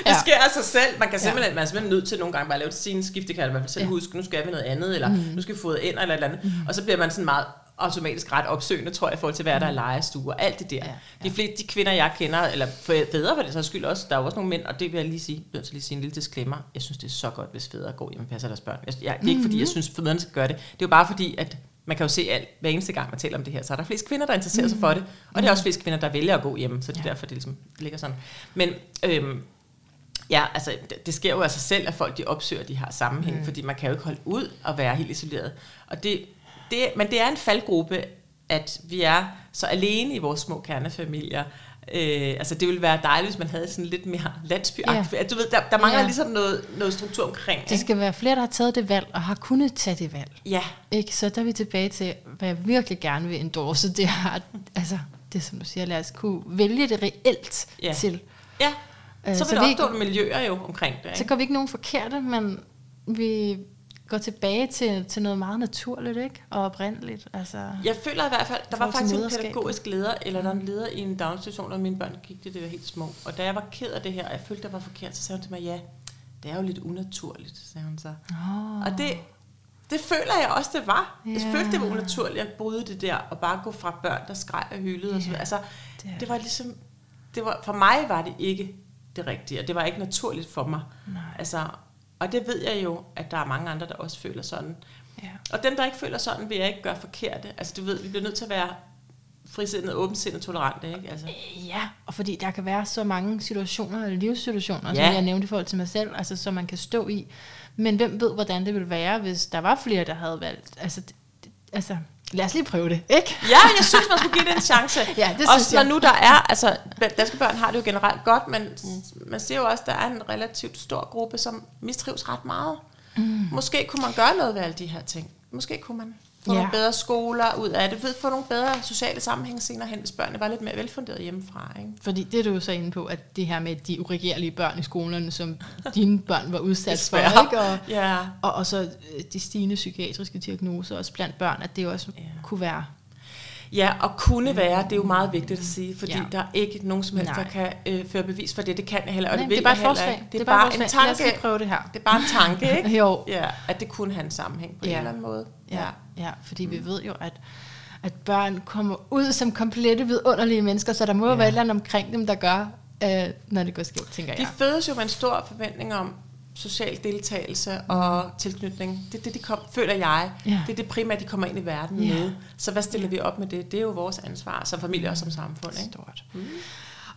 ja. Det sker af sig selv. Man kan simpelthen, ja. man er simpelthen nødt til nogle gange bare at lave sin skifte, kan man selv ja. huske, nu skal vi noget andet, eller mm. nu skal vi få ind, eller et eller andet. Mm. Og så bliver man sådan meget automatisk ret opsøgende, tror jeg, i forhold til, hvad der er mm. legestuer, alt det der. Ja, ja. De fleste de kvinder, jeg kender, eller fædre for det så skyld også, der er jo også nogle mænd, og det vil jeg lige sige, nødt til lige sige en lille disclaimer. Jeg synes, det er så godt, hvis fædre går hjem og passer deres børn. Jeg, jeg, det er ikke, fordi jeg mm-hmm. synes, mændene skal gøre det. Det er jo bare fordi, at man kan jo se, at hver eneste gang, man taler om det her, så er der flest kvinder, der interesserer mm. sig for det. Og det er også flest kvinder, der vælger at gå hjem, så det er ja. derfor, det ligesom ligger sådan. Men øhm, ja, altså, det, det sker jo af sig selv, at folk de opsøger de her sammenhæng, mm. fordi man kan jo ikke holde ud og være helt isoleret. Og det, det, men det er en faldgruppe, at vi er så alene i vores små kernefamilier, Øh, altså det ville være dejligt, hvis man havde sådan lidt mere landsbyagtigt. Ja. Du ved, der, der mangler ja. ligesom noget, noget struktur omkring. Det skal være flere, der har taget det valg, og har kunnet tage det valg. Ja. Ikke? Så der er vi tilbage til, hvad jeg virkelig gerne vil endorse, det er, altså, det som du siger, lad os kunne vælge det reelt ja. til. Ja, øh, så vil så der opstå ikke, miljøer jo omkring det. Ikke? Så går vi ikke nogen forkerte, men vi går tilbage til, til noget meget naturligt, ikke? Og oprindeligt. Altså, jeg føler i hvert fald, der var faktisk en pædagogisk leder, eller der en leder i en daginstitution, og mine børn gik det, det var helt små. Og da jeg var ked af det her, og jeg følte, det var forkert, så sagde hun til mig, ja, det er jo lidt unaturligt, sagde hun så. Oh. Og det, det føler jeg også, det var. Yeah. Jeg følte, det var unaturligt at bryde det der, og bare gå fra børn, der skreg og hyldede. Yeah. Og så, altså, det, det var ligesom, det var, for mig var det ikke det rigtige, og det var ikke naturligt for mig. Nej. Altså, og det ved jeg jo, at der er mange andre, der også føler sådan. Ja. Og dem, der ikke føler sådan, vil jeg ikke gøre forkerte. Altså du ved, vi bliver nødt til at være frisindet, åbensindet, tolerante, ikke? Altså. Øh, ja, og fordi der kan være så mange situationer, eller livssituationer, ja. som jeg nævnte i forhold til mig selv, altså som man kan stå i. Men hvem ved, hvordan det ville være, hvis der var flere, der havde valgt. Altså, altså Lad os lige prøve det, ikke? Ja, jeg synes, man skulle give det en chance. ja, det også når jeg. nu der er, altså danske børn har det jo generelt godt, men mm. man ser jo også, der er en relativt stor gruppe, som mistrives ret meget. Mm. Måske kunne man gøre noget ved alle de her ting. Måske kunne man få ja. nogle bedre skoler ud af det, få nogle bedre sociale sammenhæng senere hen, hvis børnene var lidt mere velfunderet hjemmefra. Ikke? Fordi det er du jo så inde på, at det her med de uregerlige børn i skolerne, som dine børn var udsat for, ikke? Og, ja. og, og så øh, de stigende psykiatriske diagnoser også blandt børn, at det også ja. kunne være Ja, og kunne være, det er jo meget vigtigt at sige, fordi ja. der er ikke nogen som helst, Nej. der kan øh, føre bevis for det. Det kan jeg heller, og Nej, det vil det er bare jeg heller ikke. Det er, det er bare, bare en tanke. Lad os prøve det her. Det er bare en tanke, ikke? [laughs] jo. Ja, at det kunne have en sammenhæng på ja. en eller anden måde. Ja, ja fordi mm. vi ved jo, at at børn kommer ud som komplette vidunderlige mennesker, så der må ja. være et eller andet omkring dem, der gør, øh, når det går skidt, tænker De jeg. De fødes jo med en stor forventning om, social deltagelse og tilknytning. Det er det, de kom, føler jeg. Ja. Det er det primært, de kommer ind i verden ja. med. Så hvad stiller ja. vi op med det? Det er jo vores ansvar som familie og som samfund. Ikke? Stort. Mm.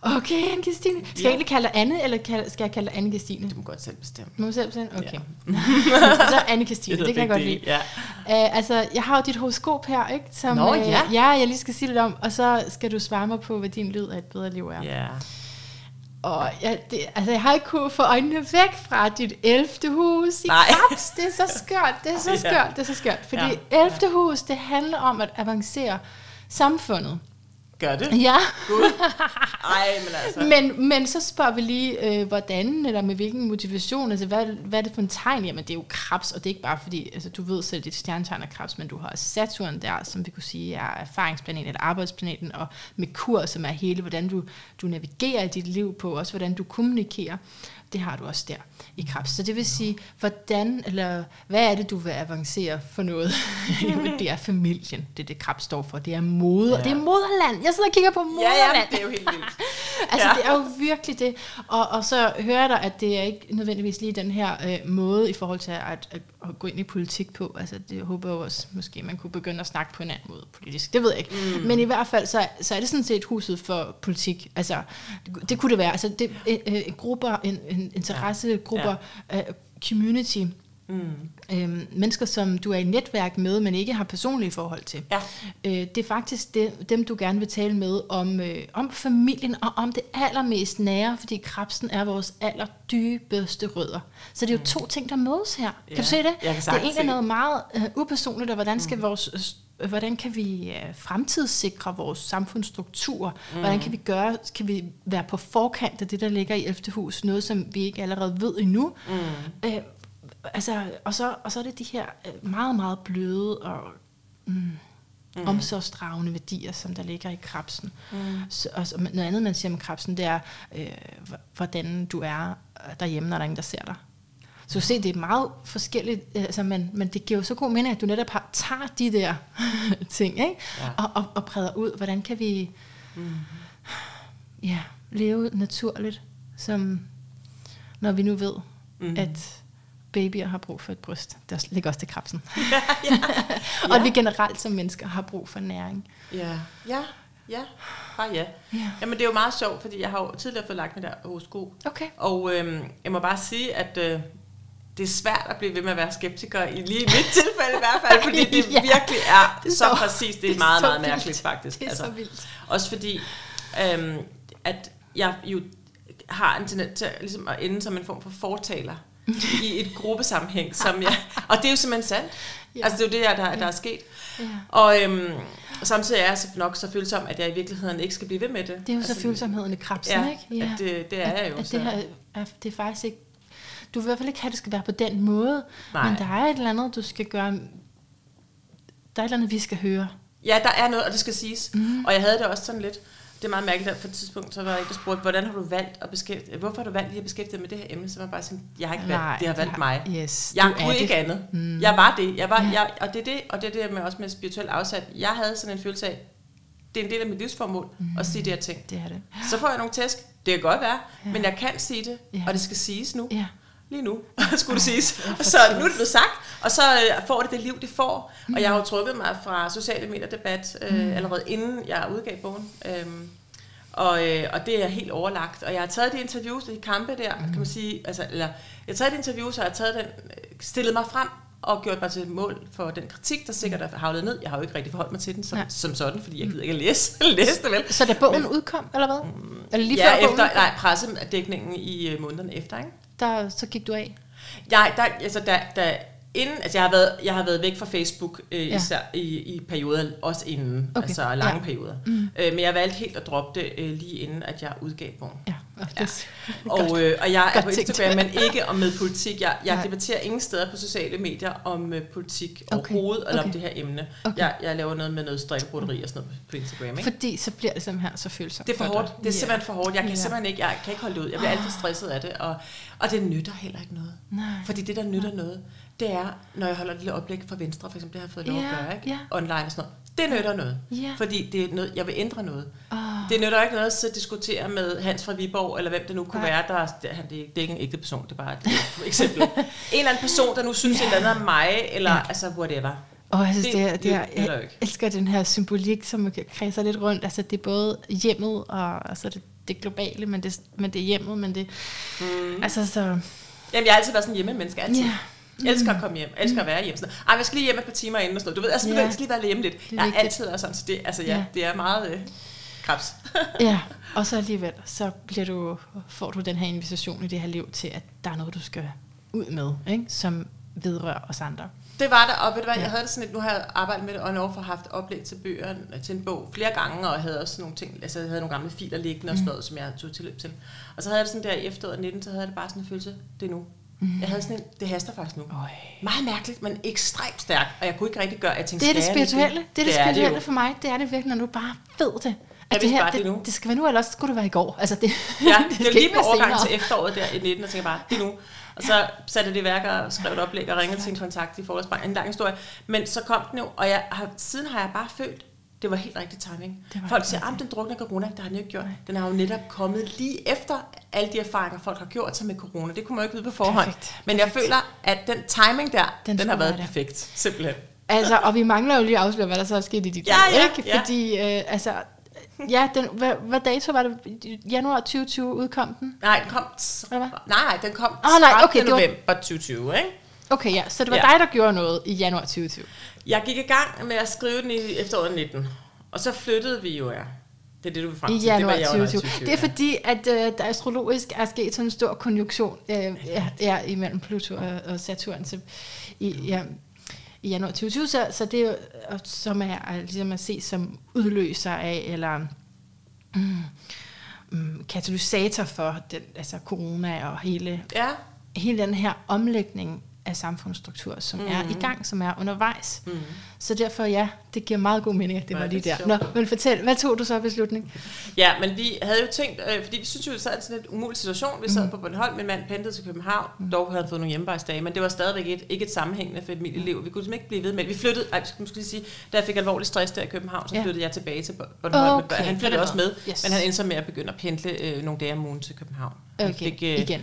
Okay, anne Christine. Skal ja. jeg egentlig kalde dig Anne, eller skal jeg kalde dig anne Christine? Du må godt selv bestemme. Må du selv bestemme? Okay. Ja. [laughs] så anne Christine, det, det kan jeg godt lide. Ja. Uh, altså, jeg har jo dit horoskop her, ikke? Som, Nå, ja. Uh, ja, jeg lige skal sige lidt om, og så skal du svare mig på, hvad din lyd af et bedre liv er. Ja. Og jeg, det, altså, jeg har ikke kunnet få øjnene væk fra dit 11. hus i Nej. Krabs. Det er så skørt, det er så [laughs] skørt, det er så skørt. Fordi ja. 11. hus, det handler om at avancere samfundet. Gør det? Ja. Gud. [laughs] Ej, men altså. Men, men så spørger vi lige, øh, hvordan, eller med hvilken motivation, altså hvad, hvad er det for en tegn? Jamen det er jo krebs, og det er ikke bare fordi, altså du ved selv, dit stjernetegn er krebs, men du har Saturn der, som vi kunne sige er erfaringsplaneten eller arbejdsplaneten, og Merkur, som er hele, hvordan du, du navigerer i dit liv på, også hvordan du kommunikerer det har du også der i krebs. Så det vil sige, hvordan, eller hvad er det, du vil avancere for noget? [laughs] det er familien, det er det krebs står for. Det er moder, ja. det er moderland. Jeg sidder og kigger på moderland. Ja, ja, det er jo helt vildt. [laughs] altså, ja. det er jo virkelig det. Og, og så hører jeg dig, at det er ikke nødvendigvis lige den her øh, måde i forhold til at, at, at gå ind i politik på. Altså, det jeg håber jeg også, måske man kunne begynde at snakke på en anden måde politisk. Det ved jeg ikke. Mm. Men i hvert fald, så, så er det sådan set huset for politik. Altså, det, det kunne det være. Altså, det, øh, øh, grupper, en, en interessegrupper, ja. uh, community, Mm. Øhm, mennesker, som du er i netværk med, men ikke har personlige forhold til. Ja. Øh, det er faktisk det, dem, du gerne vil tale med om, øh, om familien og om det allermest nære, fordi krebsen er vores allerdybeste rødder. Så det er jo mm. to ting, der mødes her. Ja. Kan du se det? det er egentlig noget meget øh, upersonligt, og hvordan skal mm. vores hvordan kan vi øh, fremtidssikre vores samfundsstruktur? Mm. Hvordan kan vi gøre, kan vi være på forkant af det, der ligger i 11. hus, noget som vi ikke allerede ved endnu? Mm. Øh, altså, og, så, og så er det de her øh, meget, meget bløde og mm, mm. omsorgsdragende værdier, som der ligger i krabsen. Mm. Så, og så, noget andet, man siger om krabsen, det er, øh, hvordan du er øh, derhjemme, når der er ingen, der ser dig. Så du se, det er meget forskelligt, altså, men, men det giver jo så god mening, at du netop har, tager de der [laughs] ting, ikke? Ja. Og, og, og præder ud, hvordan kan vi mm. ja, leve naturligt, som når vi nu ved, mm. at babyer har brug for et bryst. Der ligger også til krabsen. [laughs] Ja, ja. og at vi generelt som mennesker har brug for næring. Ja, ja, ja. Bare ja. ja. Jamen det er jo meget sjovt, fordi jeg har jo tidligere fået lagt der horoskop. Okay. Og øhm, jeg må bare sige, at øh, det er svært at blive ved med at være skeptiker, i lige mit [laughs] tilfælde i hvert fald, fordi det ja. virkelig er det er så, så præcis, det er, det er meget, meget vildt. mærkeligt faktisk. Det er altså, så vildt. Også fordi, øhm, at jeg jo har en tendens til ligesom at ende som en form for fortaler i et gruppesammenhæng, som jeg, og det er jo simpelthen sandt. Ja. Altså det er jo det, der, der er sket. Ja. Og øhm, samtidig er jeg så nok så følsom, at jeg i virkeligheden ikke skal blive ved med det. Det er jo altså, så følsomheden i krabsen, ja, ikke? Ja, at det, det er at, jeg jo. At det, her, er, det er faktisk ikke... Du vil i hvert fald ikke have, at det skal være på den måde, Nej. men der er et eller andet, du skal gøre... Der er et eller andet, vi skal høre. Ja, der er noget, og det skal siges. Mm. Og jeg havde det også sådan lidt det er meget mærkeligt, at på et tidspunkt, så var jeg ikke spurgt, hvordan har du valgt at beskæftige, hvorfor har du valgt lige at beskæftige dig med det her emne? Så var jeg bare sådan, jeg har ikke valgt, Nej, det har valgt mig. Yes, jeg kunne ikke det. andet. Mm. Jeg var det. Jeg var, ja. jeg, og det er det, og det er det med, også med spirituel afsat. Jeg havde sådan en følelse af, det er en del af mit livsformål mm. at sige det her ting. Det er det. Så får jeg nogle tæsk. Det kan godt være, ja. men jeg kan sige det, ja. og det skal siges nu. Ja lige nu, [laughs] skulle det siges. Og så nu er det blevet sagt, og så øh, får det det liv, det får. Mm. Og jeg har jo trukket mig fra sociale medier debat øh, mm. allerede inden jeg udgav bogen. Øhm, og, øh, og det er helt overlagt. Og jeg har taget de interviews, de kampe der, mm. kan man sige, altså, eller, jeg har taget de interviews, og jeg har taget den, stillet mig frem og gjort mig til mål for den kritik, der sikkert er havlet ned. Jeg har jo ikke rigtig forholdt mig til den som, ja. som sådan, fordi jeg gider ikke at læse, [laughs] læse det vel. Så da bogen Men, udkom, eller hvad? Mm, eller lige ja, før efter, nej, pressedækningen i uh, månederne efter, ikke? Der, så gik du af? Nej, der, altså, der, der, inden, altså jeg har været, jeg har været væk fra Facebook øh, ja. især i, i perioder, også inden, okay. altså lange ja. perioder. Mm. Øh, men jeg valgte helt at droppe det øh, lige inden, at jeg udgav bogen. Ja, og, ja. og, øh, og jeg er på Instagram, men ikke om med politik. Jeg, jeg [laughs] debatterer ingen steder på sociale medier om øh, politik okay. overhovedet, eller okay. om det her emne. Okay. Jeg, jeg laver noget med noget strikkebroderi og sådan noget på Instagram. Ikke? Fordi så bliver det simpelthen så følsomt. Det er for hårdt. Det er yeah. simpelthen for hårdt. Jeg kan yeah. simpelthen ikke, jeg kan ikke holde ud. Jeg bliver alt for stresset af det, og, og det nytter heller ikke noget. Nej. Fordi det, der nytter Nej. noget, det er, når jeg holder et lille oplæg fra Venstre, for eksempel, det har jeg fået lov yeah, at gøre, ikke? Yeah. online og sådan noget. Det nytter noget, yeah. fordi det er noget, jeg vil ændre noget. Oh. Det nytter ikke noget at diskutere med Hans fra Viborg, eller hvem det nu kunne Nej. være. Der er, det, er, det er ikke en ægte person, det er bare et [laughs] eksempel. [laughs] en eller anden person, der nu synes yeah. et eller andet om mig, eller yeah. altså whatever. Og altså, det, det, er, det er, jeg, jeg elsker den her symbolik, som kredser lidt rundt. Altså, det er både hjemmet, og altså, det, det globale, men det, men det er hjemmet, men det... Mm. Altså, så... Jamen, jeg har altid været sådan en hjemmemenneske, altid. Yeah. Jeg elsker at komme hjem. Elsker at være hjemme. Sådan, Ej, jeg skal lige hjem et par timer inden og sådan noget. Du ved, altså, ja. jeg skal lige være hjemme lidt. Jeg er altid er sådan, så det, altså, ja, ja. det er meget øh, krebs. ja, [laughs] og så alligevel, så bliver du, får du den her invitation i det her liv til, at der er noget, du skal ud med, ikke? som vedrører os andre. Det var der, og ved du hvad, jeg havde det sådan lidt, nu har jeg arbejdet med det on off og haft oplæg til bøger, til en bog flere gange, og havde også nogle ting, altså jeg havde nogle gamle filer liggende og sådan noget, som jeg tog tilløb til. Og så havde jeg det sådan der i efteråret 19, så havde jeg det bare sådan en følelse, det er nu. Mm. Jeg havde sådan en, det haster faktisk nu. Øj. Meget mærkeligt, men ekstremt stærkt, og jeg kunne ikke rigtig gøre, jeg tænkte, Det er det spirituelle. Det er det, det er det spirituelle for mig. Det er det virkelig, når du bare ved det. At det, her, bare, det det, nu. det skal være nu, ellers skulle det være i går. Altså det, [laughs] Ja, [laughs] det, det er lige på overgang til efteråret der i 19, og tænker bare, det er nu. Og så satte det i værk og skrev et oplæg og ringede til en kontakt i forholdsbank. En lang historie. Men så kom den jo, og jeg har, siden har jeg bare følt, det var helt rigtig timing. Folk siger, at den drukner corona. Det har den jo ikke gjort. Den har jo netop kommet lige efter alle de erfaringer, folk har gjort sig med corona. Det kunne man jo ikke vide på forhånd. Perfekt. Men jeg føler, at den timing der, Den den, har været være der. perfekt. Simpelthen. Altså, og vi mangler jo lige at afsløre, hvad der så er sket i dit Ja, liv, ja, ikke? ja. Fordi, øh, altså, ja, den, hvad, hvad dato var det? Januar 2020 udkom den? Nej, den kom... Hvad? Nej, nej, den kom Åh, nej, 30. okay, det var- november 2020, ikke? Okay, ja, så det var Ja. dig, der gjorde noget i januar 2020. Jeg gik i gang med at skrive den i efteråret 19, og så flyttede vi jo, ja. Det er det, du vil frem I til. det januar var januar 2020. Det er fordi, at øh, der astrologisk er sket sådan en stor konjunktion øh, ja, ja, imellem Pluto og, og Saturn til, i, ja, i januar 2020, så, så det er jo, som er, er ligesom at se som udløser af, eller mm, mm, katalysator for den, altså corona og hele, Ja, hele den her omlægning af samfundsstruktur, som mm. er i gang, som er undervejs. Mm. Så derfor, ja, det giver meget god mening, at det var lige det der. Nå, men fortæl, hvad tog du så af beslutning? ja, men vi havde jo tænkt, øh, fordi vi synes jo, det sad i sådan en umulig situation. Vi sad på Bornholm, min mand pendlede til København. Mm. Dog havde han fået nogle hjemmebejdsdage, men det var stadigvæk et, ikke et sammenhængende familieliv. Vi kunne simpelthen ikke blive ved med. Vi flyttede, ej, skal måske lige sige, da jeg fik alvorlig stress der i København, så Ja. flyttede jeg tilbage til Bornholm. Okay, han flyttede også med. Yes. men han endte så med at begynde at pendle øh, nogle dage om ugen til København. Han Okay, fik, øh, igen.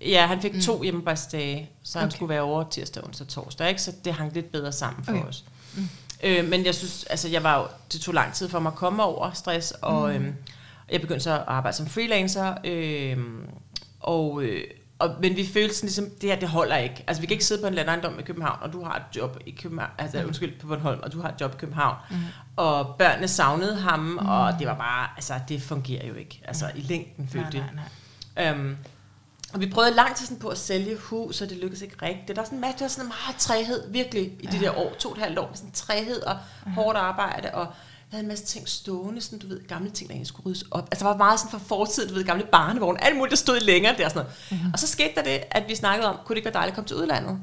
Ja, han fik mm. to hjemmebejdsdage, så han Okay. okay. skulle være over tirsdag, onsdag og torsdag, ikke? så det hang lidt bedre sammen for Okay. os. Mm. Øh, men jeg synes, altså jeg var jo, det tog lang tid for mig at komme over stress, og mm. øhm, jeg begyndte så at arbejde som freelancer, øhm, og, øh, og, men vi følte sådan ligesom, det her, det holder ikke. Altså vi kan ikke sidde på en landejendom i København, og du har et job i København, altså mm. undskyld, på Bornholm, og du har et job i København, mm. og børnene savnede ham, mm. og det var bare, altså det fungerer jo ikke, altså i længden følte Nej, det. nej, nej. Øhm, og vi prøvede lang tid sådan på at sælge hus, og det lykkedes ikke rigtigt. Der var sådan en masse, der var sådan meget træhed, virkelig, i de der år, to og et halvt år, med sådan træhed og hårdt arbejde, og jeg havde en masse ting stående, sådan, du ved, gamle ting, der egentlig skulle ryddes op. Altså, der var meget sådan fra fortiden, du ved, gamle barnevogne, alt muligt, der stod længere der, sådan noget. Mm-hmm. Og så skete der det, at vi snakkede om, kunne det ikke være dejligt at komme til udlandet?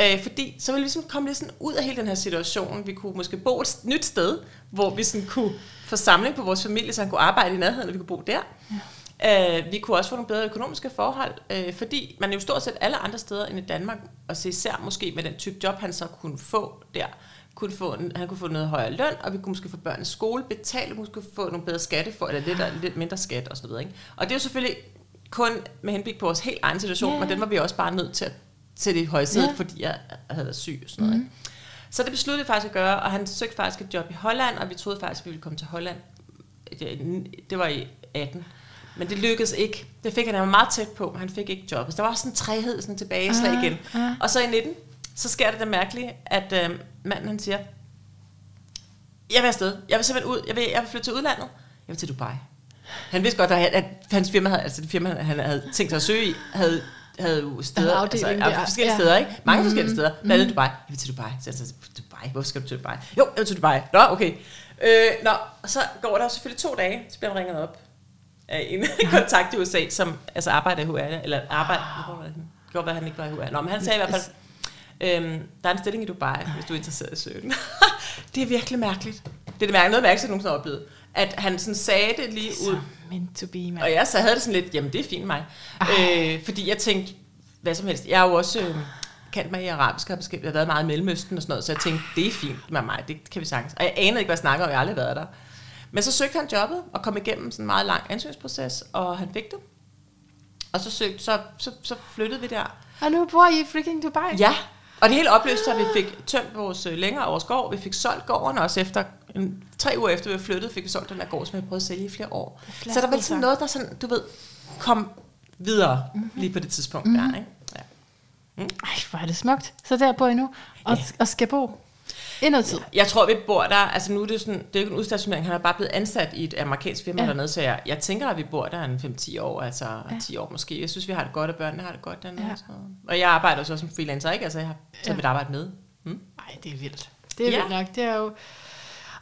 Øh, fordi så ville vi ligesom komme lidt sådan ud af hele den her situation. Vi kunne måske bo et nyt sted, hvor vi sådan kunne få samling på vores familie, så han kunne arbejde i nærheden, og vi kunne bo der. Ja. Øh, vi kunne også få nogle bedre økonomiske forhold, øh, fordi man jo stort set alle andre steder end i Danmark, og så især måske med den type job, han så kunne få der, kunne få han kunne få noget højere løn, og vi kunne måske få børnenes skole betalt, måske få nogle bedre skatte for, eller lidt, lidt mindre skat og sådan noget. Ikke? Og det er jo selvfølgelig kun med henblik på vores helt egen situation, yeah. men den var vi også bare nødt til at sætte i højsædet, yeah. fordi jeg havde været syg og sådan noget. Mm. Så det besluttede vi faktisk at gøre, og han søgte faktisk et job i Holland, og vi troede faktisk, at vi ville komme til Holland. Det- Det var i 18. Men det lykkedes ikke. Det fik han, han var meget tæt på, han fik ikke job. Så der var sådan en træhed, sådan tilbageslag Ah, igen. ah. Og så i 19, så sker det det mærkelige, at øh, manden han siger, jeg vil afsted. Jeg vil simpelthen ud. Jeg vil, jeg vil flytte til udlandet. Jeg vil til Dubai. Han vidste godt, at, at hans firma havde, altså det firma, han havde tænkt sig at søge i, havde, havde jo steder, altså, altså, forskellige Ja. steder, ikke? Mange Mhm. forskellige steder. Blandt andet Dubai. Jeg vil til Dubai. Så jeg sagde, Dubai? Hvorfor skal du til Dubai? Jo, jeg vil til Dubai. Nå, okay. Øh, nå, og så går der selvfølgelig to dage, så bliver han ringet op af en [laughs] kontakt i USA, som altså arbejder i HR, eller arbejder, godt være, det kan godt være, han ikke var i HR. Nå, men han sagde i hvert fald, øhm, der er en stilling i Dubai, hvis du er interesseret i at søge den. [laughs] det er virkelig mærkeligt. Det er det mærkeligt, noget mærkeligt, jeg nogensinde har oplevet. At han sådan sagde det lige ud, meant to be, man. og jeg så havde det sådan lidt, jamen det er fint mig. Øh, fordi jeg tænkte, hvad som helst. Jeg er jo også øh, kendt mig i arabisk, og jeg har været meget i Mellemøsten og sådan noget, så jeg tænkte, det er fint med mig, det kan vi sagtens. Og jeg anede ikke, hvad jeg snakker om, jeg har aldrig været der. Men så søgte han jobbet og kom igennem sådan en meget lang ansøgningsproces, og han fik det. Og så, søgte, så, så, så flyttede vi der. Og nu bor I i freaking Dubai? Ja, og det hele opløste, at vi fik tømt vores øh, længere vores gård. Vi fik solgt gården også efter, en, tre uger efter vi flyttede, fik vi solgt den der gård, som jeg prøvede at sælge i flere år. Så der var flasket sådan så. noget, der sådan, du ved, kom videre mm-hmm. lige på det tidspunkt mm-hmm. der, ikke? Ja. Ej, hvor er det smukt. Så der bor I nu, og, Ja. og skal bo I noget tid. Jeg tror, vi bor der, altså nu er det sådan, det er jo ikke en udstationering, han er bare blevet ansat i et amerikansk firma Ja. dernede, så jeg, jeg tænker, at vi bor der en 5-10 år, altså ja. 10 år måske. Jeg synes, vi har det godt, og børnene har det godt dernede. Ja. Og jeg arbejder også som freelancer, ikke? Altså jeg har taget Ja. mit arbejde med. Hmm? Nej, det er vildt. Det er Ja. vildt nok. Det er jo...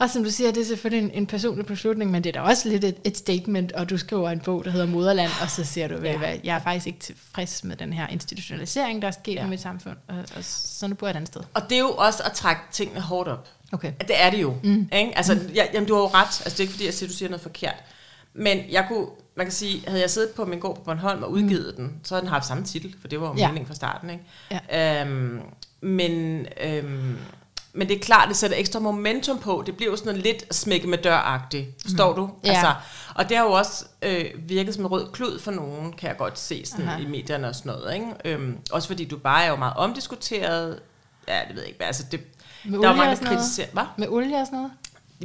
Og som du siger, det er selvfølgelig en, en personlig beslutning, men det er da også lidt et, et statement, og du skriver en bog, der hedder Moderland, og så siger du, ja. Hvad, jeg er faktisk ikke tilfreds med den her institutionalisering, der er sket ja. I mit samfund, og, og så nu bor jeg et andet sted. Og det er jo også at trække tingene hårdt op. Okay. Det er det jo. Mm. Ikke? Altså, ja, jamen, du har jo ret. Altså, det er ikke fordi, jeg siger, du siger noget forkert. Men jeg kunne, man kan sige, havde jeg siddet på min gård på Bornholm og udgivet mm. den, så havde den haft samme titel, for det var jo ja. meningen fra starten. Ikke? Ja. Øhm, men, øhm, men det er klart, det sætter ekstra momentum på. Det bliver jo sådan noget lidt smække med dør-agtigt. Forstår mm. du? Ja. Altså, og det har jo også øh, virket som en rød klud for nogen, kan jeg godt se sådan Aha. i medierne og sådan noget. Ikke? Øhm, også fordi du bare er jo meget omdiskuteret. Ja, det ved jeg ikke. hvad, Altså, det, Med der er mange, der kritiserer... Hvad? Med olie og sådan noget?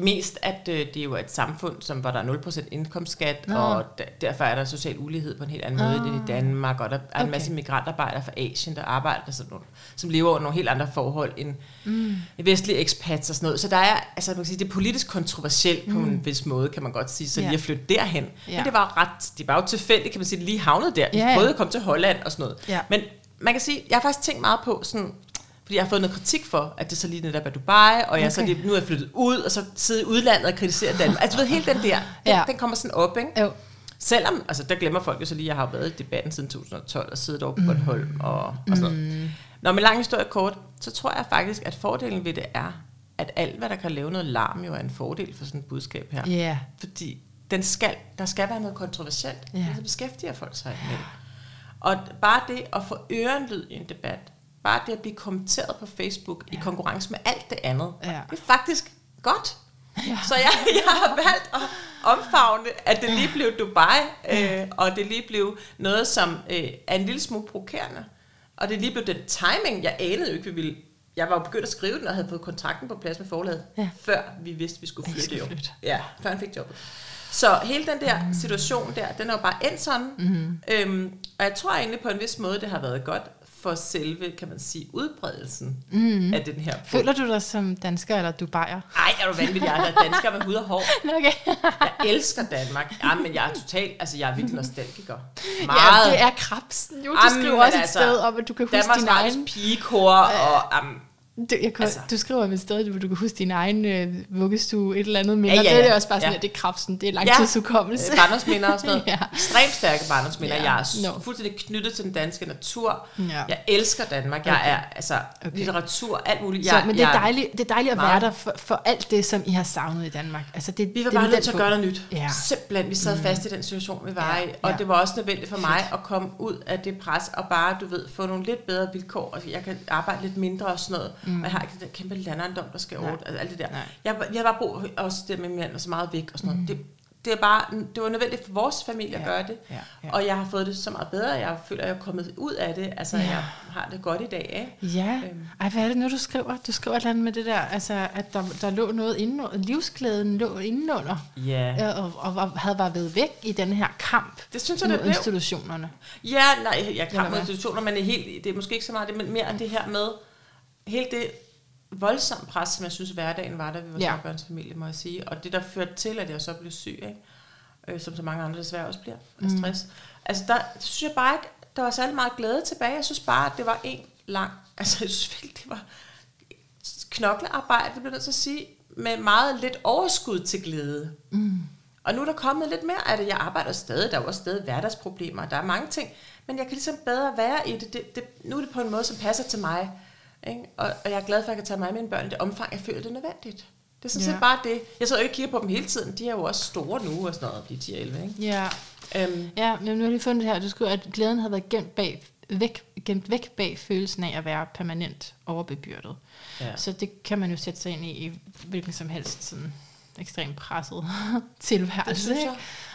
Mest, at øh, det er jo et samfund, som, hvor der er 0% indkomstskat, Nå. Og der, derfor er der social ulighed på en helt anden måde Ah. end i Danmark, og der er en Okay. masse migrantarbejdere fra Asien, der arbejder sådan nogle, som lever under nogle helt andre forhold end mm. vestlige expats og sådan noget. Så der er, altså man kan sige, det er politisk kontroversielt på en vis måde, kan man godt sige, så Ja. lige at flytte derhen. Ja. Men det var ret, det var jo tilfældigt, kan man sige, lige havnet der. Vi Ja, ja. prøvede at komme til Holland og sådan noget. Ja. Men man kan sige, jeg har faktisk tænkt meget på sådan, fordi jeg har fået noget kritik for, at det så lige netop er Dubai, og jeg så Okay. lige, nu er jeg flyttet ud, og så sidde i udlandet og kritisere Danmark. Altså, du ved, hele den der, den, Ja. den kommer sådan op, ikke? Jo. Selvom, altså der glemmer folk jo så lige, at jeg har været i debatten siden 2012, og siddet over på Bornholm og, og sådan noget. Når med lang historie kort, så tror jeg faktisk, at fordelen ved det er, at alt, hvad der kan lave noget larm, jo er en fordel for sådan et budskab her. Yeah. Fordi den skal, der skal være noget kontroversielt. Ja. Så beskæftiger folk sig med det. Og bare det at få ørenlyd i en debat, bare det at blive kommenteret på Facebook ja. i konkurrence med alt det andet, Ja. det er faktisk godt. Ja. Så jeg, jeg har valgt at omfavne, at det lige blev Dubai, øh, og det lige blev noget, som øh, er en lille smule provokerende. Og det lige blev den timing, jeg anede jo ikke, vi ville... Jeg var jo begyndt at skrive den, og havde fået kontrakten på plads med forlaget, Ja. før vi vidste, vi skulle flytte. skulle jo. flytte. Ja, før han fik jobbet. Så hele den der situation der, den er jo bare endt sådan. Mm-hmm. Øhm, og jeg tror egentlig på en vis måde, det har været godt for selve, kan man sige, udbredelsen mm-hmm. af den her bog. Føler du dig som dansker eller dubaier? Ej, er du vanvittig, jeg er dansker med hud og hår. [laughs] Okay. Jeg elsker Danmark. Ja, men jeg er totalt, altså jeg er virkelig nostalgiker. ja, Meget. det er krabsen. Jo, du Jamen, skriver også et altså, sted om, at du kan huske Danmarks din Radios egen... pigekor, og um, Du, jeg kan, altså. Altså. du skriver et sted, hvor du kan huske din egen øh, vuggestue, et eller andet minder. Ja, ja, Det er det ja. også bare sådan, Ja. at det er krabsen, det er langtidshukommelse. øh, barndomsminder og sådan noget. [laughs] Ja. Ekstremt stærke barndomsminder. Ja, Jeg er no. fuldstændig knyttet til den danske natur. Ja. Jeg elsker Danmark. Jeg Okay. er altså Okay. litteratur, alt muligt. Så, Jeg, men det er, dejligt, det er dejligt at være der for, for alt det, som I har savnet i Danmark. Altså, det, Vi var det er bare nødt til at gøre noget nyt. Ja. Simpelthen, vi sad mm. fast i den situation, vi var Ja, i. Og ja. det var også nødvendigt for mig [laughs] at komme ud af det pres, og bare, du ved, få nogle lidt bedre vilkår. Og jeg kan arbejde lidt mindre og sådan noget. Mm. Og jeg har ikke den der kæmpe landejendom, der skal over. Altså alt det der. Nej. Jeg, jeg bare brug også det med, at min mand var så meget væk og sådan noget. Det, det, er bare, det var nødvendigt for vores familie at Ja, gøre det. ja, ja. Og jeg har fået det så meget bedre. Jeg føler, at jeg er kommet ud af det. Altså, Ja. jeg har det godt i dag. Ikke? Ja. Øhm. Ej, hvad er det nu, du skriver? Du skriver et eller andet med det der, altså, at der, der lå noget indenunder, livsglæden lå indenunder, Ja. ja. og, og, og havde været ved væk i den her kamp Det synes jeg, mod det blev. institutionerne. Ja, nej, jeg med hvad? institutioner, men det er, helt, det er måske ikke så meget det, men mere det her med hele det voldsomme pres, som jeg synes, hverdagen var, da vi var Ja. småbørnsfamilie, må jeg sige. Og det, der førte til, at jeg så blev syg, ikke? Øh, som så mange andre desværre også bliver, af Mm. stress. Altså, der synes jeg bare ikke, der var særlig meget glæde tilbage. Jeg synes bare, at det var en lang... [laughs] Altså, jeg synes virkelig, det var knoklearbejde, det bliver nødt til at sige, med meget lidt overskud til glæde. Mm. Og nu er der kommet lidt mere af det. Jeg arbejder stadig, der er også stadig hverdagsproblemer, der er mange ting, men jeg kan ligesom bedre være i det. det, det nu er det på en måde, som passer til mig. Ikke? Og, og jeg er glad for, at jeg kan tage mig af mine børn i det omfang, jeg føler det er nødvendigt. Det er sådan Ja. set bare det. Jeg sidder jo ikke og kigger på dem hele tiden. De er jo også store nu og sådan noget, de er 10 og 11. Ikke? Ja, Øhm, ja men nu har jeg lige fundet det her. Du skriver, at glæden havde været gemt, bag, væk, gemt væk bag følelsen af at være permanent overbebyrdet. ja. Så det kan man jo sætte sig ind i, i hvilken som helst sådan ekstremt presset [laughs] tilværelse.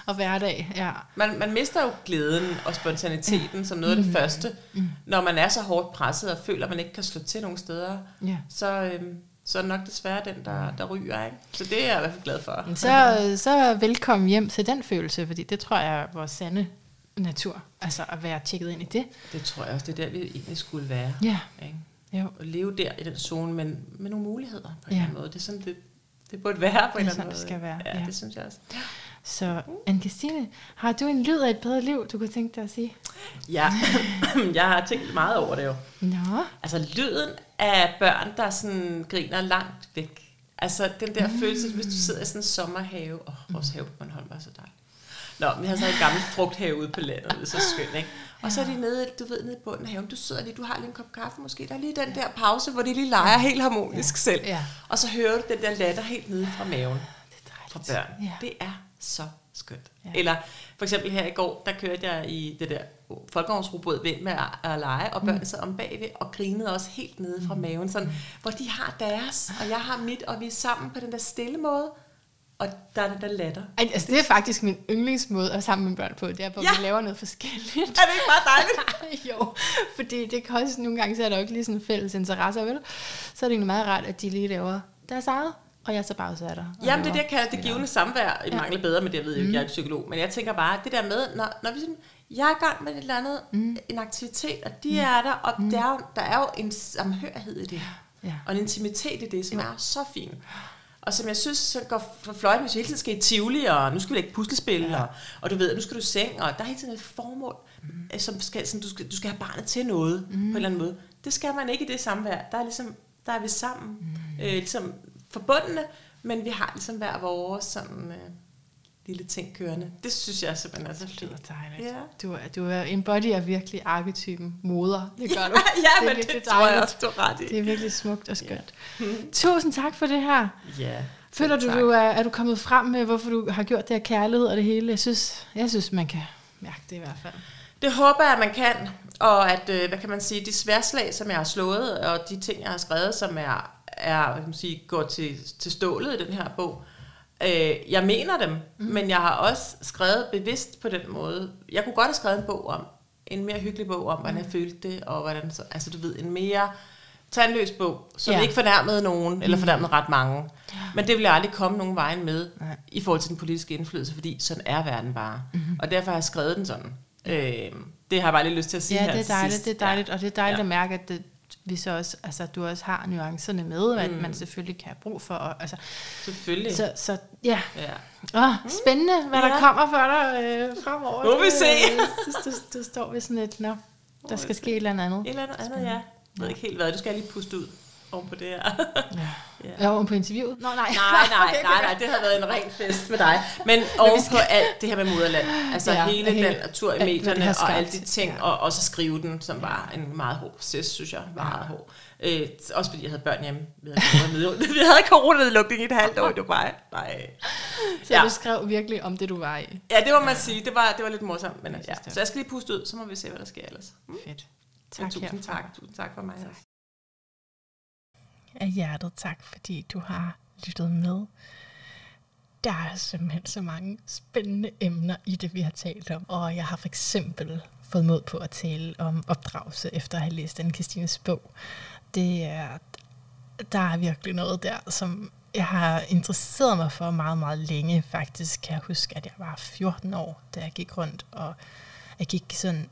Og hverdag, ja. Man, man mister jo glæden og spontaniteten som noget af det første, når man er så hårdt presset og føler, at man ikke kan slå til nogle steder. ja. Så, øhm, så er det nok desværre den, der, der ryger. Ikke? Så det er jeg i hvert fald glad for. Så, så velkommen hjem til den følelse, fordi det tror jeg er vores sande natur. Altså at være tjekket ind i det. Det tror jeg også, det er der, vi egentlig skulle være. Ja. Ikke? Jo. at leve der i den zone, men med nogle muligheder på en Ja. måde. Det er sådan, det, det burde være på en Det er eller anden måde. det skal være, Ja, ja. det synes jeg også. Så Anne-Christine, har du en lyd af et bedre liv, du kunne tænke dig at sige? Ja, [clears throat] jeg har tænkt meget over det jo. Nå, Altså lyden af børn, der sådan griner langt væk. Altså den der mm. følelse, hvis du sidder i sådan en sommerhave. Åh, oh, vores have på Bornholm var så dejligt. Nå, vi har så en gammel frugthave ude på landet, det er så skønt, ikke? Og så er de nede, du ved, nede i bunden af haven, du sidder lige, du har lige en kop kaffe måske, der er lige den der pause, hvor de lige leger helt harmonisk selv. Ja. Og så hører du den der latter helt nede fra maven det er fra dejligt. børn. Ja. Det er så skønt. Ja. Eller for eksempel her i går, der kørte jeg i det der folkevognsrobot vind med at, at lege, og børnene sad om bagved og grinede også helt nede fra maven, sådan, hvor de har deres, og jeg har mit, og vi er sammen på den der stille måde, og der er den der latter. Ej, altså det er faktisk min yndlingsmåde at være sammen med børn på, det er, hvor ja. Ja. vi laver noget forskelligt. Er det ikke bare dejligt? [laughs] jo, fordi det kan også nogle gange, så er der jo ikke lige sådan fælles interesser, vel? Så er det egentlig meget rart, at de lige laver deres eget, og jeg så bare er der. Jamen det er det, jeg kalder det givende samvær. Jeg mangler bedre med det, jeg ved jo ikke, Mm. jeg er psykolog. Men jeg tænker bare, det der med, når, når vi sådan, jeg er i gang med et eller andet, mm. en aktivitet, og de er der, og der, er jo, der er jo en samhørighed i det. Ja. Og en intimitet i det, som er så fin. Og som jeg synes, så går for fløjten, hvis vi hele tiden skal i Tivoli, og nu skal vi lægge puslespil, ja. og, og du ved, nu skal du i seng, og der er hele tiden et formål, mm. som skal, sådan, du, skal, du skal have barnet til noget, mm. på en eller anden måde. Det skal man ikke i det samvær. Der er, ligesom, der er vi sammen, mm. øh, ligesom forbundne, men vi har ligesom hver vores sådan, øh, lille ting kørende. Det synes jeg simpelthen er så Det fint. er dejligt. Ja. Du, er, du er embody af virkelig arketypen moder. Det gør du. [laughs] ja, er men det tror jeg dejligt. også, du ret i. Det er virkelig smukt og skønt. [laughs] Tusind tak for det her. Ja, Føler du, tak. du er, er du kommet frem med, hvorfor du har gjort det her kærlighed og det hele? Jeg synes, jeg synes man kan mærke det i hvert fald. Det håber jeg, at man kan, og at, øh, hvad kan man sige, de sværslag, som jeg har slået, og de ting, jeg har skrevet, som er, er hvad kan man sige, går til, til stålet i den her bog, øh, jeg mener dem, mm. men jeg har også skrevet bevidst på den måde. Jeg kunne godt have skrevet en bog om, en mere hyggelig bog om, hvordan jeg følte det, og hvordan, så, altså du ved, en mere tandløs bog, som Ja. ikke fornærmede nogen, eller fornærmede ret mange. Men det vil jeg aldrig komme nogen vejen med, Nej. i forhold til den politiske indflydelse, fordi sådan er verden bare. Mm-hmm. Og derfor har jeg skrevet den sådan. Øh, det har jeg bare lige lyst til at sige Ja, her det er til dejligt, sidst. det er dejligt, og det er dejligt Ja. at mærke, at det, vi så også, altså, du også har nuancerne med, at Mm. man selvfølgelig kan have brug for. Og, altså, Selvfølgelig. så, så ja, Ja. Åh, spændende, hvad der Ja. kommer for dig øh, fremover. Må vi se. synes, du, du står ved sådan et, nå, der skal ske et eller andet. Et eller andet andet, ja. Jeg ved ikke helt hvad. Du skal lige puste ud oven på det her. Ja. [laughs] Ja. Jeg var på interviewet. Nå, nej. [laughs] Nej, nej, Okay, nej, nej, det har været en ren fest med dig. Men oven på alt det her med moderland, altså Ja, ja, hele den tur i medierne og alle de ting, Ja. og også skrive den, som var en meget hård proces, synes jeg, meget hård. Øh, også fordi jeg havde børn hjemme. Vi havde coronanedlukning i et halvt år i Dubai. Nej. Så Ja. du skrev virkelig om det, du var i. Ja, det må man sige. Det var, det var lidt morsomt. Men, ja. Så jeg skal lige puste ud, så må vi se, hvad der sker ellers. Mm. Fedt. Men Tak tusind herfra. tak. Tusind tak for mig. også. Af hjertet tak, fordi du har lyttet med. Der er simpelthen så mange spændende emner i det, vi har talt om. Og jeg har for eksempel fået mod på at tale om opdragelse, efter at have læst den Kristines bog. Det er, der er virkelig noget der, som jeg har interesseret mig for meget, meget længe. Faktisk kan jeg huske, at jeg var 14 år, da jeg gik rundt, og jeg gik sådan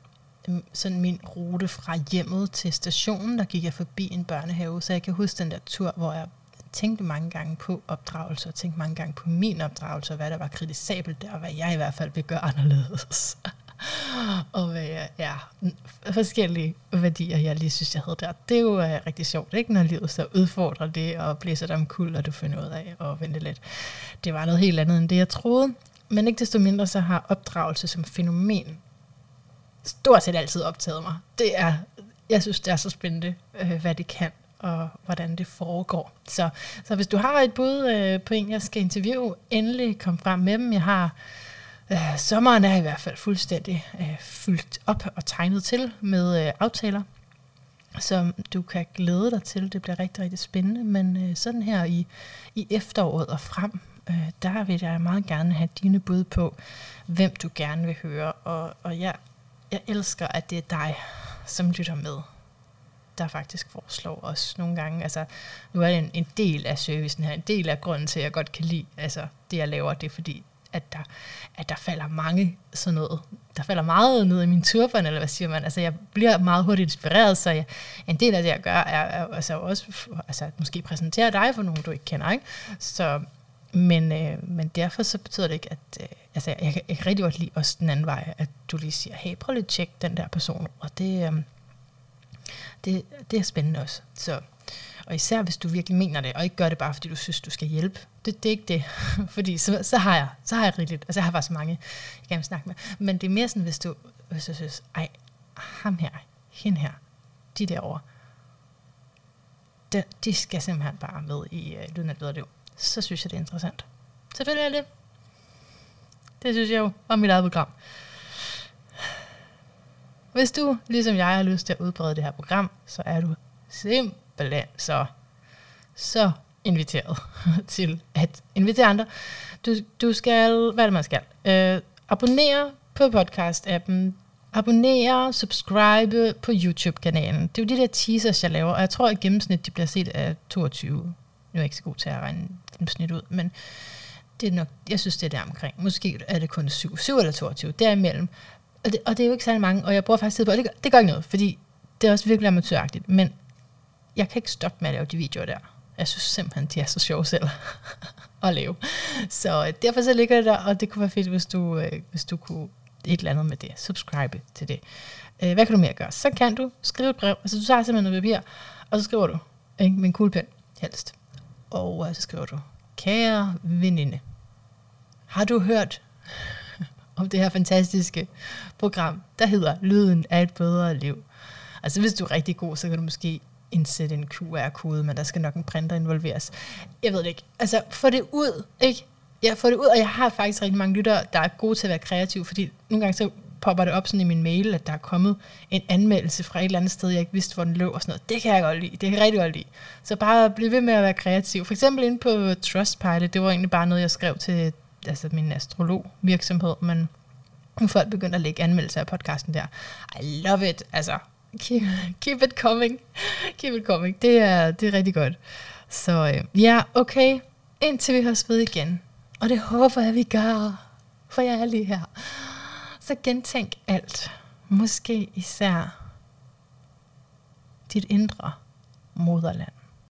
sådan min rute fra hjemmet til stationen, der gik jeg forbi en børnehave, så jeg kan huske den der tur, hvor jeg tænkte mange gange på opdragelse, og tænkte mange gange på min opdragelse, og hvad der var kritisabelt der, og hvad jeg i hvert fald vil gøre anderledes. [laughs] og hvad jeg, ja, forskellige værdier, jeg lige synes, jeg havde der. Det er jo uh, rigtig sjovt, ikke? Når livet så udfordrer det, og blæser dig omkuld, og du finder ud af at vente lidt. Det var noget helt andet, end det jeg troede. Men ikke desto mindre, så har opdragelse som fænomen stort set altid optaget mig. Det er, jeg synes, det er så spændende, øh, hvad det kan, og hvordan det foregår. Så, så hvis du har et bud øh, på en, jeg skal interviewe, endelig kom frem med dem. Jeg har, øh, sommeren er i hvert fald fuldstændig øh, fyldt op og tegnet til med øh, aftaler, som du kan glæde dig til. Det bliver rigtig, rigtig spændende. Men øh, sådan her i, i efteråret og frem, øh, der vil jeg meget gerne have dine bud på, hvem du gerne vil høre. Og, og jeg jeg elsker, at det er dig, som lytter med, der faktisk foreslår os nogle gange. Altså, nu er det en, en del af servicen her, en del af grunden til, at jeg godt kan lide altså, det, jeg laver, det er fordi, at der, at der falder mange sådan noget. Der falder meget ned i min turban, eller hvad siger man? Altså, jeg bliver meget hurtigt inspireret, så jeg, en del af det, jeg gør, er, er altså også altså, at måske præsentere dig for nogen, du ikke kender. Ikke? Så, men, øh, men derfor så betyder det ikke, at øh, altså, jeg, jeg, jeg kan rigtig godt lide også den anden vej, at du lige siger, hey, prøv lige at tjekke den der person. Og det, øh, det, det er spændende også. Så, og især hvis du virkelig mener det, og ikke gør det bare, fordi du synes, du skal hjælpe. Det, det er ikke det. [laughs] fordi så, så, har jeg, så har jeg rigeligt. Altså jeg har faktisk så mange, jeg kan snakke med. Men det er mere sådan, hvis du, hvis du synes, ej, ham her, hende her, de derovre, de, de skal simpelthen bare med i øh, uh, Lyden af et liv. Så synes jeg, det er interessant. Selvfølgelig er det. Det synes jeg jo om mit eget program. Hvis du, ligesom jeg, har lyst til at udbrede det her program, så er du simpelthen så, så inviteret [laughs] til at invitere andre. Du, du skal, hvad er det, man skal? Øh, abonnere på podcast-appen, abonnere, subscribe på YouTube-kanalen. Det er jo de der teasers, jeg laver, og jeg tror, i gennemsnit de bliver set af 22. Nu er jeg ikke så god til at regne gennemsnit ud, men det er nok, jeg synes, det er der omkring. Måske er det kun 7, 7 eller 22, derimellem. Og det, og det er jo ikke særlig mange, og jeg bruger faktisk tid på, og det, det gør ikke noget, fordi det er også virkelig amatøragtigt, men jeg kan ikke stoppe med at lave de videoer der. Jeg synes simpelthen, de er så sjove selv [laughs] at lave. Så øh, derfor så ligger det der, og det kunne være fedt, hvis du, øh, hvis du kunne et eller andet med det. Subscribe til det. Øh, hvad kan du mere gøre? Så kan du skrive et brev. Altså du tager simpelthen noget papir, og så skriver du ikke, med en kuglepen helst. Og øh, så skriver du, kære veninde, har du hørt om det her fantastiske program, der hedder Lyden af et bedre liv? Altså hvis du er rigtig god, så kan du måske indsætte en QR-kode, men der skal nok en printer involveres. Jeg ved det ikke. Altså, få det ud, ikke? Jeg får det ud, og jeg har faktisk rigtig mange lyttere, der er gode til at være kreative, fordi nogle gange så popper det op sådan i min mail, at der er kommet en anmeldelse fra et eller andet sted, jeg ikke vidste, hvor den lå og sådan noget. Det kan jeg godt lide. Det kan jeg rigtig godt lide. Så bare blive ved med at være kreativ. For eksempel inde på Trustpilot, det var egentlig bare noget, jeg skrev til altså min astrolog virksomhed, men nu folk begyndte at lægge anmeldelser af podcasten der. I love it. Altså, keep, keep it coming. Keep it coming. Det er, det er rigtig godt. Så øh, ja, okay. Indtil vi høres ved igen. Og det håber jeg, vi gør. For jeg er lige her. Så gentænk alt. Måske især dit indre moderland.